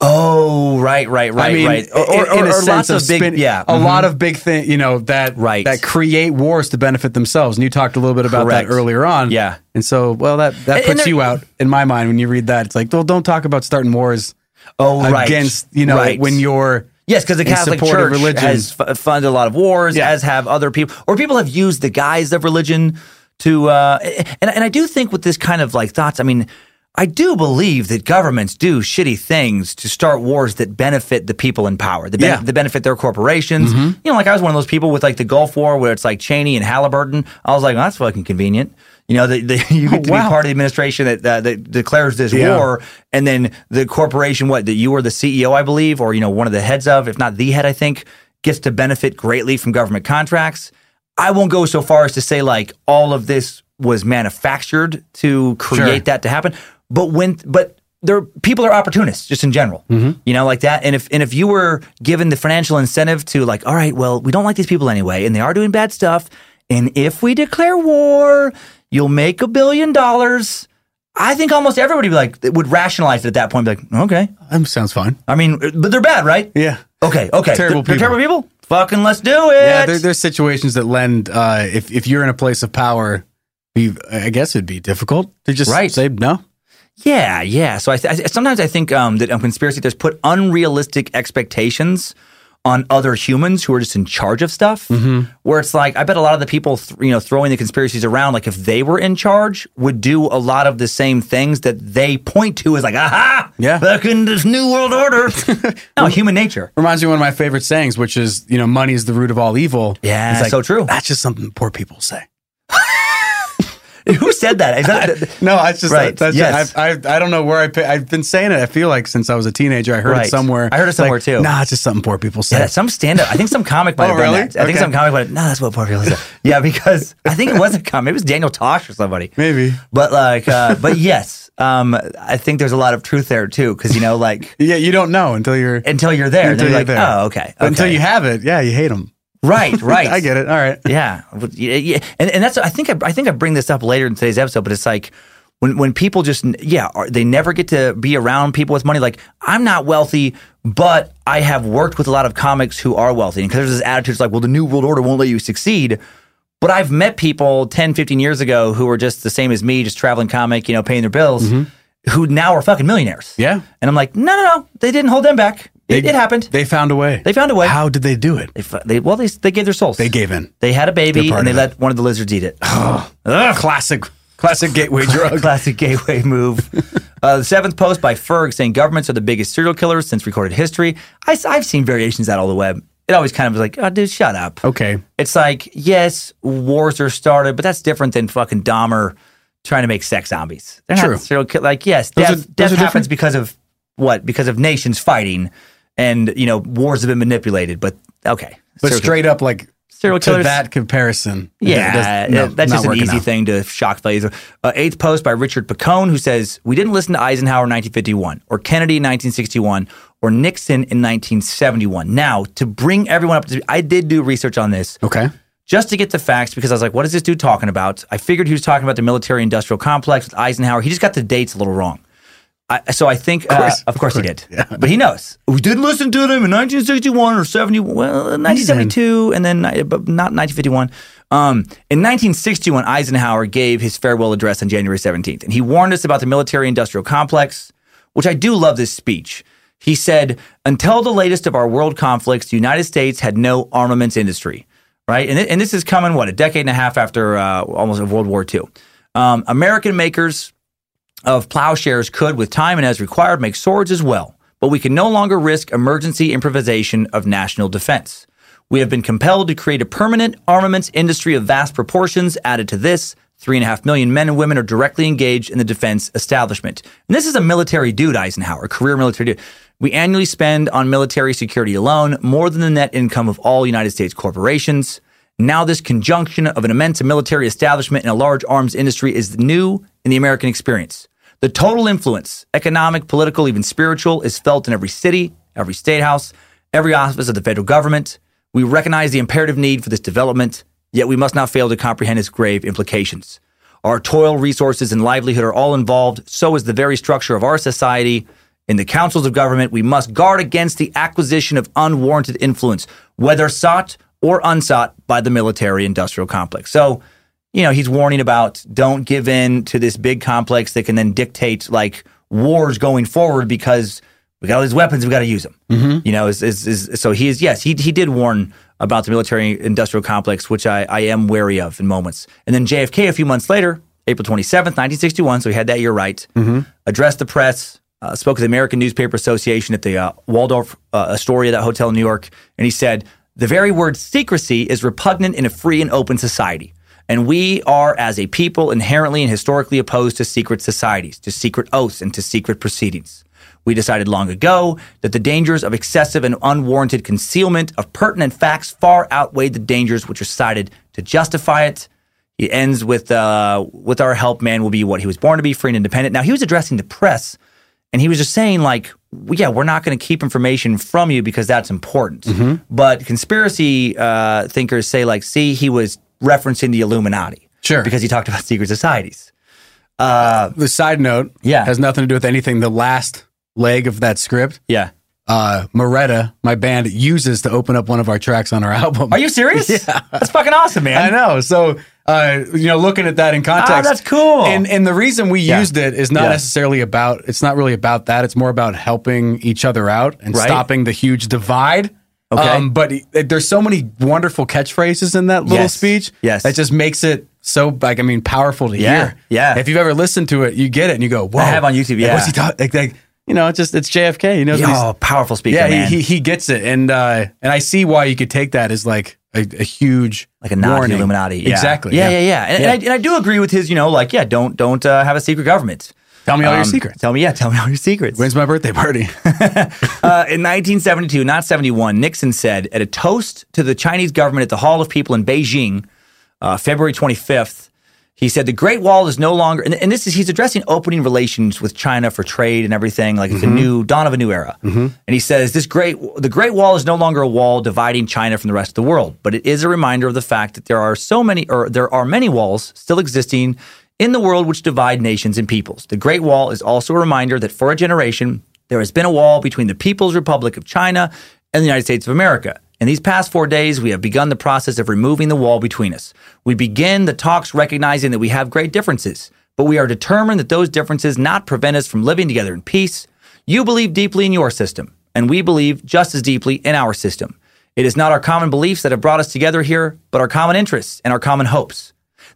Oh, right, right, right, I mean, right. Or, in, or, in a sense lots of big, spin- yeah, a mhm. lot of big things, you know, that Right. that create wars to benefit themselves. And you talked a little bit about Correct. that earlier on. Yeah. And so, well, that that And- puts and you out in my mind when you read that. It's like, well, don't talk about starting wars Oh, right. against, you know, Right. when you're Yes, because the Catholic Church religion. has f- funded a lot of wars, Yeah. as have other people, or people have used the guise of religion to. Uh, and and I do think with this kind of like thoughts, I mean, I do believe that governments do shitty things to start wars that benefit the people in power, that, ben- Yeah. Mm-hmm. that benefit their corporations. You know, like I was one of those people with like the Gulf War where it's like Cheney and Halliburton. I was like, well, that's fucking convenient. You know, the, the, (laughs) you get to wow. be part of the administration that, uh, that declares this Yeah. war, and then the corporation, what that you were the CEO, I believe, or you know one of the heads of, if not the head, I think, gets to benefit greatly from government contracts. I won't go so far as to say like all of this was manufactured to create Sure. that to happen, but when but there people are opportunists just in general, Mm-hmm. you know, like that. And if and if you were given the financial incentive to like, all right, well, we don't like these people anyway, and they are doing bad stuff, and if we declare war, you'll make a billion dollars. I think almost everybody would be like would rationalize it at that point. Be like, okay, that sounds fine. I mean, but they're bad, right? Yeah. Okay, okay. Terrible They're, they're people. terrible people. Fucking let's do it. Yeah, there, there's situations that lend uh, if if you're in a place of power, be I guess it'd be difficult to just Right. say no. Yeah, yeah. So I, I sometimes I think um, that um, conspiracy theorists put unrealistic expectations on other humans who are just in charge of stuff. Mm-hmm. Where it's like, I bet a lot of the people, th- you know, throwing the conspiracies around, like if they were in charge, would do a lot of the same things that they point to as like, aha, Yeah. back in this new world order. (laughs) no, human nature. Reminds me of one of my favorite sayings, which is you know money is the root of all evil. Yeah, It's so true. That's just something poor people say. (laughs) Who said that? Is that No, I just Right, That's yes. I, I I don't know where I I've been saying it. I feel like since I was a teenager, I heard Right. it somewhere. I heard it It's like, somewhere, too. Nah, it's just something poor people say. Yeah, some stand up. I think some comic might Oh, have done really? that. I think some comic might no, that's what poor people say. (laughs) Yeah, because I think it was a comic. It was Daniel Tosh or somebody. Maybe. But like, uh, but yes, um, I think there's a lot of truth there too. Cause you know, like (laughs) Yeah, you don't know until you're until you're there, Until you're you're like, there. oh, okay. But until you have it. Yeah, you hate them. Right, (laughs) right. I get it. All right. (laughs) Yeah, yeah, yeah. And, and that's I think I, I think I bring this up later in today's episode, but it's like when when people just yeah are, they never get to be around people with money. Like I'm not wealthy, but I have worked with a lot of comics who are wealthy, and because there's this attitude, it's like, well, the new world order won't let you succeed. But I've met people 10, 15 years ago who were just the same as me, just traveling comic, you know, paying their bills, who now are fucking millionaires. Mm-hmm. Yeah. And I'm like, no, no, no, they didn't hold them back. It, They- it happened. They found a way. They found a way. How did they do it? They, they well, they, they gave their souls. They gave in. They had a baby and they let one of the lizards eat it. Classic, classic gateway (laughs) drug. Classic gateway move. (laughs) uh, the seventh post by Ferg saying governments are the biggest serial killers since recorded history. I, have seen variations that all the web. It always kind of was like, oh, dude, shut up. Okay. It's like, yes, wars are started, but that's different than fucking Dahmer trying to make sex zombies. They're True. not serial kill- Like, yes, Those death, are- death happens different? because of what? Because of nations fighting and, you know, wars have been manipulated. But okay. But Serial kill- straight up, like Serial to killers- that comparison, Yeah, does- no, that's just an easy out. thing to shock values. Uh, eighth post by Richard Pacone, who says, We didn't listen to Eisenhower in 1951, or Kennedy in 1961, or Nixon in 1971. Now, to bring everyone up to I did do research on this Okay. just to get the facts because I was like, what is this dude talking about? I figured he was talking about the military industrial complex with Eisenhower. He just got the dates a little wrong. I, so I think, of course, uh, of of course, he course, did. But he knows. We didn't listen to them in 1961 or 70, well, 1972, and then but not 1951. Um, in 1961, Eisenhower gave his farewell address on January 17th, and he warned us about the military industrial complex, which I do love this speech. He said, until the latest of our world conflicts, the United States had no armaments industry, right? And, thi- and this is coming, what, a decade and a half after uh, almost World War II. Um, American makers of plowshares could, with time and as required, make swords as well. But we can no longer risk emergency improvisation of national defense. We have been compelled to create a permanent armaments industry of vast proportions. Added to this, three and a half million men and women are directly engaged in the defense establishment. And this is a military dude, Eisenhower, career military dude. We annually spend on military security alone more than the net income of all United States corporations. Now, this conjunction of an immense military establishment and a large arms industry is new in the American experience. The total influence, economic, political, even spiritual, is felt in every city, every state house, every office of the federal government. We recognize the imperative need for this development, yet we must not fail to comprehend its grave implications. Our toil, resources, and livelihood are all involved. So is the very structure of our society. In the councils of government, we must guard against the acquisition of unwarranted influence, whether sought or unsought by the military industrial complex. So, you know, he's warning about don't give in to this big complex that can then dictate like wars going forward because we got all these weapons, we got to use them. You know, is, is, is, so he is, yes, he, he did warn about the military industrial complex, which I, I am wary of in moments. And then JFK, a few months later, April 27th, 1961, so he had that year right, addressed the press, uh, spoke to the American Newspaper Association at the uh, Waldorf uh, Astoria, that hotel in New York, and he said, The very word secrecy is repugnant in a free and open society. And we are, as a people, inherently and historically opposed to secret societies, to secret oaths, and to secret proceedings. We decided long ago that the dangers of excessive and unwarranted concealment of pertinent facts far outweighed the dangers which are cited to justify it. He ends with, uh, with our help, man will be what he was born to be, free and independent. Now, he was addressing the press, and he was just saying, like, yeah, we're not going to keep information from you because that's important. But conspiracy uh, thinkers say, like, see, he was referencing the Illuminati. Sure. Because he talked about secret societies. The side note, Yeah. has nothing to do with anything. The last leg of that script, Yeah. uh, Moretta, my band, uses to open up one of our tracks on our (laughs) album. Are you serious? Yeah. That's fucking awesome, man. I know. So, uh, you know, looking at that in context, Ah, that's cool. And and the reason we Yeah. used it is not Yeah. necessarily about. It's not really about that. It's more about helping each other out and Right. stopping the huge divide. Um, but it- there's so many wonderful catchphrases in that little Yes. speech. Yes. that just makes it so like I mean powerful to Yeah. hear. Yeah. If you've ever listened to it, you get it and you go, "Whoa!" have on YouTube, Like, What's he talking? Like, like, you know, it's just it's JFK. You know, Oh, powerful speaker, yeah, man. he, he he gets it, and uh, and I see why you could take that as like a, a huge like a nod to the warning. Illuminati. Yeah. Exactly. Yeah, yeah, yeah. And, And, I, and I do agree with his, you know, like, yeah, don't don't uh, have a secret government. Tell me all your Um, secrets. Tell me, yeah, tell me all your secrets. When's my birthday party? (laughs) Uh, in 1972, not 71, Nixon said at a toast to the Chinese government at the Hall of People in Beijing, uh, February 25th, he said the Great Wall is no longer, and, and this is he's addressing opening relations with China for trade and everything, like it's a new dawn of a new era. And he says this great, the Great Wall is no longer a wall dividing China from the rest of the world, but it is a reminder of the fact that there are so many, or there are many walls still existing in the world which divide nations and peoples. The Great Wall is also a reminder that for a generation there has been a wall between the People's Republic of China and the United States of America. In these past four days, we have begun the process of removing the wall between us. We begin the talks recognizing that we have great differences, but we are determined that those differences not prevent us from living together in peace. You believe deeply in your system, and we believe just as deeply in our system. It is not our common beliefs that have brought us together here, but our common interests and our common hopes.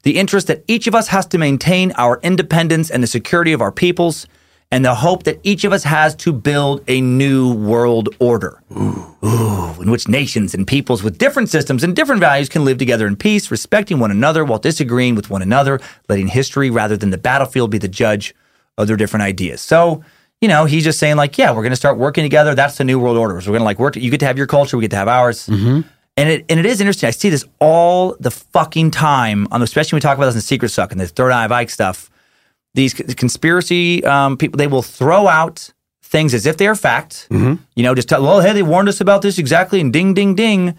The interest that each of us has to maintain our independence and the security of our peoples, and the hope that each of us has to build a new world order. Ooh, in which nations and peoples with different systems and different values can live together in peace, respecting one another while disagreeing with one another, letting history rather than the battlefield be the judge of their different ideas. So, you know, he's just saying like, yeah, we're going to start working together. That's the new world order. So we're going to like work. You get to have your culture, we get to have ours. Mm-hmm. And it and it is interesting. I see this all the fucking time, on especially when we talk about this in Secret Suck and the Third Eye of Ike stuff. These c- conspiracy um, people, they will throw out things as if they are fact. You know, just tell, well, hey, they warned us about this exactly, and ding, ding, ding,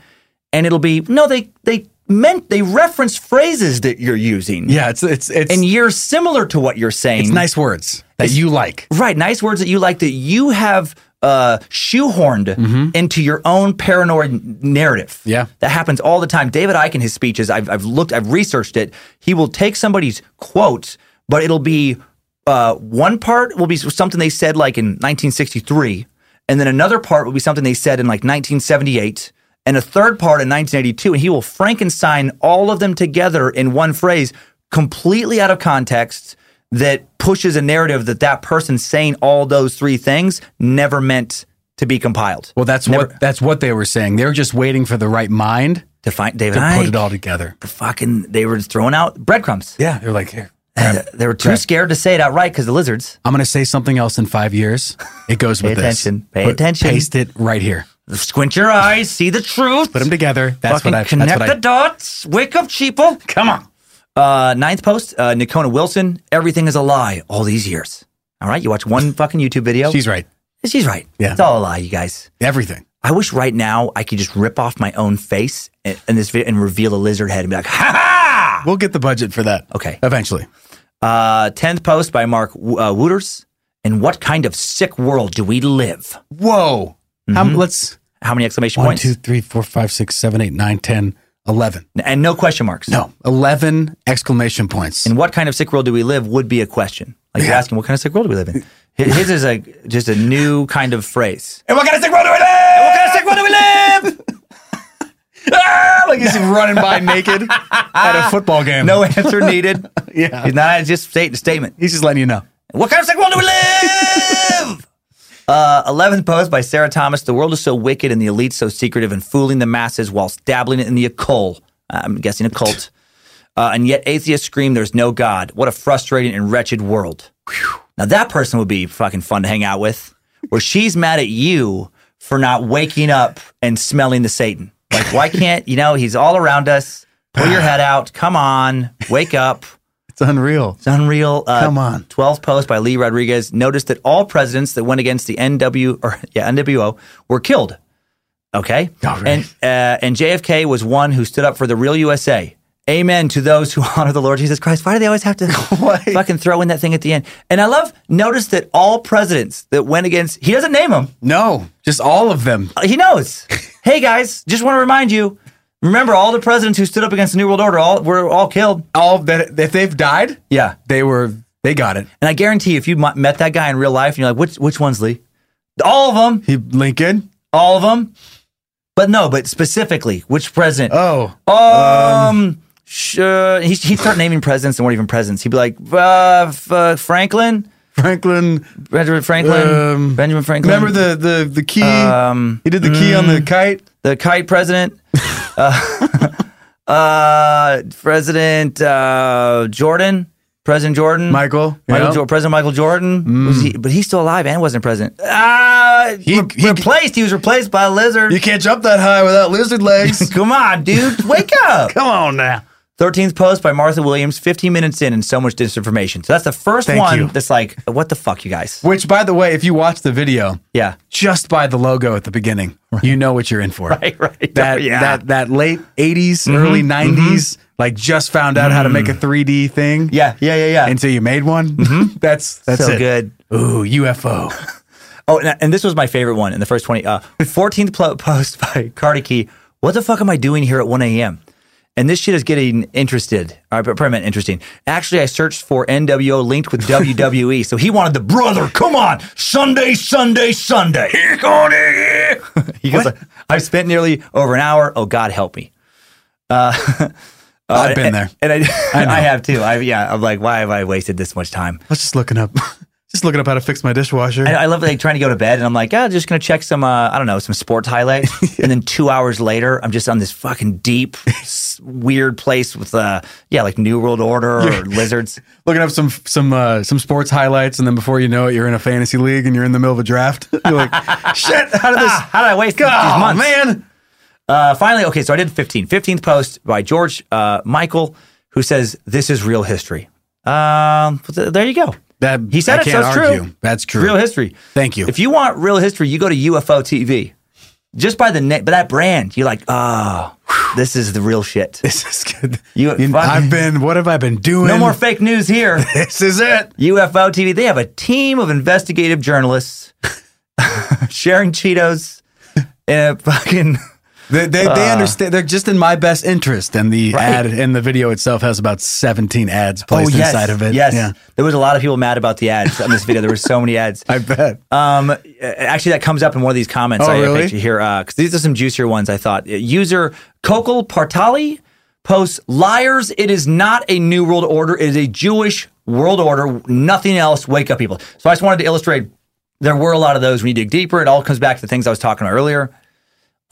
and it'll be no, they they meant they reference phrases that you're using, yeah, it's it's it's and you're similar to what you're saying. it's nice words that you like. Right, nice words that you like that you have uh, shoehorned into your own paranoid narrative. Yeah. that happens all the time. David Icke in his speeches, I've, I've looked, I've researched it. He will take somebody's quotes, but it'll be uh, one part will be something they said like in 1963, and then another part will be something they said in like 1978. And a third part in 1982, and he will Frankenstein all of them together in one phrase, completely out of context, that pushes a narrative that that person saying all those three things never meant to be compiled. Well, that's Never- what that's what they were saying. They were just waiting for the right mind to find David to Icke. put it all together. The Fucking, they were throwing out breadcrumbs. Yeah, they're like, here, they were too grab. scared to say it outright because the lizards. I'm going to say something else in five years. It goes (laughs) with attention. this. Pay attention. Paste it right here. Squint your eyes, see the truth. Put them together. That's Fucking what I. That's connect what the I. dots. Wake up, sheeple. Come on. Uh, ninth post, uh, Nikona Wilson. Everything is a lie all these years. All right, you watch one fucking YouTube video. She's right. She's right. Yeah. it's all a lie, you guys. Everything. I wish right now I could just rip off my own face in, in this video and reveal a lizard head and be like, ha ha! We'll get the budget for that. Okay. Eventually. Uh, 10th post by Mark uh, Wooters. In what kind of sick world do we live? Whoa. How, let's How many exclamation one, points? two, three, four, five, six, seven, eight, nine, ten, eleven. And no question marks. No, eleven exclamation points. In what kind of sick world do we live would be a question. Like you're asking, what kind of sick world do we live in? His is a just a new kind of phrase. And what kind of sick world do we live? What kind of sick world do we live? (laughs) Ah, like he's running by naked at a football game. No answer needed. (laughs) Yeah. He's not just stating a statement. He's just letting you know. What kind of sick world do we live? Uh, 11th post by Sarah Thomas. The world is so wicked and the elite so secretive and fooling the masses whilst dabbling in the occult. I'm guessing occult. (laughs) Uh, and yet atheists scream there's no God. What a frustrating and wretched world. Now that person would be fucking fun to hang out with. Where she's mad at you for not waking up and smelling the Satan. Like, why can't, you know, he's all around us. Pull your head out. Come on. Wake up. It's unreal. It's unreal. Uh, Come on. 12th post by Lee Rodriguez noticed that all presidents that went against the NW or (laughs) yeah NWO were killed. Okay, really? and uh, and JFK was one who stood up for the real USA. Amen to those who (laughs) honor the Lord Jesus Christ. Why do they always have to (laughs) fucking throw in that thing at the end? And I love notice that all presidents that went against he doesn't name them. No, just all of them. Uh, He knows. hey guys, just want to remind you. Remember all the presidents who stood up against the New World Order all were all killed. All that if they've died, Yeah. they were they got it. And I guarantee if you met that guy in real life and you're like, which which one's Lee? All of them, He Lincoln. all of them. But no, but specifically, which president? Oh, um, sh- uh, he he'd start naming presidents that weren't even presidents. He'd be like, uh, f- uh, Franklin, Franklin. Benjamin Franklin, Um, Benjamin Franklin. Remember the the the key? um, he did the key on the kite. The kite president? (laughs) uh, uh, President uh, Jordan, President Jordan, Michael. Michael yeah. President Michael Jordan, was he, but he's still alive and wasn't president. Ah, He- re- he- replaced. He was replaced by a lizard. You can't jump that high without lizard legs. (laughs) Come on, dude, wake up. (laughs) Come on now. 13th post by Martha Williams, 15 minutes in and so much disinformation. So that's the first Thank one you. that's like, what the fuck, you guys? Which, by the way, if you watch the video, Yeah. just by the logo at the beginning, you know what you're in for. (laughs) Right, right. That Oh, yeah. that that late 80s, mm-hmm. early mm-hmm. 90s, like just found out how to make a mm. 3D thing. Yeah, yeah, yeah, yeah. And so you made one. Mm-hmm. (laughs) That's that's so it. good. Ooh, UFO. (laughs) Oh, and, and this was my favorite one in the first 20. Uh, 14th post by Cardi Key. What the fuck am I doing here at 1 a.m.? And this shit is getting interested. I probably meant interesting. Actually, I searched for NWO linked with WWE. so he wanted the brother. Come on. Sunday, Sunday, Sunday. Here, Cardi. (laughs) he goes, I've spent nearly over an hour. Oh, God help me. Uh, (laughs) I've been and- there. And I, I. (laughs) I, have too. I, yeah, I'm like, why have I wasted this much time? I was just looking up, just looking up how to fix my dishwasher. I, I love like trying to go to bed, and I'm like, yeah, just gonna check some, uh, I don't know, some sports highlights, (laughs) and then two hours later, I'm just on this fucking deep, weird place with, uh, yeah, like New World Order or lizards. (laughs) looking up some some uh, some sports highlights, and then before you know it, you're in a fantasy league and you're in the middle of a draft. (laughs) You're like, shit, how did this? Ah, how did I waste these oh months? man, Uh, finally, okay, so I did 15. 15th post by George uh, Michael, who says this is real history. Um, there you go. That He said I it, so it's argue. true. That's true. Real history. Thank you. If you want real history, you go to UFO TV. Just by the name, by that brand, you're like, oh, this is the real shit. (laughs) This is good. You- You- I've been. What have I been doing? No more fake news here. (laughs) This is it. UFO TV. They have a team of investigative journalists (laughs) sharing Cheetos and a fucking. They, they, they understand. They're just in my best interest, and the Uh. Right. ad and the video itself has about 17 ads placed oh, yes. inside of it. Yes. Yeah, There was a lot of people mad about the ads on this video. There were so many ads. (laughs) I bet. Um, actually, that comes up in one of these comments. Oh, I really? here because these are some juicier ones. I thought user Kokol Partali posts liars. It is not a new world order. It is a Jewish world order. Nothing else. Wake up, people. So I just wanted to illustrate. There were a lot of those. When you dig deeper, it all comes back to the things I was talking about earlier.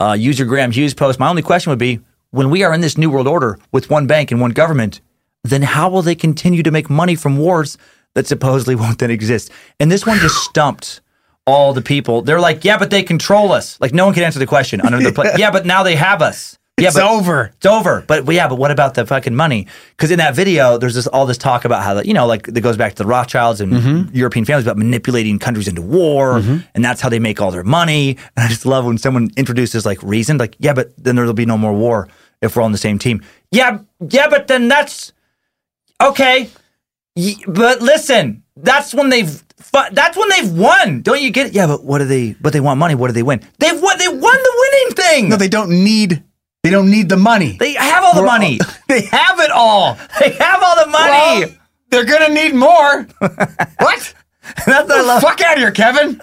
Uh, user Graham Hughes post. My only question would be: When we are in this new world order with one bank and one government, then how will they continue to make money from wars that supposedly (laughs) won't then exist? And this one just stumped all the people. They're like, yeah, but they control us. Like no one can answer the question under the pla- (laughs) yeah, but now they have us. Yeah, It's but over. It's over. But, but yeah, but what about the fucking money? Because in that video, there's this all this talk about how that you know, like that goes back to the Rothschilds and Mm-hmm. European families about manipulating countries into war, and that's how they make all their money. (laughs) And I just love when someone introduces like reason, like yeah, but then there'll be no more war if we're on the same team. Yeah, yeah, but then that's okay. Y- But listen, that's when they've fu- that's when they've won. Don't you get it? Yeah, but what do they? But they want money. What do they win? They've won. They won the winning thing. No, they don't need. They don't need the money. They have all the We're money. they have it all. They have all the money. Well, they're gonna need more. (laughs) what? That's what I love. Fuck out of here, Kevin.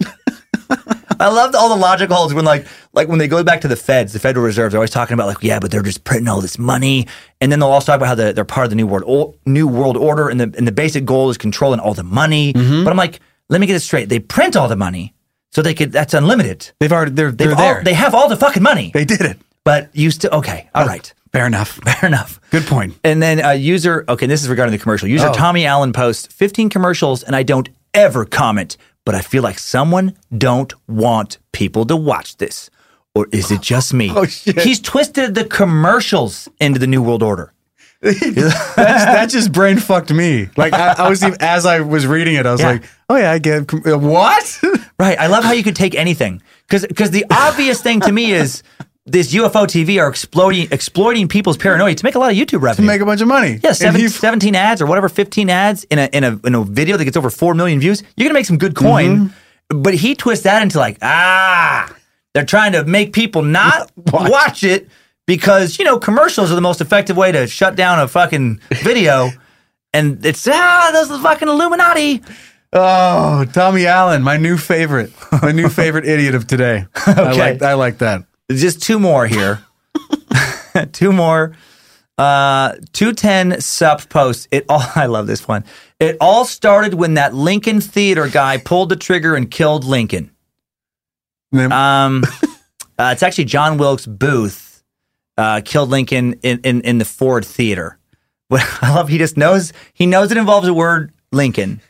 (laughs) I loved all the logic holes when like like when they go back to the Feds, the Federal Reserve, they're always talking about like yeah, but they're just printing all this money, and then they'll also talk about how the, they're part of the new world o- new world order, and the and the basic goal is controlling all the money. Mm-hmm. But I'm like, let me get this straight: they print all the money so they could that's unlimited. They've already. They're They've they're all, there. they have all the fucking money, they did it. But you still okay? All right, Fair enough. (laughs) fair enough. Good point. And then uh, user, okay, this is regarding the commercial. User Oh. Tommy Allen posts 15 commercials, and I don't ever comment, but I feel like someone don't want people to watch this. Or is it just me? (laughs) Oh, shit. He's twisted the commercials into the New World Order. (laughs) That's, that just brain fucked me. Like I, I was even, as I was reading it, I was Yeah. like, oh yeah, I get uh, what? Right. I love how you could take anything. because Because the obvious thing to me is this UFO TV are exploiting, exploiting people's paranoia to make a lot of YouTube revenue. To make a bunch of money. Yeah, And seven, he- 17 ads or whatever, 15 ads in a, in a in a video that gets over 4 million views, you're going to make some good coin. Mm-hmm. But he twists that into like, ah, they're trying to make people not (laughs) watch. it because, you know, commercials are the most effective way to shut down a fucking video. and it's, ah, those are the fucking Illuminati. Oh, Tommy Allen, my new favorite, (laughs) my new favorite idiot of today. (laughs) I Okay. like I like that. Just two more here. (laughs) two more. Uh, 210 sup posts. It all, (laughs) I love this one. It all started when that Lincoln Theater guy pulled the trigger and killed Lincoln. Um, (laughs) uh, it's actually John Wilkes Booth uh, killed Lincoln in, in, in the Ford Theater. What I love, he just knows he knows it involves the word Lincoln,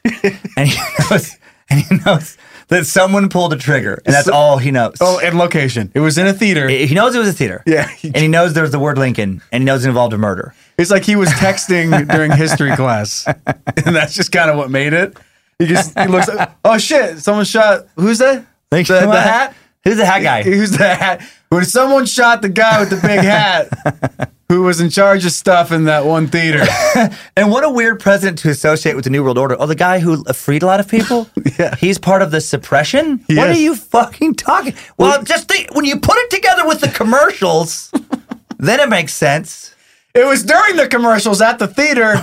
and he knows and he knows that someone pulled a trigger, and that's all he knows. oh, and location. It was in a theater. He knows it was a theater. Yeah. and he knows there's the word Lincoln, and he knows it involved a murder. It's like he was texting (laughs) during history class, and that's just kind of what made it. He just he looks. Like, oh shit! Someone shot. Who's that? The, the hat. Who's the hat guy? (laughs) Who's the hat? When someone shot the guy with the big hat, (laughs) who was in charge of stuff in that one theater. (laughs) And what a weird president to associate with the New World Order. Oh, the guy who freed a lot of people? (laughs) Yeah. He's part of the suppression? What are you fucking talking? Well, just think, when you put it together with the commercials, (laughs) then it makes sense. It was during the commercials at the theater.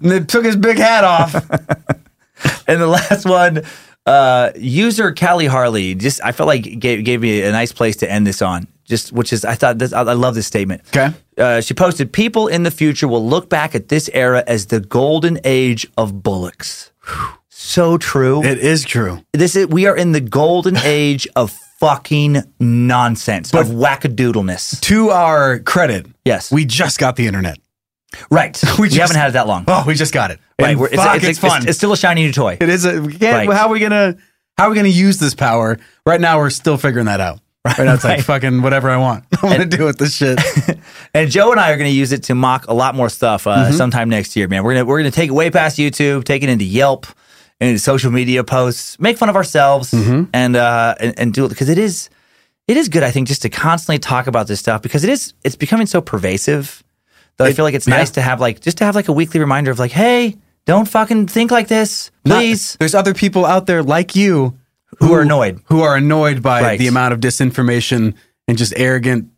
and they took his big hat off. And the last one, uh, user Callie Harley, just I felt like gave, gave me a nice place to end this on. Just which is I thought this I, I love this statement. Okay. Uh, she posted, "People in the future will look back at this era as the golden age of bullocks." (sighs) So true. It is true. this is we are in the golden (laughs) age of fucking nonsense of wackadoodleness. To our credit, Yes, we just got the internet. right. (laughs) we We, haven't had it that long. Oh, we just got it. right, it's, fuck, it's, it's, it's- fun. it's still a shiny new toy. It is. A, we can't. Right. How are we gonna? How are we gonna use this power? Right now, we're still figuring that out. Right, now, it's like Right. fucking whatever I want. (laughs) I'm gonna do with this shit. (laughs) And Joe and I are going to use it to mock a lot more stuff uh, Mm-hmm. sometime next year, man. We're gonna we're gonna take it way past YouTube, take it into Yelp, into social media posts, make fun of ourselves, Mm-hmm. and uh and, and do it because it is it is good. I think just to constantly talk about this stuff because it is it's becoming so pervasive. That I feel like it's yeah. nice to have like just to have like a weekly reminder of like, hey, don't fucking think like this, Not- please. there's other people out there like you who are annoyed. who are annoyed by Right. the amount of disinformation and just arrogant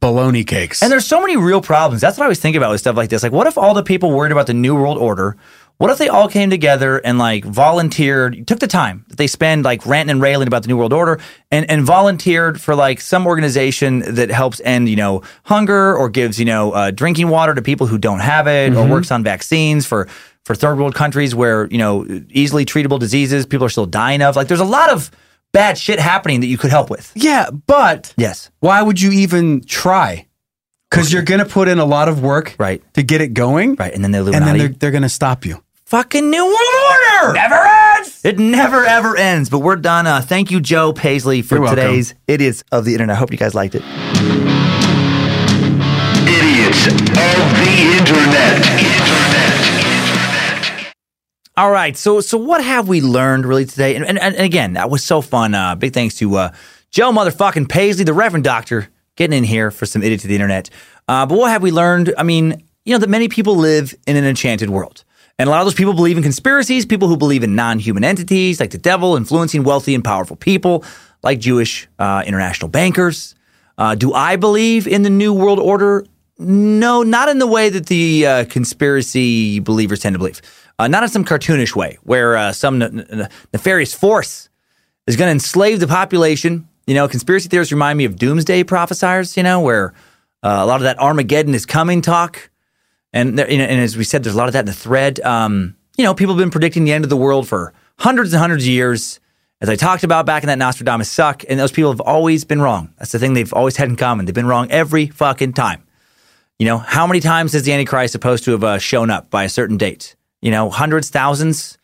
baloney cakes. And there's so many real problems. That's what I was thinking about with stuff like this. Like, what if all the people worried about the New World Order, what if they all came together and like volunteered, took the time that they spend like ranting and railing about the New World Order and, and volunteered for like some organization that helps end, you know, hunger or gives, you know, uh, drinking water to people who don't have it or works on vaccines for, for third world countries where, you know, easily treatable diseases people are still dying of. Like, there's a lot of bad shit happening that you could help with. yeah, but Yes. why would you even try? Because you're gonna put in a lot of work, Right. to get it going, Right. And then the And then they're they're gonna stop you. fucking New World Order. Never ends. It never ever ends. But we're done. Uh, thank you, Joe Paisley, for You're today's Idiots of the Internet. I hope you guys liked it. idiots of the internet. Internet. All right, so so what have we learned really today? And, and, and again, that was so fun. Uh, big thanks to uh, Joe motherfucking Paisley, the Reverend Doctor, getting in here for some idiots to the internet. Uh, but what have we learned? I mean, you know that many people live in an enchanted world. And a lot of those people believe in conspiracies, people who believe in non human entities like the devil influencing wealthy and powerful people, like Jewish uh, international bankers. Uh, do I believe in the New World Order? No, not in the way that the uh, conspiracy believers tend to believe. Uh, not in some cartoonish way where uh, some n- n- nefarious force is going to enslave the population. You know, conspiracy theorists remind me of doomsday prophesiers, you know, where uh, a lot of that Armageddon is coming talk. And, there, you know, and as we said, there's a lot of that in the thread. Um, you know, people have been predicting the end of the world for hundreds and hundreds of years. As I talked about back in that Nostradamus suck, and those people have always been wrong. That's the thing they've always had in common. They've been wrong every fucking time. You know, how many times is the Antichrist supposed to have uh, shown up by a certain date? You know, hundreds, thousands.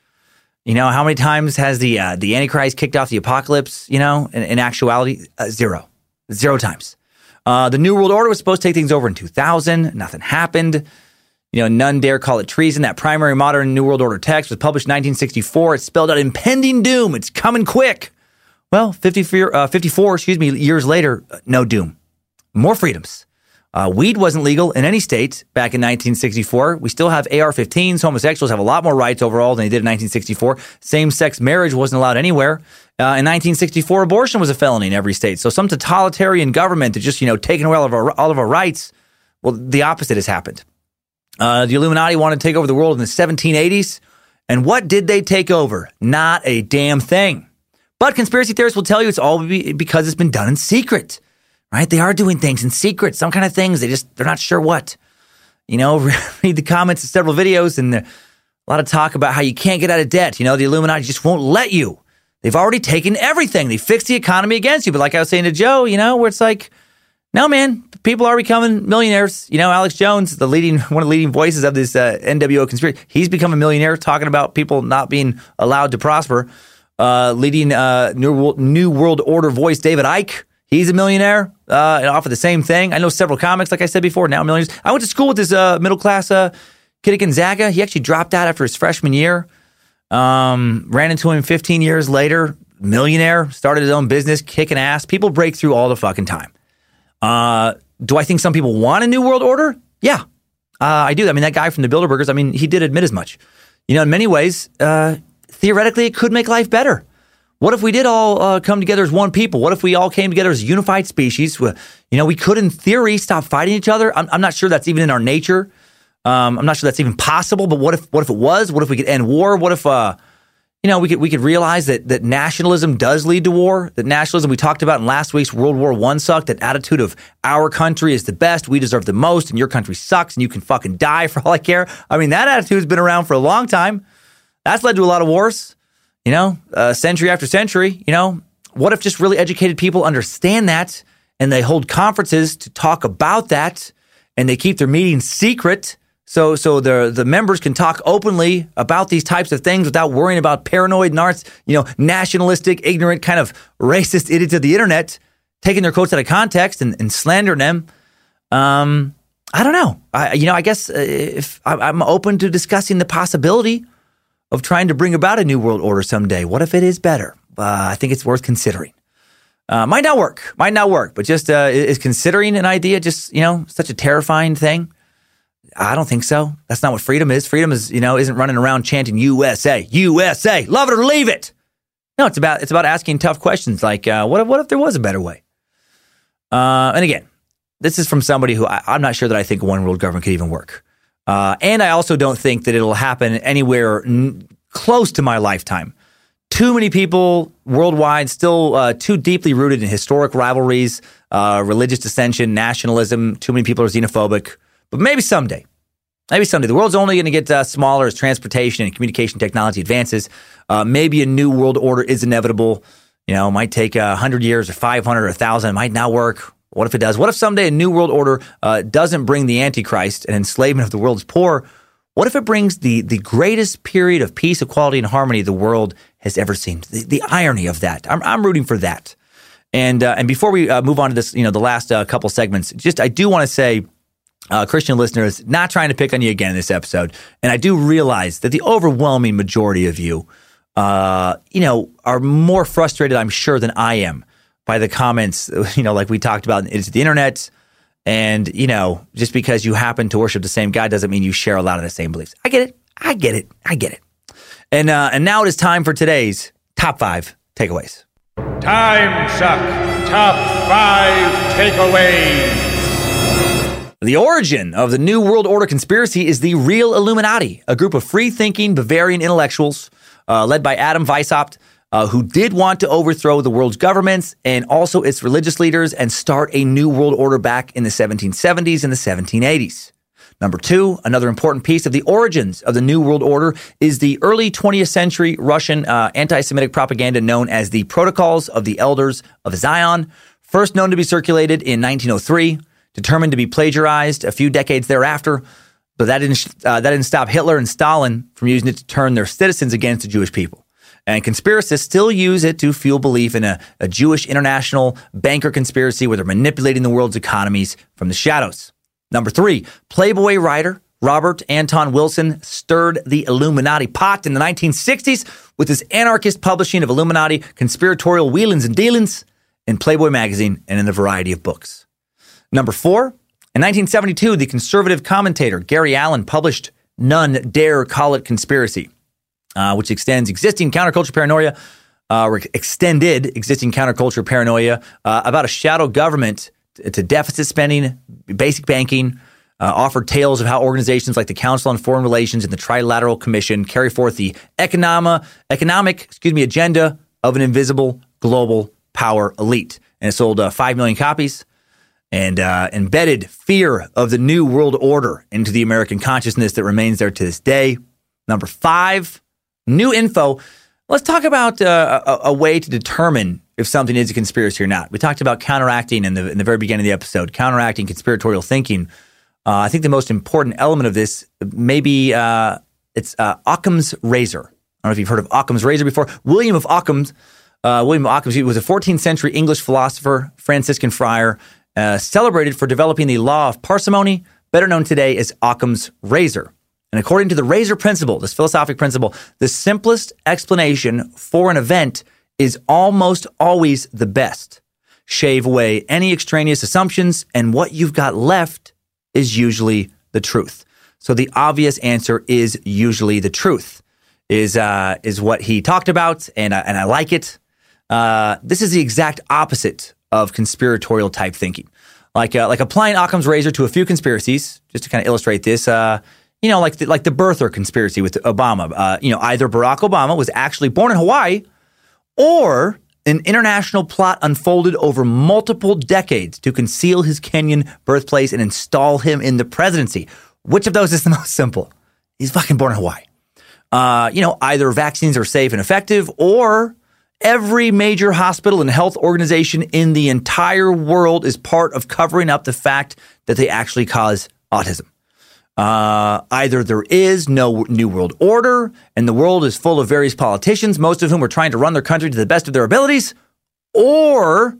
You know, how many times has the uh, the Antichrist kicked off the apocalypse? You know, in, in actuality, uh, zero, zero times. Uh, the New World Order was supposed to take things over in 2000. Nothing happened. You know, none dare call it treason. That primary modern New World Order text was published in 1964. It spelled out impending doom. It's coming quick. Well, 54, uh, 54 excuse me, years later, uh, no doom. More freedoms. Uh, weed wasn't legal in any state back in 1964. We still have AR 15s. Homosexuals have a lot more rights overall than they did in 1964. Same sex marriage wasn't allowed anywhere. Uh, in 1964, abortion was a felony in every state. So some totalitarian government that just, you know, taking away all of our, all of our rights. Well, the opposite has happened. Uh, the Illuminati wanted to take over the world in the 1780s. And what did they take over? Not a damn thing. But conspiracy theorists will tell you it's all because it's been done in secret, right? They are doing things in secret, some kind of things. They just, they're not sure what. You know, (laughs) read the comments of several videos and a lot of talk about how you can't get out of debt. You know, the Illuminati just won't let you. They've already taken everything. They fixed the economy against you. But like I was saying to Joe, you know, where it's like, no, man, people are becoming millionaires. You know, Alex Jones, the leading (laughs) one of the leading voices of this uh, NWO conspiracy, he's become a millionaire, talking about people not being allowed to prosper. Uh, leading uh, New World, New World Order voice, David Icke, he's a millionaire uh, and offer the same thing. I know several comics, like I said before, now millionaires. I went to school with this uh, middle class uh, kid at Gonzaga. He actually dropped out after his freshman year. Um, ran into him 15 years later, millionaire, started his own business, kicking ass. People break through all the fucking time. Uh, do I think some people want a new world order? Yeah, uh, I do. I mean, that guy from the Bilderbergers, I mean, he did admit as much. You know, in many ways, uh, theoretically, it could make life better. What if we did all uh, come together as one people? What if we all came together as a unified species? You know, we could, in theory, stop fighting each other. I'm, I'm not sure that's even in our nature. Um, I'm not sure that's even possible. But what if, what if it was? What if we could end war? What if, uh, you know, we could we could realize that that nationalism does lead to war. That nationalism we talked about in last week's World War One sucked. That attitude of our country is the best, we deserve the most, and your country sucks, and you can fucking die (laughs) for all I care. I mean, that attitude's been around for a long time. That's led to a lot of wars. You know, uh, century after century. You know, what if just really educated people understand that, and they hold conferences to talk about that, and they keep their meetings secret so, so the the members can talk openly about these types of things without worrying about paranoid narcs, you know, nationalistic, ignorant, kind of racist idiots of the internet taking their quotes out of context and, and slandering them. Um, I don't know. I, you know, I guess uh, if I'm open to discussing the possibility of trying to bring about a new world order someday. What if it is better? Uh, I think it's worth considering. Uh, might not work, might not work, but just uh, is considering an idea just you know such a terrifying thing? I don't think so. That's not what freedom is. Freedom is, you know, isn't running around chanting USA, USA, love it or leave it. No, it's about it's about asking tough questions like, uh, what if what if there was a better way? Uh, and again, this is from somebody who I, am not sure that I think one world government could even work. Uh, and I also don't think that it'll happen anywhere n- close to my lifetime. Too many people worldwide still uh, too deeply rooted in historic rivalries, uh, religious dissension, nationalism. Too many people are xenophobic. But maybe someday, maybe someday, the world's only going to get uh, smaller as transportation and communication technology advances. Uh, maybe a new world order is inevitable. You know, it might take uh, hundred years or five hundred or a thousand. It might not work. What if it does? What if someday a new world order uh, doesn't bring the Antichrist and enslavement of the world's poor? What if it brings the the greatest period of peace, equality, and harmony the world has ever seen? The, the irony of that. I'm, I'm rooting for that. And uh, and before we uh, move on to this, you know, the last uh, couple segments, just I do want to say uh, Christian listeners, not trying to pick on you again in this episode. And I do realize that the overwhelming majority of you, uh, you know, are more frustrated, I'm sure, than I am by the comments, (laughs) you know, like we talked about, it's the internet. And, you know, just because you happen to worship the same God doesn't mean you share a lot of the same beliefs. I get it. I get it. I get it. And, uh, and now it is time for today's top five takeaways. Time suck. Top five takeaways. The origin of the New World Order conspiracy is the real Illuminati, a group of free thinking Bavarian intellectuals uh, led by Adam Weishaupt, uh, who did want to overthrow the world's governments and also its religious leaders and start a new world order back in the 1770s and the 1780s. Number two, another important piece of the origins of the New World Order is the early 20th century Russian uh, anti Semitic propaganda known as the Protocols of the Elders of Zion, first known to be circulated in 1903, determined to be plagiarized a few decades thereafter. But that didn't, uh, that didn't stop Hitler and Stalin from using it to turn their citizens against the Jewish people. And conspiracists still use it to fuel belief in a, a Jewish international banker conspiracy where they're manipulating the world's economies from the shadows. Number three, Playboy writer Robert Anton Wilson stirred the Illuminati pot in the 1960s with his anarchist publishing of Illuminati conspiratorial wheelings and dealings in Playboy magazine and in a variety of books. Number four, in 1972, the conservative commentator Gary Allen published None Dare Call It Conspiracy, uh, which extends existing counterculture paranoia, uh, or extended existing counterculture paranoia uh, about a shadow government to deficit spending, basic banking, uh, offered tales of how organizations like the Council on Foreign Relations and the Trilateral Commission carry forth the economic, economic excuse me, agenda of an invisible global power elite. And it sold uh, 5 million copies and uh, embedded fear of the new world order into the American consciousness that remains there to this day. Number five, new info. Let's talk about uh, a, a way to determine if something is a conspiracy or not. We talked about counteracting in the in the very beginning of the episode, counteracting conspiratorial thinking. Uh, I think the most important element of this maybe uh, it's uh, Occam's razor. I don't know if you've heard of Occam's razor before. William of Occam's, uh, William of Occam's, he was a 14th century English philosopher, Franciscan friar, uh, celebrated for developing the law of parsimony, better known today as Occam's razor. And according to the razor principle, this philosophic principle, the simplest explanation for an event is almost always the best. Shave away any extraneous assumptions, and what you've got left is usually the truth. So the obvious answer is usually the truth. Is uh, is what he talked about, and I, and I like it. Uh, this is the exact opposite of conspiratorial type thinking, like uh, like applying Occam's razor to a few conspiracies. Just to kind of illustrate this, uh, you know, like the, like the birther conspiracy with Obama. Uh, you know, either Barack Obama was actually born in Hawaii or an international plot unfolded over multiple decades to conceal his Kenyan birthplace and install him in the presidency. Which of those is the (laughs) most simple? He's fucking born in Hawaii. Uh, you know, either vaccines are safe and effective, or every major hospital and health organization in the entire world is part of covering up the fact that they actually cause autism. Uh, either there is no new world order and the world is full of various politicians, most of whom are trying to run their country to the best of their abilities, or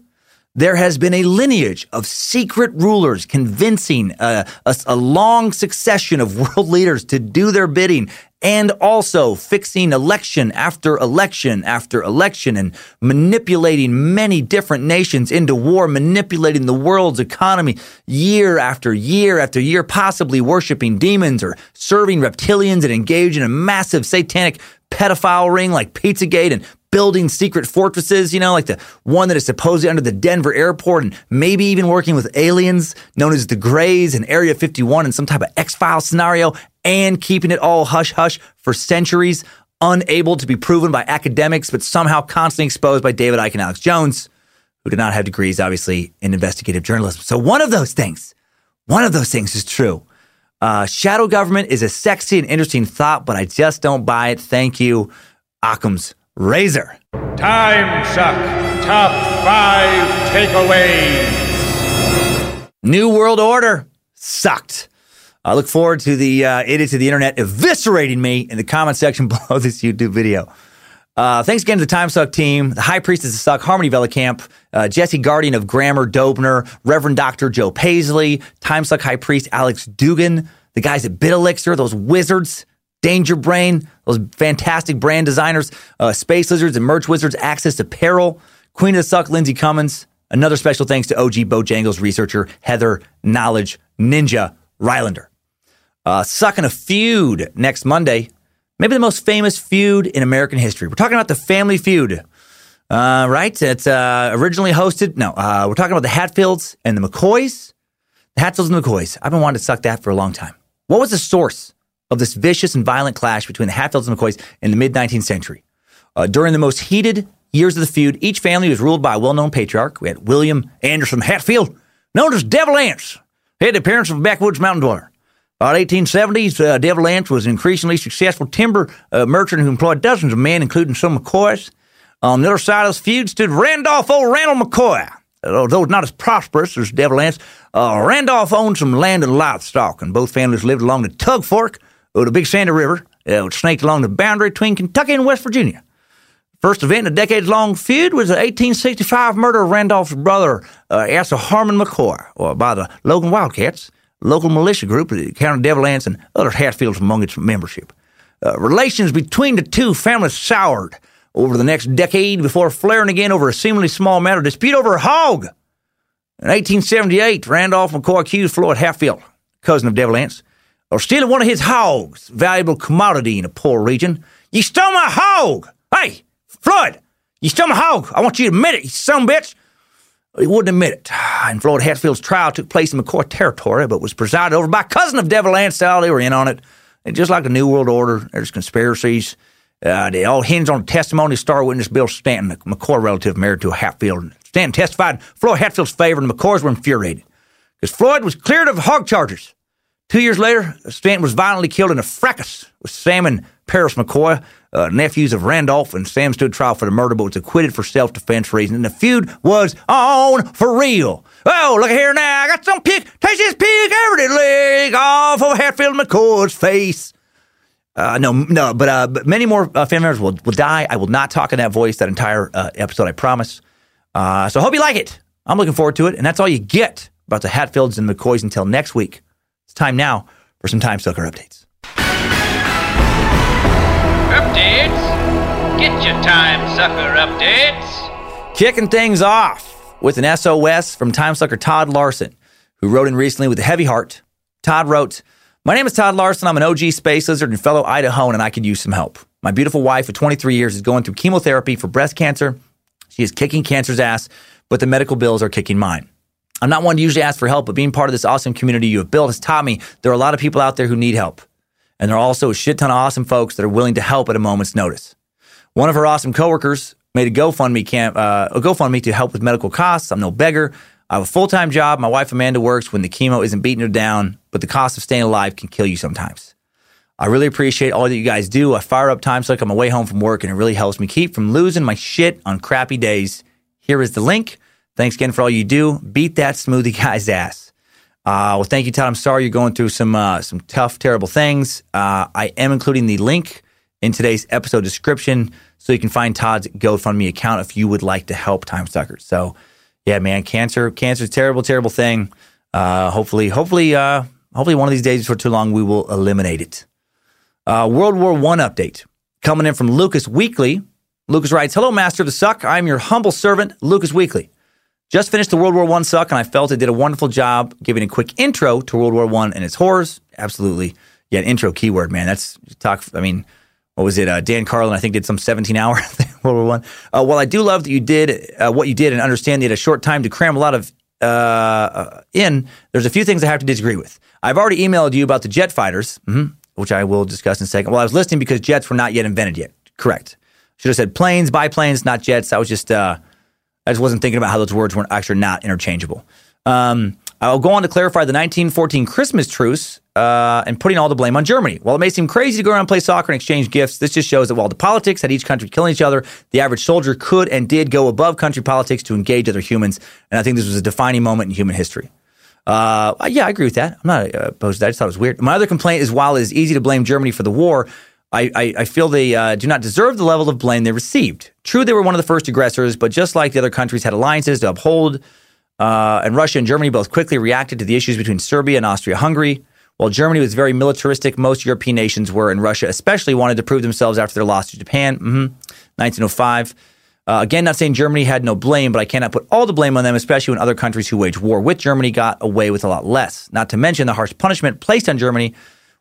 there has been a lineage of secret rulers convincing a, a, a, long succession of (laughs) world leaders to do their bidding and also fixing election after election after election and manipulating many different nations into war, manipulating the world's economy year after year after year, possibly worshiping demons or serving reptilians and engaged in a massive satanic pedophile ring like Pizzagate and building secret fortresses, you know, like the one that is supposedly under the Denver airport and maybe even working with aliens known as the Greys and Area 51 in some type of X File scenario and keeping it all hush hush for centuries, unable to be proven by academics, but somehow constantly exposed by David Icke and Alex Jones, who did not have degrees, obviously, in investigative journalism. So one of those things, one of those things is true. Uh, shadow government is a sexy and interesting thought, but I just don't buy it. Thank you, Occam's razor. Time suck. Top five takeaways. New World Order sucked. I look forward to the uh, idiots of the internet eviscerating me in the comment section (laughs) below this YouTube video. Uh, thanks again to the Time Suck team, the High Priestess of Suck, Harmony Vellicamp, uh, Jesse Guardian of Grammar, Dobner, Reverend Dr. Joe Paisley, Time Suck High Priest Alex Dugan, the guys at Bit Elixir, those wizards, Danger Brain, those fantastic brand designers, uh, Space Lizards and Merch Wizards, Access Apparel, Queen of the Suck, Lindsay Cummins. Another special thanks to OG Bojangles researcher Heather Knowledge Ninja Rylander. Uh, sucking a feud next Monday. Maybe the most famous feud in American history. We're talking about the Family Feud, uh, right? It's uh, originally hosted. No, uh, we're talking about the Hatfields and the McCoys. The Hatfields and the McCoys. I've been wanting to suck that for a long time. What was the source of this vicious and violent clash between the Hatfields and McCoys in the mid 19th century? Uh, during the most heated years of the feud, each family was ruled by a well known patriarch. We had William Anderson Hatfield, known as Devil. He had the appearance of a backwoods mountain dweller. By the 1870s, uh, Devil Anse was an increasingly successful timber uh, merchant who employed dozens of men, including some McCoys. On the other side of this feud stood Randolph old Randall McCoy. Although not as prosperous as Devil Anse, uh, Randolph owned some land and livestock, and both families lived along the Tug Fork of the Big Sandy River, uh, which snaked along the boundary between Kentucky and West Virginia. First event in a decades long feud was the 1865 murder of Randolph's brother, uh, Asa Harmon McCoy, or by the Logan Wildcats local militia group that counted Devil Anse and other Hatfields among its membership. Uh, relations between the two families soured over the next decade before flaring again over a seemingly small matter dispute over a hog. In 1878, Randolph McCoy accused Floyd Hatfield, cousin of Devil Anse, of stealing one of his hogs, valuable commodity in a poor region. You stole my hog! Hey, Floyd, you stole my hog. I want you to admit it, you son bitch. He wouldn't admit it. (sighs) And Floyd Hatfield's trial took place in McCoy territory, but was presided over by a cousin of Devil Anse style. They were in on it. And just like the New World Order, there's conspiracies. Uh, they all hinge on the testimony of star witness Bill Stanton, a McCoy relative married to Hatfield. Stanton testified in Floyd Hatfield's favor, and the McCoys were infuriated because Floyd was cleared of hog charges. Two years later, Stanton was violently killed in a fracas with Sam and Paris McCoy, uh, nephews of Randolph, and Sam stood trial for the murder, but was acquitted for self-defense reasons. And the feud was on for real. Oh, look here now! I got some pig. Taste this pig every leg off of Hatfield McCoy's face. Uh, no, no, but, uh, but many more uh, family members will, will die. I will not talk in that voice that entire uh, episode. I promise. Uh, so hope you like it. I'm looking forward to it, and that's all you get about the Hatfields and McCoys until next week. Time now for some Time Sucker updates. Updates? Get your time sucker updates. Kicking things off with an SOS from Time Sucker Todd Larson, who wrote in recently with a heavy heart. Todd wrote, My name is Todd Larson. I'm an OG space lizard and fellow Idahoan, and I could use some help. My beautiful wife of 23 years is going through chemotherapy for breast cancer. She is kicking cancer's ass, but the medical bills are kicking mine. I'm not one to usually ask for help, but being part of this awesome community you have built has taught me there are a lot of people out there who need help. And there are also a shit ton of awesome folks that are willing to help at a moment's notice. One of her awesome coworkers made a GoFundMe camp, uh, a GoFundMe to help with medical costs. I'm no beggar. I have a full time job. My wife Amanda works when the chemo isn't beating her down, but the cost of staying alive can kill you sometimes. I really appreciate all that you guys do. I fire up Time Suck on my way home from work, and it really helps me keep from losing my shit on crappy days. Here is the link. Thanks again for all you do. Beat that smoothie (laughs) guy's ass. Uh, well, thank you, Todd. I'm sorry you're going through some uh, some tough, terrible things. Uh, I am including the link in today's episode description so you can find Todd's GoFundMe account if you would like to help time suckers. So, yeah, man, cancer, cancer is terrible, terrible thing. Uh, hopefully, hopefully, uh, hopefully, one of these days before too long, we will eliminate it. Uh, World War One update coming in from Lucas Weekly. Lucas writes, "Hello, Master of the Suck. I am your humble servant, Lucas Weekly." Just finished the World War One suck, and I felt it did a wonderful job giving a quick intro to World War One and its horrors. Absolutely, yeah, intro keyword, man. That's talk. I mean, what was it? Uh, Dan Carlin, I think, did some 17 hour (laughs) World War One. Uh, while I do love that you did uh, what you did and understand you had a short time to cram a lot of uh, in, there's a few things I have to disagree with. I've already emailed you about the jet fighters, mm-hmm, which I will discuss in a second. Well, I was listening because jets were not yet invented yet. Correct. Should have said planes, biplanes, not jets. I was just uh, I just wasn't thinking about how those words were actually not interchangeable. Um, I'll go on to clarify the 1914 Christmas truce uh, and putting all the blame on Germany. While it may seem crazy to go around and play soccer and exchange gifts, this just shows that while the politics had each country killing each other, the average soldier could and did go above country politics to engage other humans. And I think this was a defining moment in human history. Uh, yeah, I agree with that. I'm not uh, opposed to that. I just thought it was weird. My other complaint is while it is easy to blame Germany for the war, I, I, I feel they uh, do not deserve the level of blame they received. True, they were one of the first aggressors, but just like the other countries had alliances to uphold, uh, and Russia and Germany both quickly reacted to the issues between Serbia and Austria Hungary. While Germany was very militaristic, most European nations were, and Russia especially wanted to prove themselves after their loss to Japan. Mm-hmm. 1905. Uh, again, not saying Germany had no blame, but I cannot put all the blame on them, especially when other countries who waged war with Germany got away with a lot less. Not to mention the harsh punishment placed on Germany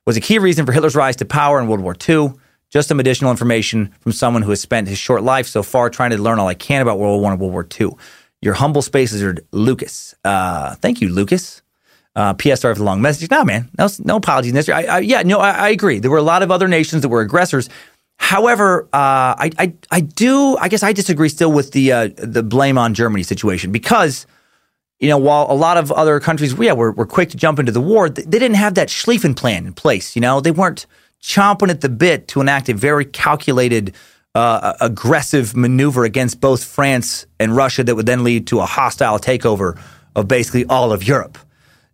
was a key reason for Hitler's rise to power in World War II. Just some additional information from someone who has spent his short life so far trying to learn all I can about World War I and World War II. Your humble space lizard, Lucas. Uh, thank you, Lucas. Uh, PS, sorry for the long message. No, man, no, no apologies necessary. I, I, yeah, no, I, I agree. There were a lot of other nations that were aggressors. However, uh, I, I, I do. I guess I disagree still with the uh, the blame on Germany situation because you know while a lot of other countries, yeah, were, were quick to jump into the war, they, didn't have that Schlieffen plan in place. You know, they weren't chomping at the bit to enact a very calculated, uh, aggressive maneuver against both France and Russia that would then lead to a hostile takeover of basically all of Europe.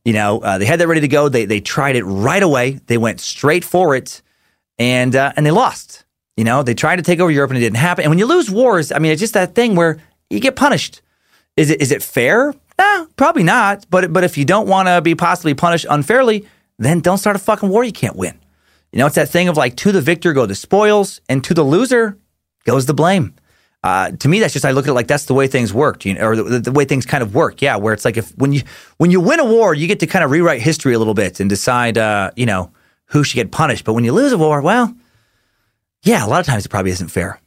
You know, uh, they had that ready to go. They they tried it right away. They went straight for it, and uh, and they lost. You know, they tried to take over Europe and it didn't happen. And when you lose wars, I mean, it's just that thing where you get punished. Is it is it fair? Nah, probably not. But but if you don't want to be possibly punished unfairly, then don't start a fucking war you can't win. You know, it's that thing of like to the victor go the spoils, and to the loser goes the blame. Uh, to me, that's just I look at it like that's the way things worked, you know, or the, the, way things kind of work. Yeah, where it's like if when you when you win a war, you get to kind of rewrite history a little bit and decide, uh, you know, who should get punished. But when you lose a war, well, yeah, a lot of times it probably isn't fair.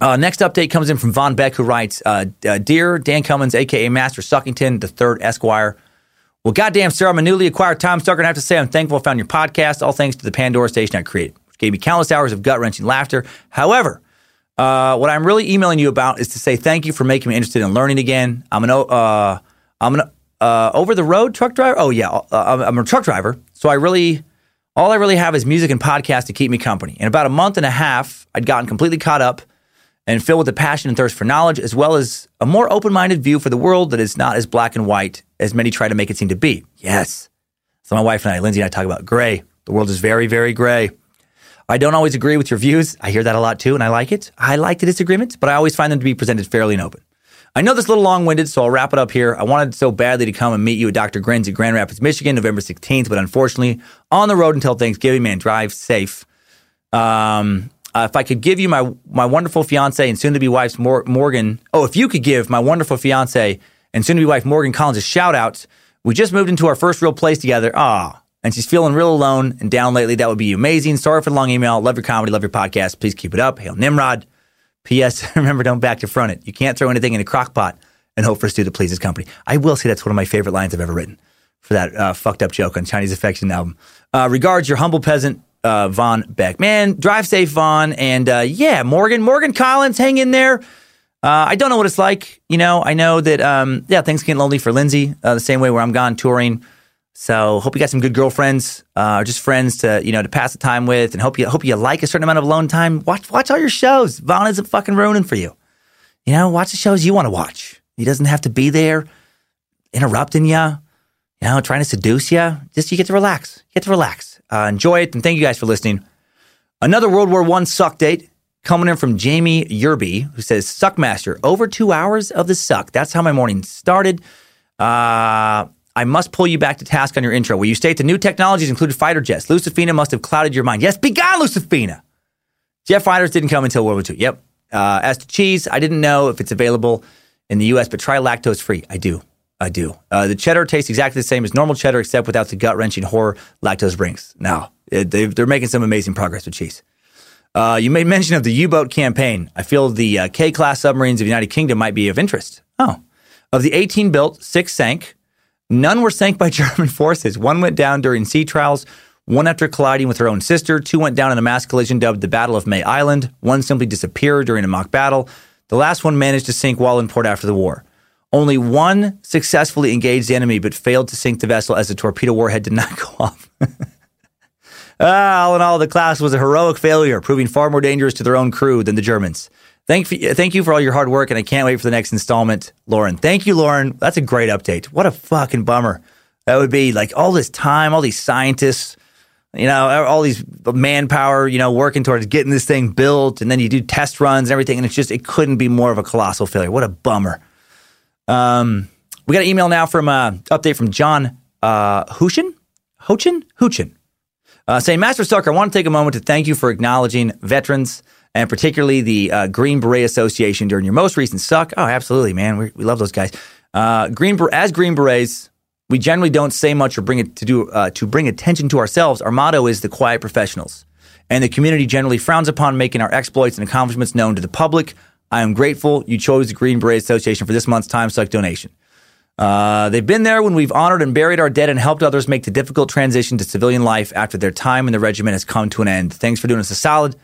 Uh, next update comes in from Von Beck, who writes, uh, uh, "Dear Dan Cummins, aka Master Suckington, the third Esquire." Well, goddamn, sir, I'm a newly acquired time sucker, and I have to say I'm thankful I found your podcast. All thanks to the Pandora station I created, which gave me countless hours of gut wrenching laughter. However, uh, what I'm really emailing you about is to say thank you for making me interested in learning again. I'm an uh, I'm an uh, over the road truck driver. Oh yeah, uh, I'm a truck driver, so I really all I really have is music and podcasts to keep me company. In about a month and a half, I'd gotten completely caught up and filled with a passion and thirst for knowledge, as well as a more open minded view for the world that is not as black and white as many try to make it seem to be. Yes. So, my wife and I, Lindsay and I, talk about gray. The world is very, very gray. I don't always agree with your views. I hear that a lot too, and I like it. I like the disagreements, but I always find them to be presented fairly and open. I know this is a little long winded, so I'll wrap it up here. I wanted so badly to come and meet you at Dr. Grins at Grand Rapids, Michigan, November 16th, but unfortunately, on the road until Thanksgiving, man, drive safe. Um, uh, if I could give you my my wonderful fiance and soon to be wife Mor- Morgan, oh, if you could give my wonderful fiance and soon to be wife Morgan Collins a shout out. We just moved into our first real place together. Ah, and she's feeling real alone and down lately. That would be amazing. Sorry for the long email. Love your comedy. Love your podcast. Please keep it up. Hail Nimrod. P.S. (laughs) Remember, don't back to front it. You can't throw anything in a crock pot and hope for a stew that pleases company. I will say that's one of my favorite lines I've ever written for that uh, fucked up joke on Chinese Affection album. Uh, regards, your humble peasant, uh, Von Beck. Man, drive safe, Von. And uh, yeah, Morgan, Morgan Collins, hang in there. Uh, I don't know what it's like. You know, I know that, um, yeah, things get lonely for Lindsay uh, the same way where I'm gone touring. So hope you got some good girlfriends, uh, or just friends to you know to pass the time with, and hope you hope you like a certain amount of alone time. Watch watch all your shows. Von isn't fucking ruining for you. You know, watch the shows you want to watch. He doesn't have to be there interrupting you. You know, trying to seduce you. Just you get to relax. You get to relax. Uh, enjoy it, and thank you guys for listening. Another World War One suck date coming in from Jamie Yerby, who says, "Suckmaster, over two hours of the suck. That's how my morning started." Uh, I must pull you back to task on your intro, where you state the new technologies included fighter jets. Lucifina must have clouded your mind. Yes, be gone, Lucifina. Jet fighters didn't come until World War II. Yep. Uh, as to cheese, I didn't know if it's available in the U.S., but try lactose free. I do. I do. Uh, the cheddar tastes exactly the same as normal cheddar, except without the gut wrenching horror lactose brings. Now, they, are making some amazing progress with cheese. Uh, you made mention of the U boat campaign. I feel the uh, K class submarines of the United Kingdom might be of interest. Oh. Of the 18 built, six sank. None were sank by (laughs) German forces. One went down during sea trials, one after colliding with her own sister. Two went down in a mass collision dubbed the Battle of May Island. One simply disappeared during a mock battle. The last one managed to sink while in port after the war. Only one successfully engaged the enemy but failed to sink the vessel as the torpedo warhead did not (laughs) go off. ah, all in all, the class was a heroic failure, proving far more dangerous to their own crew than the Germans. Thank, thank you for all your hard work, and I can't wait for the next installment, Lauren. Thank you, Lauren. That's a great update. What a fucking bummer that would be. Like all this time, all these scientists you know, all these manpower, you know, working towards getting this thing built, and then you do test runs and everything, and it's just it couldn't be more of a colossal failure. What a bummer. Um, we got an email now from uh, update from John uh, Hushin, Hochin, Huchin, uh, saying, Master Sucker, I want to take a moment to thank you for acknowledging veterans and particularly the uh, Green Beret Association during your most recent suck. Oh, absolutely, man, we, we love those guys. Uh, Green as Green Berets, we generally don't say much or bring it to do uh, to bring attention to ourselves. Our motto is the quiet professionals, and the community generally frowns upon making our exploits and accomplishments known to the public. I am grateful you chose the Green Beret Association for this month's Time Suck donation. Uh, they've been there when we've honored and buried our dead and helped others make the difficult transition to civilian life after their time in the regiment has come to an end. Thanks for doing us a solid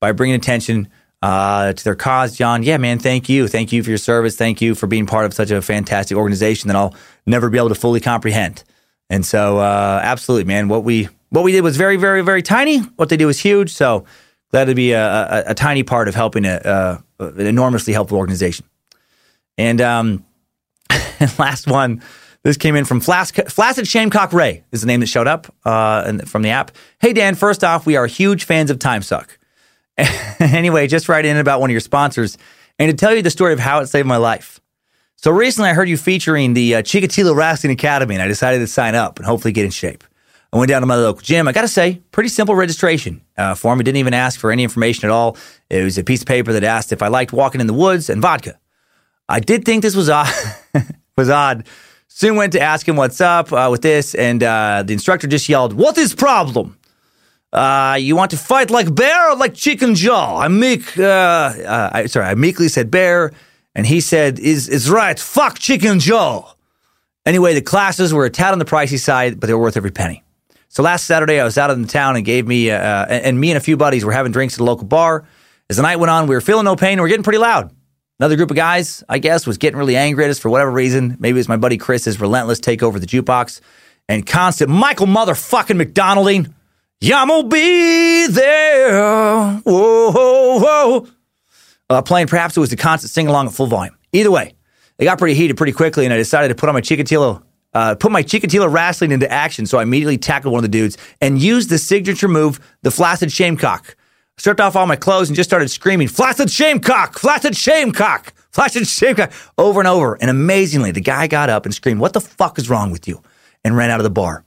by bringing attention uh, to their cause, John. Yeah, man, thank you. Thank you for your service. Thank you for being part of such a fantastic organization that I'll never be able to fully comprehend. And so, uh, absolutely, man, what we what we did was very, very, very tiny. What they do is huge. So to be a, a, a tiny part of helping a, a, an enormously helpful organization. And um, (laughs) last one, this came in from Flaccid Shamecock Ray is the name that showed up uh, from the app. Hey Dan, first off, we are huge fans of Timesuck. (laughs) Anyway, just write in about one of your sponsors and to tell you the story of how it saved my life. So recently, I heard you featuring the uh, Chikatilo Wrestling Academy, and I decided to sign up and hopefully get in shape. I went down to my local gym. I got to say, pretty simple registration uh, form. It didn't even ask for any information at all. It was a piece of paper that asked if I liked walking in the woods and vodka. I did think this was odd. (laughs) was odd. Soon went to ask him what's up uh, with this, and uh, the instructor just yelled, "What is problem?" Uh, you want to fight like bear or like chicken jaw? I meek, uh, uh, I, sorry, I meekly said bear, and he said, is, is right, fuck chicken jaw. Anyway, the classes were a tad on the pricey side, but they were worth every penny. So last Saturday, I was out in the town and gave me, uh, uh and, me and a few buddies were having drinks at a local bar. As the night went on, we were feeling no pain and we are getting pretty loud. Another group of guys, I guess, was getting really angry at us for whatever reason. Maybe it was my buddy Chris's relentless take over the jukebox and constant Michael motherfucking McDonalding. Yeah, I'm gonna be there. Whoa, whoa, whoa. Uh, playing, perhaps it was the constant sing along at full volume. Either way, it got pretty heated pretty quickly, and I decided to put on my Chikatilo, uh, put my Chikatilo wrestling into action. So I immediately tackled one of the dudes and used the signature move, the flaccid shamecock. Stripped off all my clothes and just started screaming, "Flaccid shamecock! Flaccid shamecock! Flaccid shamecock!" over and over. And amazingly, the guy got up and screamed, "What the fuck is wrong with you?" and ran out of the bar.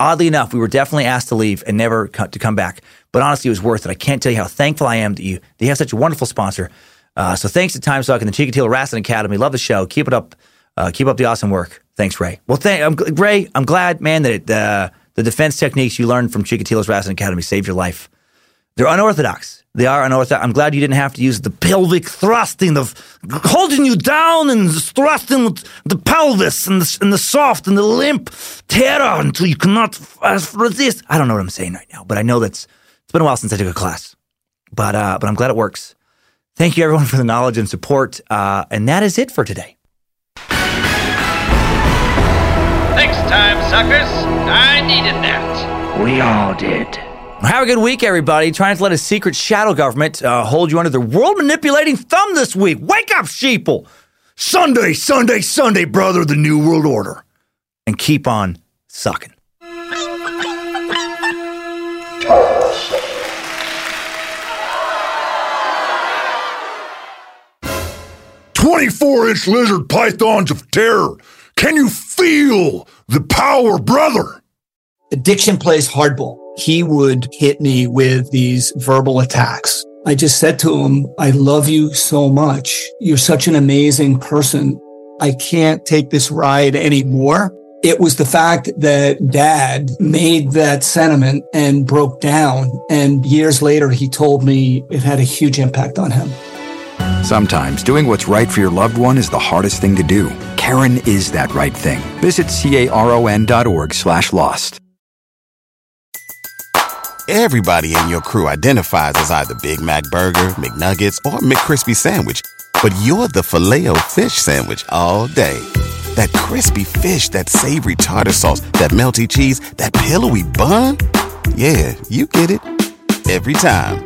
Oddly enough, we were definitely asked to leave and never to come back. But honestly, it was worth it. I can't tell you how thankful I am that you that you have such a wonderful sponsor. Uh, so thanks to Time Suck and the Chikatilo Wrestling Academy. Love the show. Keep it up. Uh, keep up the awesome work. Thanks, Ray. Well, thank I'm, Ray. I'm glad, man, that it, uh, the defense techniques you learned from Chikatilo's Wrestling Academy saved your life. They're unorthodox. They are unorthodox. I'm glad you didn't have to use the pelvic thrusting of holding you down and thrusting the pelvis and the, and the soft and the limp terror until you cannot resist. I don't know what I'm saying right now, but I know that's it's been a while since I took a class. But uh, but I'm glad it works. Thank you everyone for the knowledge and support. Uh, and that is it for today. Thanks, time suckers. I needed that. We all did. Have a good week, everybody. Trying to let a secret shadow government uh, hold you under their world manipulating thumb this week. Wake up, sheeple! Sunday, Sunday, Sunday, brother, of the New World Order. And keep on sucking. Twenty-four inch lizard pythons of terror. Can you feel the power, brother? Addiction plays hardball he would hit me with these verbal attacks. I just said to him, I love you so much. You're such an amazing person. I can't take this ride anymore. It was the fact that dad made that sentiment and broke down. And years later, he told me it had a huge impact on him. Sometimes doing what's right for your loved one is the hardest thing to do. Caron is that right thing. Visit caron.org slash lost. Everybody in your crew identifies as either Big Mac Burger, McNuggets, or McCrispy Sandwich. But you're the filet fish Sandwich all day. That crispy fish, that savory tartar sauce, that melty cheese, that pillowy bun. Yeah, you get it. Every time.